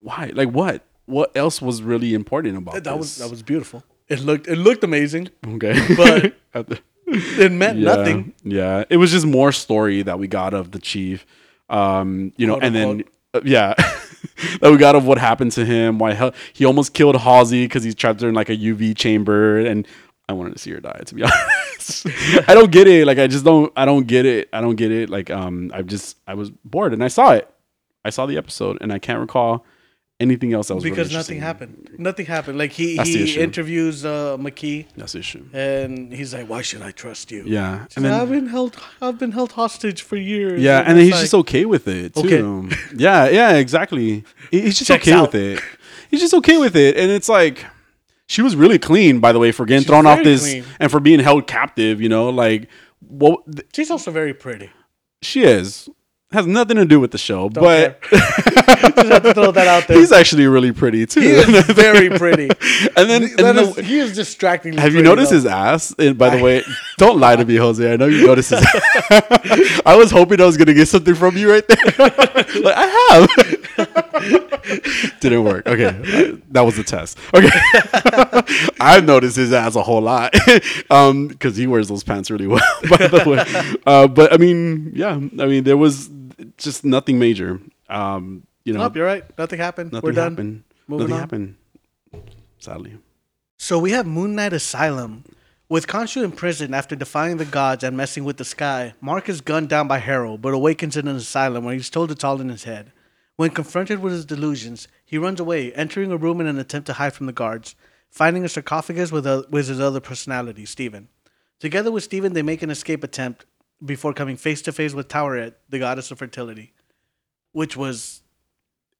why? Like what? What else was really important about That this? was that was beautiful. It looked it looked amazing. okay, but- It meant yeah, nothing. Yeah, it was just more story that we got of the chief, um, you know, Quote, and then uh, yeah. that we got of what happened to him, why he, he almost killed Halsey because he's trapped her in like a UV chamber, and I wanted to see her die. To be honest, I don't get it. Like I just don't. I don't get it. I don't get it. Like um, I just I was bored and I saw it. I saw the episode and I can't recall anything else that was really because nothing happened. Nothing happened. Like he That's the he issue. interviews uh, Makee, That's the issue. and he's like, "Why should I trust you?" Yeah, and then I've been held. I've been held hostage for years. Yeah, and then it's he's just like, okay with it too. Okay. yeah, yeah, exactly. He- He's just Checks okay out. with it. He's just okay with it, and it's like she was really clean, by the way, for getting She's thrown off very this clean. and for being held captive. You know, like what th- She's also very pretty. she is has nothing to do with the show, but Just have to throw that out there. he's actually really pretty too. He is very pretty. and then, and then is- the- he is distractingly. have you noticed though. his ass? And by the way, don't lie to me, Jose. I know you noticed his. I was hoping I was gonna get something from you right there. like I have. Didn't work. Okay, that was a test. Okay, I've noticed his ass a whole lot, um, because he wears those pants really well. By the way, uh, but I mean, yeah, I mean, there was just nothing major. Um, you know, Nope, you're right. Nothing happened. nothing We're done. happened. Moving nothing on. happened. Sadly. So we have Moon Knight Asylum. With Khonshu in prison after defying the gods and messing with the sky, Mark is gunned down by Harrow, but awakens in an asylum where he's told it's all in his head. When confronted with his delusions, he runs away, entering a room in an attempt to hide from the guards, finding a sarcophagus with, a, with his other personality, Steven. Together with Steven, they make an escape attempt before coming face to face with Taweret, the goddess of fertility, which was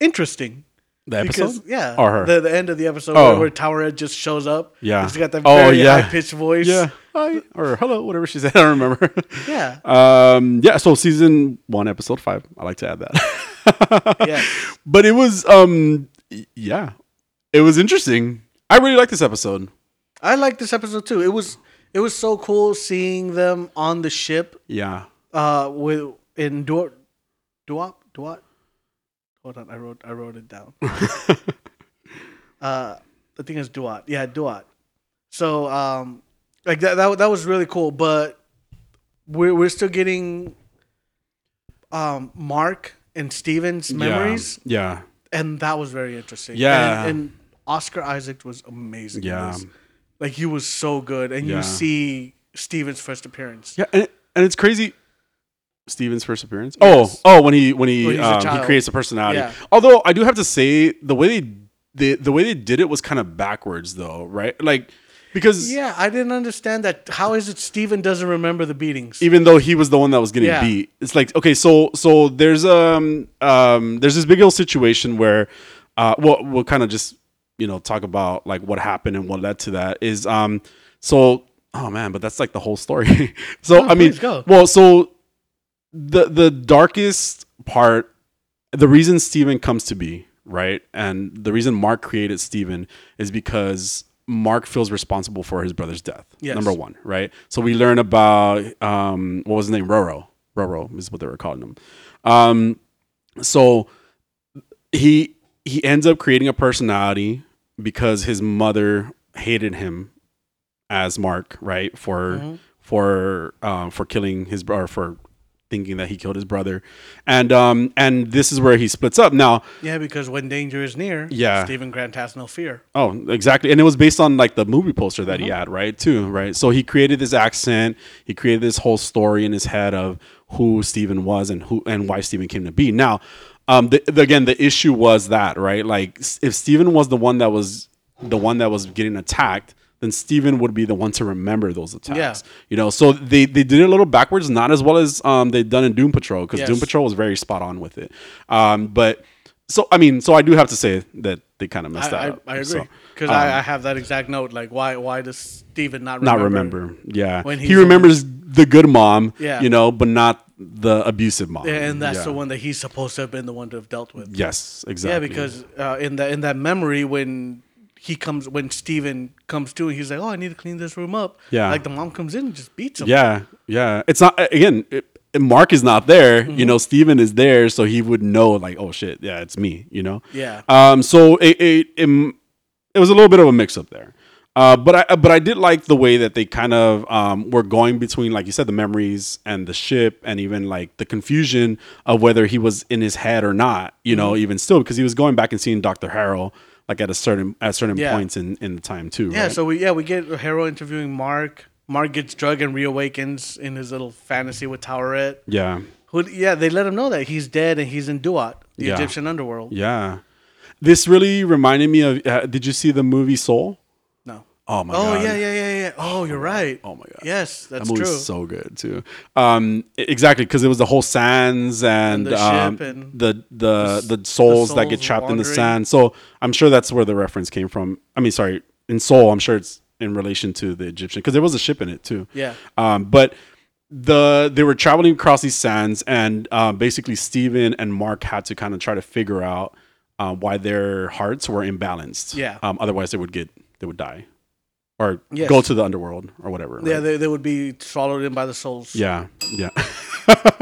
interesting. The Because episode? yeah, Or her? The, the end of the episode Oh. where, where Taweret just shows up. Yeah. he's got that Oh, very yeah. high pitched voice. Yeah. Hi. Or hello, whatever she said. I don't remember. yeah, Um, yeah, so season one, episode five. I like to add that. Yeah. But it was um yeah. It was interesting. I really like this episode. I like this episode too. It was it was so cool seeing them on the ship. Yeah. Uh, with in Duat, Duat, Duat. Hold on, I wrote I wrote it down. uh, I think it's Duat. Yeah, Duat. So um, like that that that was really cool. But we're we're still getting um Mark and Steven's memories. Yeah. and that was very interesting. Yeah. and, and Oscar Isaac was amazing. in Yeah. Like he was so good, and Yeah. you see Steven's first appearance. Yeah. And, and it's crazy. Steven's first appearance. Yes. Oh, oh, when he when he When um, he creates a personality. Yeah. Although I do have to say the way they the the way they did it was kind of backwards though, right? Like because Yeah, I didn't understand that. How is it Steven doesn't remember the beatings? even though he was the one that was getting Yeah. beat. It's like okay, so so there's um um there's this big old situation where uh we'll we'll kind of just you know talk about like what happened and what led to that is um so oh man, but that's like the whole story. so Oh, I mean, go. well, so the the darkest part, the reason Steven comes to be right, and the reason Mark created Steven is because Mark feels responsible for his brother's death. Yes. Number one, right? So we learn about um, what was his name? Roro. Roro is what they were calling him. Um, so he he ends up creating a personality because his mother hated him as Mark, right? For Mhm. for um, for killing his brother, for thinking that he killed his brother, and um and this is where he splits up. Now, yeah, because when danger is near, Yeah. Steven Grant has no fear. Oh, exactly. And it was based on like the movie poster that he Mm-hmm. had, right? Too, right? So he created this accent, he created this whole story in his head of who Steven was and who and why Steven came to be. Now, um the, the- again, the issue was that, right? Like if Steven was the one that was the one that was getting attacked, then Steven would be the one to remember those attacks. Yeah. You know, so they, they did it a little backwards, not as well as um they've done in Doom Patrol, because Yes. Doom Patrol was very spot on with it. Um, but so I mean, so I do have to say that they kind of I, messed that I, up. I agree So, because um, I, I have that exact note. Like, why why does Steven not remember? not remember. Yeah, when he remembers the good mom. Yeah. you know, but not the abusive mom. And that's Yeah. the one that he's supposed to have been the one to have dealt with. Yes, exactly. Yeah, because uh, in that in that memory when he comes when Steven comes to and he's like, "Oh, I need to clean this room up." Yeah. like the mom comes in and just beats him. yeah, yeah, it's not again. It, Mark is not there. Mm-hmm. You know, Steven is there, so he would know. Like, oh shit, yeah, it's me. You know. yeah, Um, so it, it, it, it was a little bit of a mix up there. Uh, but I but I did like the way that they kind of um, were going between, like you said, the memories and the ship, and even like the confusion of whether he was in his head or not. You know, Mm-hmm. even still because he was going back and seeing Doctor Harrow like at a certain at certain Yeah. points in in the time too. yeah. right? So we yeah we get Harrow interviewing Mark. Mark gets drugged and reawakens in his little fantasy with Taweret. yeah, Who yeah they let him know that he's dead and he's in Duat, the Yeah. Egyptian underworld. yeah. this really reminded me of. Uh, did you see the movie Soul? Oh my Oh god! yeah, yeah, yeah, yeah. Oh, you're right. Oh my god! Yes, that's that movie's true. so good too. Um, exactly because it was the whole sands and, And the um, ship and the the the souls that get souls trapped in the wandering. sand. So I'm sure that's where the reference came from. I mean, sorry, in Soul, I'm sure it's in relation to the Egyptian because there was a ship in it too. yeah. Um, but the they were traveling across these sands, and uh, basically Steven and Mark had to kind of try to figure out uh, why their hearts were imbalanced. Yeah. Um, otherwise, they would get they would die, or Yes. go to the underworld or whatever. Yeah, right? they, they would be swallowed in by the souls. yeah, yeah,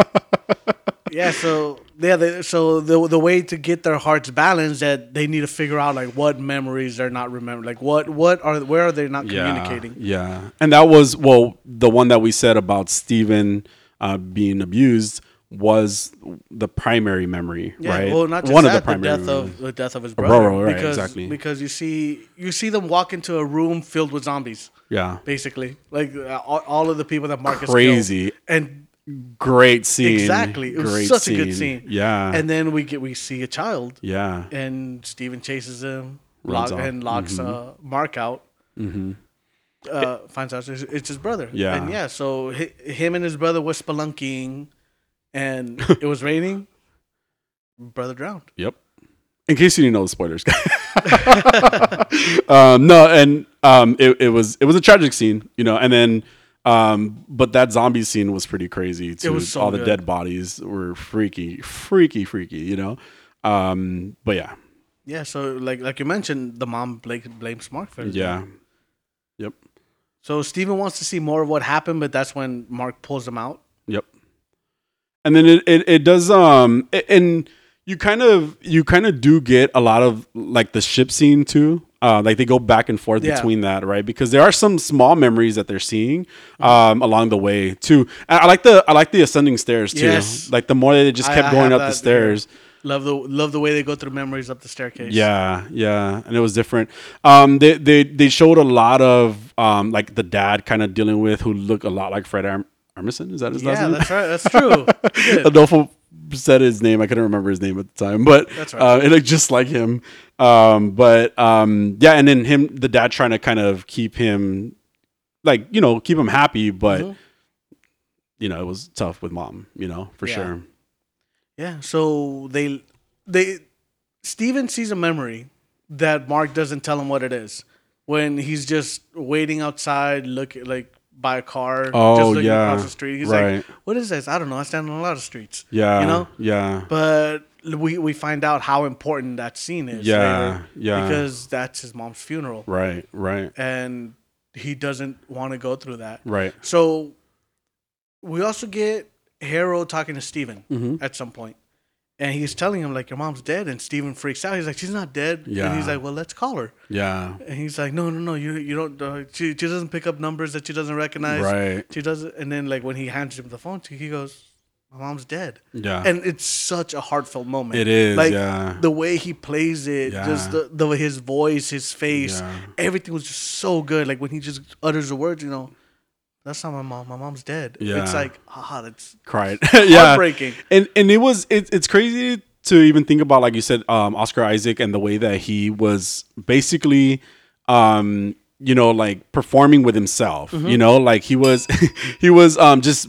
Yeah, so yeah, they, so the the way to get their hearts balanced that they need to figure out like what memories they're not remembering, like what what are where are they not communicating? yeah. And that was well, the one that we said about Steven uh, being abused was the primary memory, Yeah, right? well, not just one that, of the primary. death memories. of the death of his Aurora, brother, right, because exactly. because you see you see them walk into a room filled with zombies, yeah, basically, like uh, all, all of the people that Marcus killed. crazy. and Great scene. Exactly. It was Great such a good scene. Yeah. and then we get we see a child, yeah. and Steven chases him lock, and locks uh, Mark out. Mm-hmm. Uh, finds out it's, it's his brother. Yeah. and yeah, so hi, him and his brother were spelunking, and it was raining. Brother drowned. Yep. In case you didn't know the spoilers, um, no, and um, it, it was it was a tragic scene, you know, and then um, but that zombie scene was pretty crazy too. was so All the dead bodies were freaky, freaky, freaky, you know. Um, but yeah, Yeah, so like like you mentioned, the mom bla- blames Mark for death. yeah, yep, So Steven wants to see more of what happened, but that's when Mark pulls him out. And then it, it, it does um a- and you kind of you kind of do get a lot of like the ship scene too. Uh, like they go back and forth Yeah. between that, right? Because there are some small memories that they're seeing um, along the way too. And I like the I like the ascending stairs too. Yes. Like the more they just kept I going have up the stairs. Love the love the way they go through memories up the staircase. Yeah, yeah, and it was different. Um, they they they showed a lot of um like the dad kind of dealing with who looked a lot like Fred Arm- Armisen. Is that his last yeah, name? that's right. That's true. Adolfo said his name. I couldn't remember his name at the time, but That's right. uh, it looked just like him. Um, but um, yeah, and then him, the dad, trying to kind of keep him, like you know, keep him happy, but Mhm. you know, it was tough with mom. You know, for Yeah. sure. Yeah, so they they Steven sees a memory that Mark doesn't tell him what it is. When he's just waiting outside looking like by a car Oh, just looking yeah, across the street. He's right. like, What is this? I don't know. I stand on a lot of streets. Yeah, You know? yeah, But we we find out how important that scene is. Yeah, later, yeah. Because that's his mom's funeral. right, right, And he doesn't want to go through that. right. So we also get Harrow talking to Steven Mhm. at some point. And he's telling him like your mom's dead, and Steven freaks out. He's like, "She's not dead." yeah. And he's like, "Well, let's call her." Yeah, And he's like, "No, no, no. You you don't. Uh, she she doesn't pick up numbers that she doesn't recognize. right. She doesn't." And then like when he hands him the phone, he goes, "My mom's dead." Yeah, And it's such a heartfelt moment. it is. like yeah, the way he plays it, yeah. just the, the his voice, his face, Yeah. everything was just so good. Like when he just utters the words, you know, that's not my mom. My mom's dead. Yeah. It's like ah, that's cried. yeah, heartbreaking. and and it was it, it's crazy to even think about like you said um oscar isaac and the way that he was basically um you know like performing with himself Mm-hmm. you know like he was he was um just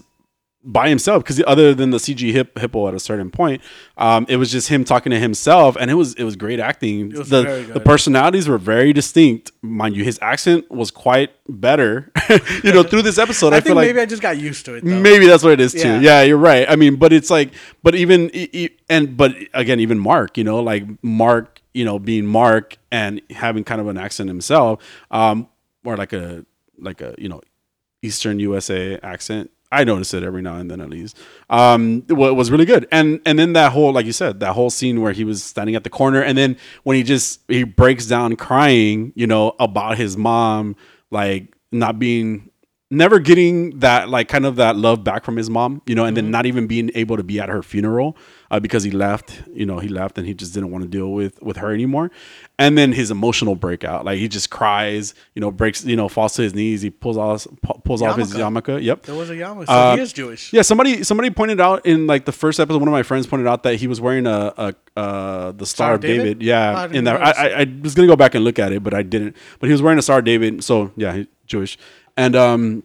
by himself because other than the cg hip, hippo at a certain point um it was just him talking to himself and it was it was great acting was the the personalities were very distinct mind you his accent was quite better you know through this episode I, i, think feel like maybe I just got used to it. Though. Maybe that's what it is too. Yeah. Yeah. you're right. I mean, but it's like, but even and but again, even Mark, you know, like Mark, you know, being Mark and having kind of an accent himself, um, or like a like a you know Eastern USA accent. I notice it every now and then at least. Um, it was really good, and and then that whole like you said, that whole scene where he was standing at the corner, and then when he just he breaks down crying, you know, about his mom like not being never getting that like kind of that love back from his mom, you know, and Mm-hmm. then not even being able to be at her funeral uh, because he left, you know, he left and he just didn't want to deal with with her anymore. And then his emotional breakout, like he just cries, you know, breaks, you know, falls to his knees, he pulls off pu- pulls off his Yarmulke. yarmulke. Yep. There was a Yama, so Uh, he is Jewish. Yeah, somebody somebody pointed out in like the first episode. One of my friends pointed out that he was wearing a, a uh the Star, Star of David. David? Yeah, I in that I, I I was gonna go back and look at it, but I didn't. But he was wearing a Star of David, so yeah, he's Jewish, and um.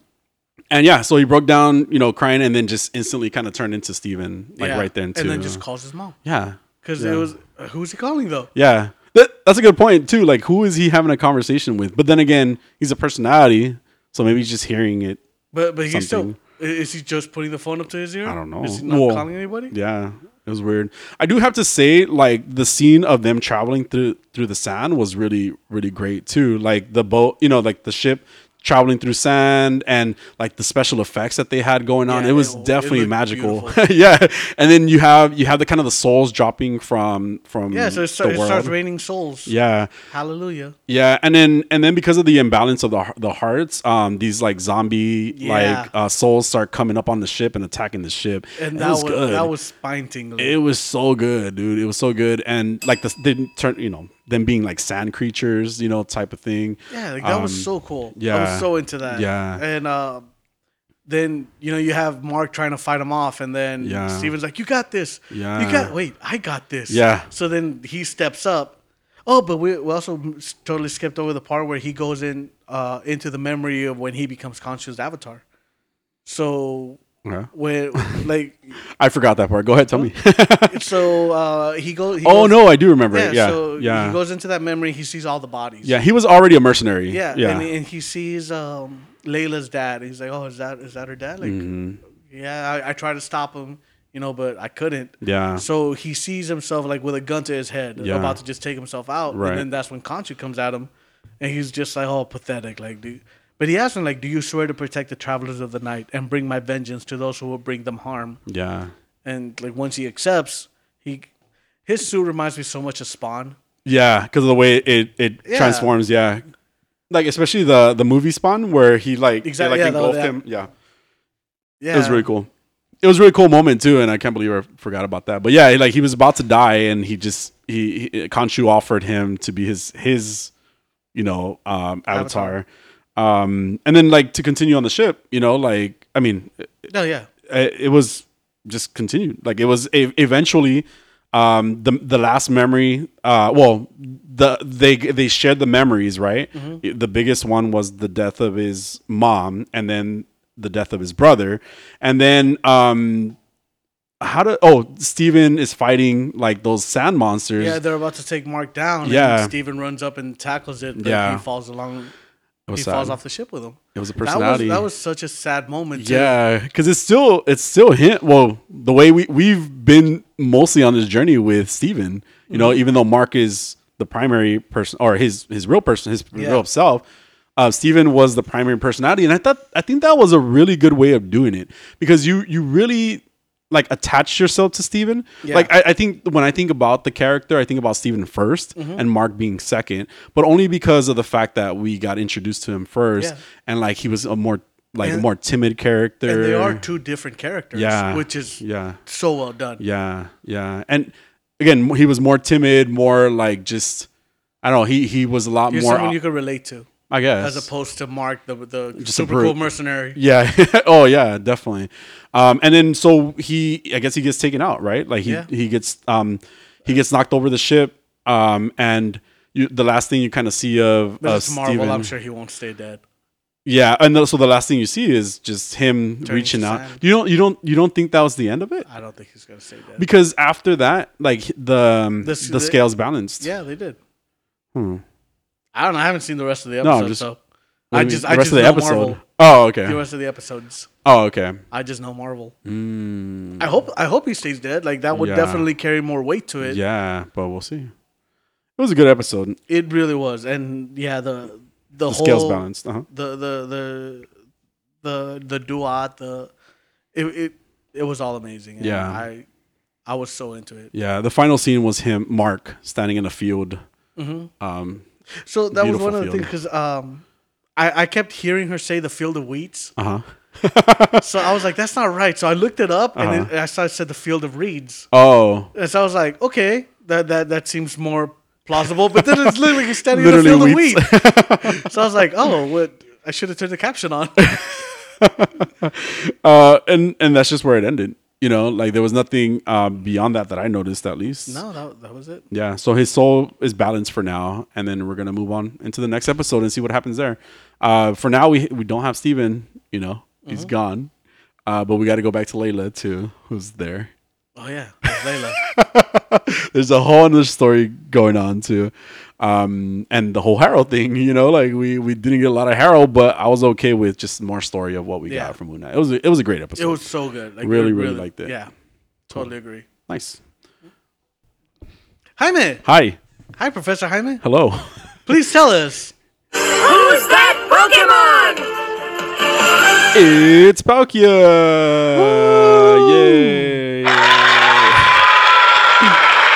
And yeah, so he broke down, you know, crying, and then just instantly kind of turned into Steven, like Yeah. right then too. And then just calls his mom yeah, because Yeah. it was uh, who's he calling though? yeah. That, that's a good point too. Like, who is he having a conversation with? But then again, he's a personality, so maybe he's just hearing it. But but he's still is he just putting the phone up to his ear? I don't know. Is he not Well, calling anybody? Yeah, it was weird. I do have to say, like the scene of them traveling through through the sand was really really great too. Like the boat, you know, like the ship traveling through sand and like the special effects that they had going on. Yeah, it was it- it definitely looked magical. yeah, and then you have you have the kind of the souls dropping from from Yeah, so it, start, the it starts raining souls. yeah, Hallelujah. yeah, and then and then because of the imbalance of the the hearts, um, these like zombie Yeah. like uh, souls start coming up on the ship and attacking the ship. And It that was, good. that was spine tingling. It was so good, dude. It was so good, and like the they turn, you know, them being like sand creatures, you know, type of thing. Yeah, like, that was Um, so cool. Yeah, I was so into that. Yeah. And uh, then, you know, you have Mark trying to fight him off, and then Yeah. Steven's like, You got this. Yeah. You got, wait, I got this. Yeah. So then he steps up. Oh, but we, we also totally skipped over the part where he goes in uh, into the memory of when he becomes Khonshu's Avatar. So Yeah. when like I forgot that part. Go ahead, tell me. so uh, he goes. He oh goes, no, I do remember Yeah, it. Yeah, So yeah, he goes into that memory. He sees all the bodies. yeah. He was already a mercenary. Yeah, yeah. And, and he sees um, Layla's dad. He's like, "Oh, is that is that her dad?" Like, Mm-hmm. yeah, I, I tried to stop him, you know, but I couldn't. Yeah. So he sees himself like with a gun to his head, Yeah. about to just take himself out. Right. And then that's when Khonshu comes at him, and he's just like, "Oh, pathetic!" Like, dude. But he asks him like, "Do you swear to protect the travelers of the night and bring my vengeance to those who will bring them harm?" yeah. And like once he accepts, he his suit reminds me so much of Spawn. Yeah, because of the way it it Yeah. transforms. Yeah, like especially the the movie Spawn where he like Exactly, like yeah, engulfed him. Yeah, Yeah, it was really cool. It was a really cool moment too, and I can't believe I forgot about that. But yeah, like he was about to die, and he just he, he Khonshu offered him to be his his you know um, avatar. Um, and then like to continue on the ship, you know, like I mean, No, yeah. it, it was just continued. Like it was e- eventually um the the last memory uh well the they they shared the memories right Mm-hmm. the biggest one was the death of his mom and then the death of his brother and then um how to oh Steven is fighting like those sand monsters Yeah, they're about to take Mark down. Yeah. and Steven runs up and tackles it. But Yeah. he falls along. He sad. falls off the ship with him. it was a That was personality that was such a sad moment. Too. Yeah, because it's still it's still him. Well, the way we we've been mostly on this journey with Steven, you know, even though Mark is the primary person or his his real person, his Yeah. real self. Uh, Steven was the primary personality, and I thought I think that was a really good way of doing it because you you really like attach yourself to Steven. Yeah. Like I, I think when I think about the character, I think about Steven 1st Mm-hmm. and Mark being second, but only because of the fact that we got introduced to him first, Yeah. and like he was a more like And- more timid character. And they are two different characters. Yeah. which is Yeah, so well done. yeah, yeah. And again, he was more timid, more like just I don't know. He he was a lot more. someone you could relate to, I guess. as opposed to Mark, the the Just super cool mercenary. yeah. oh yeah, definitely. Um, and then so he, I guess he gets taken out, right? Like he Yeah. he gets um he gets knocked over the ship. Um, and you, the last thing you kind of see of But it's Marvel. Steven- I'm sure he won't stay dead. Yeah, and so the last thing you see is just him Turning reaching out. sand. You don't you don't you don't think that was the end of it? I don't think he's gonna stay dead. Because after that, like the The the, the- scales balanced. yeah, they did. Hmm. I don't know. I haven't seen the rest of the No, episode, just- so I just mean? I the rest just of the know episode. Marvel. Oh, okay. The rest of the episodes, Oh, okay. I just know Marvel. Mm, I hope I hope he stays dead. Like that would Yeah. definitely carry more weight to it. yeah, but we'll see. It was a good episode. It really was, and yeah, the the, The whole scales balanced. Uh-huh. the the the the the duat the it it it was all amazing. and Yeah. I I was so into it. Yeah, the final scene was him, Mark, standing in a field. hmm Um, So that was one of the field. things because um I, I kept hearing her say the field of wheats. Uh huh. So I was like, that's not right. So I looked it up and Uh-huh. then I saw it said the field of reeds. Oh, And so I was like, okay, that that, that seems more plausible. But then it's literally standing Literally in the field wheats. of wheat. so I was like, oh, what? I should have turned the caption on. uh, and and that's just where it ended. You know, like there was nothing um, beyond that that I noticed at least. no, that, that was it. Yeah. So his soul is balanced for now, and then we're gonna move on into the next episode and see what happens there. Uh, for now, we we don't have Steven, You know, he's Mm-hmm. gone. Uh, but we got to go back to Layla too, who's there. Oh yeah, Layla. There's a whole other story going on too, um, and the whole Harrow thing. You know, like we we didn't get a lot of Harrow, but I was okay with just more story of what we Yeah. got from Moon Knight. It was a, it was a great episode. it was so good. Like, Really, really liked it. Yeah, totally agree. nice. Jaime, Hi, hi, Professor Jaime. hello. Please tell us. Who's that Pokemon? It's Palkia! Yay!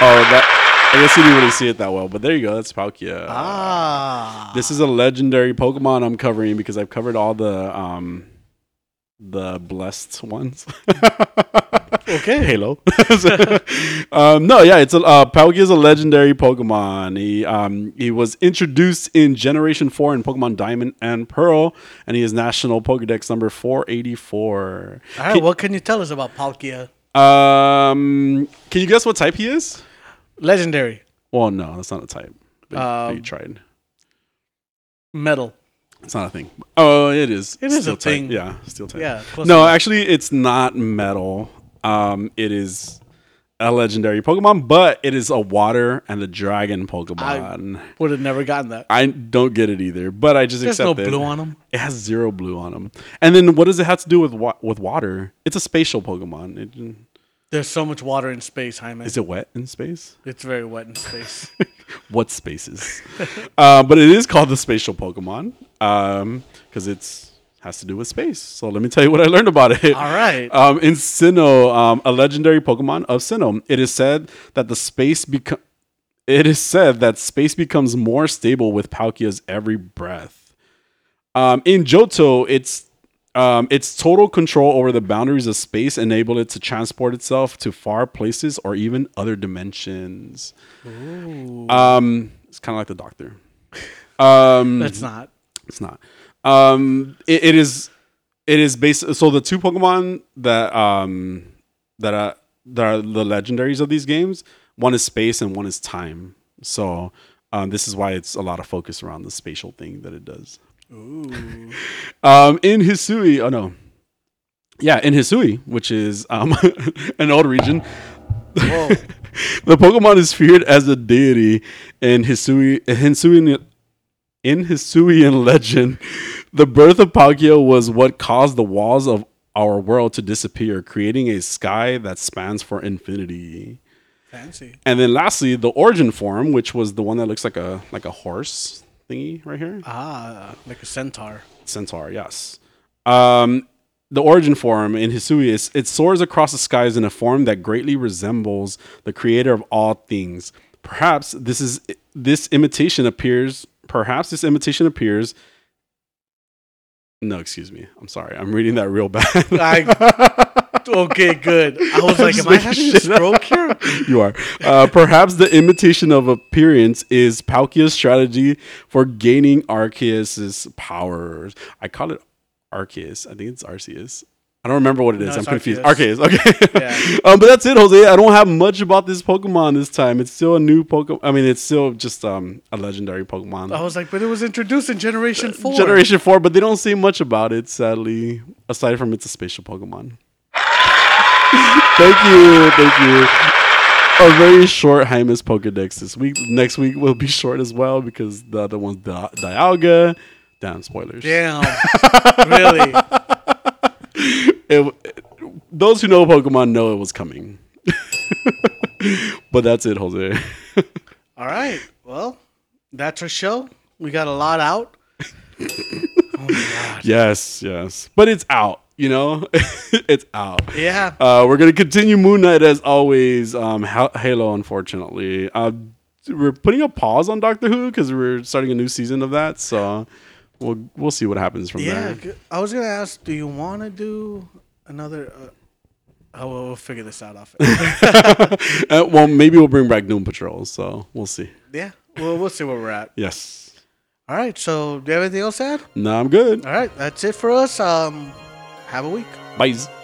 oh, that. I guess you didn't really see it that well, but there you go. That's Palkia. Ah, This is a legendary Pokemon I'm covering because I've covered all the um the blessed ones. okay. Halo. um, no, yeah, it's a uh, Palkia is a legendary Pokemon. He um he was introduced in Generation Four in Pokemon Diamond and Pearl, and he is National Pokedex number four eighty four. All right, what can you tell us about Palkia? Um, can you guess what type he is? Legendary Well, no, that's not a type. But, but you Um, tried. metal. It's not a thing. Oh, it is. It is a type. thing. Yeah, steel type. Yeah. close No, enough. actually, it's not metal. Um, it is a legendary Pokemon, but it is a water and a dragon Pokemon. would have never gotten that. I, don't get it either, but I just There's no accept it. blue on them. It has zero blue on them. And then what does it have to do with wa- with water? It's a spatial Pokemon. It, There's so much water in space, Jaime. is it wet in space? It's very wet in space. what spaces. uh, but it is called the spatial Pokemon because it's has to do with space. So let me tell you what I learned about it. All right. Um, in Sinnoh, um, a legendary Pokemon of Sinnoh, it is said that the space become. It is said that space becomes more stable with Palkia's every breath. Um, in Johto, it's um, its total control over the boundaries of space enabled it to transport itself to far places or even other dimensions. Um, it's kind of like the Doctor. Um, That's not. it's not. Um, it, it is. It is based. So the two Pokemon that um that are that are the legendaries of these games. One is space and one is time. So um, this is why it's a lot of focus around the spatial thing that it does. Ooh. Um, in Hisui, oh no, yeah, in Hisui, which is um an old region, the Pokemon is feared as a deity in Hisui, Hisuian, in Hisuian legend. The birth of Palkia was what caused the walls of our world to disappear, creating a sky that spans for infinity. Fancy. And then lastly, the origin form, which was the one that looks like a like a horse thingy right here. Ah, like a centaur. Centaur, yes. Um, the origin form in Hisui is it soars across the skies in a form that greatly resembles the creator of all things. Perhaps this is this imitation appears. Perhaps this imitation appears. No, excuse me. I'm sorry. I'm reading that real bad. I, okay, good. I was like, Just am I having a stroke here? you are. Uh, perhaps the imitation of appearance is Palkia's strategy for gaining Arceus's powers. I call it Arceus. I think it's Arceus. I don't remember what it is. No, I'm confused. Arceus. Arceus. Okay. Yeah. um, but that's it, Jose. I don't have much about this Pokemon this time. It's still a new Pokemon. I mean, it's still just um, a legendary Pokemon. I was like, but it was introduced in Generation 4. Generation 4, but they don't say much about it, sadly, aside from it's a spatial Pokemon. Thank you. Thank you. A very short Jaime's Pokedex this week. Next week will be short as well because the other one's Di- Dialga. Damn, spoilers. Damn. really? It- it- those who know Pokemon know it was coming. but that's it, Jose. All right. Well, that's our show. We got a lot out. Oh yes, yes. But it's out, you know? it's out. Yeah. Uh, we're gonna continue Moon Knight as always. Um, Halo, unfortunately, uh, we're putting a pause on Doctor Who because we're starting a new season of that. So, we'll we'll see what happens from there. Yeah, there. g- I was gonna ask, do you want to do another? Uh, oh, we'll, we'll figure this out off. Uh, well, maybe we'll bring back Doom Patrol. So we'll see. yeah, well, we'll see where we're at. Yes. All right. So, do you have anything else to add? No, I'm good. All right, that's it for us. Um, have a week. Bye.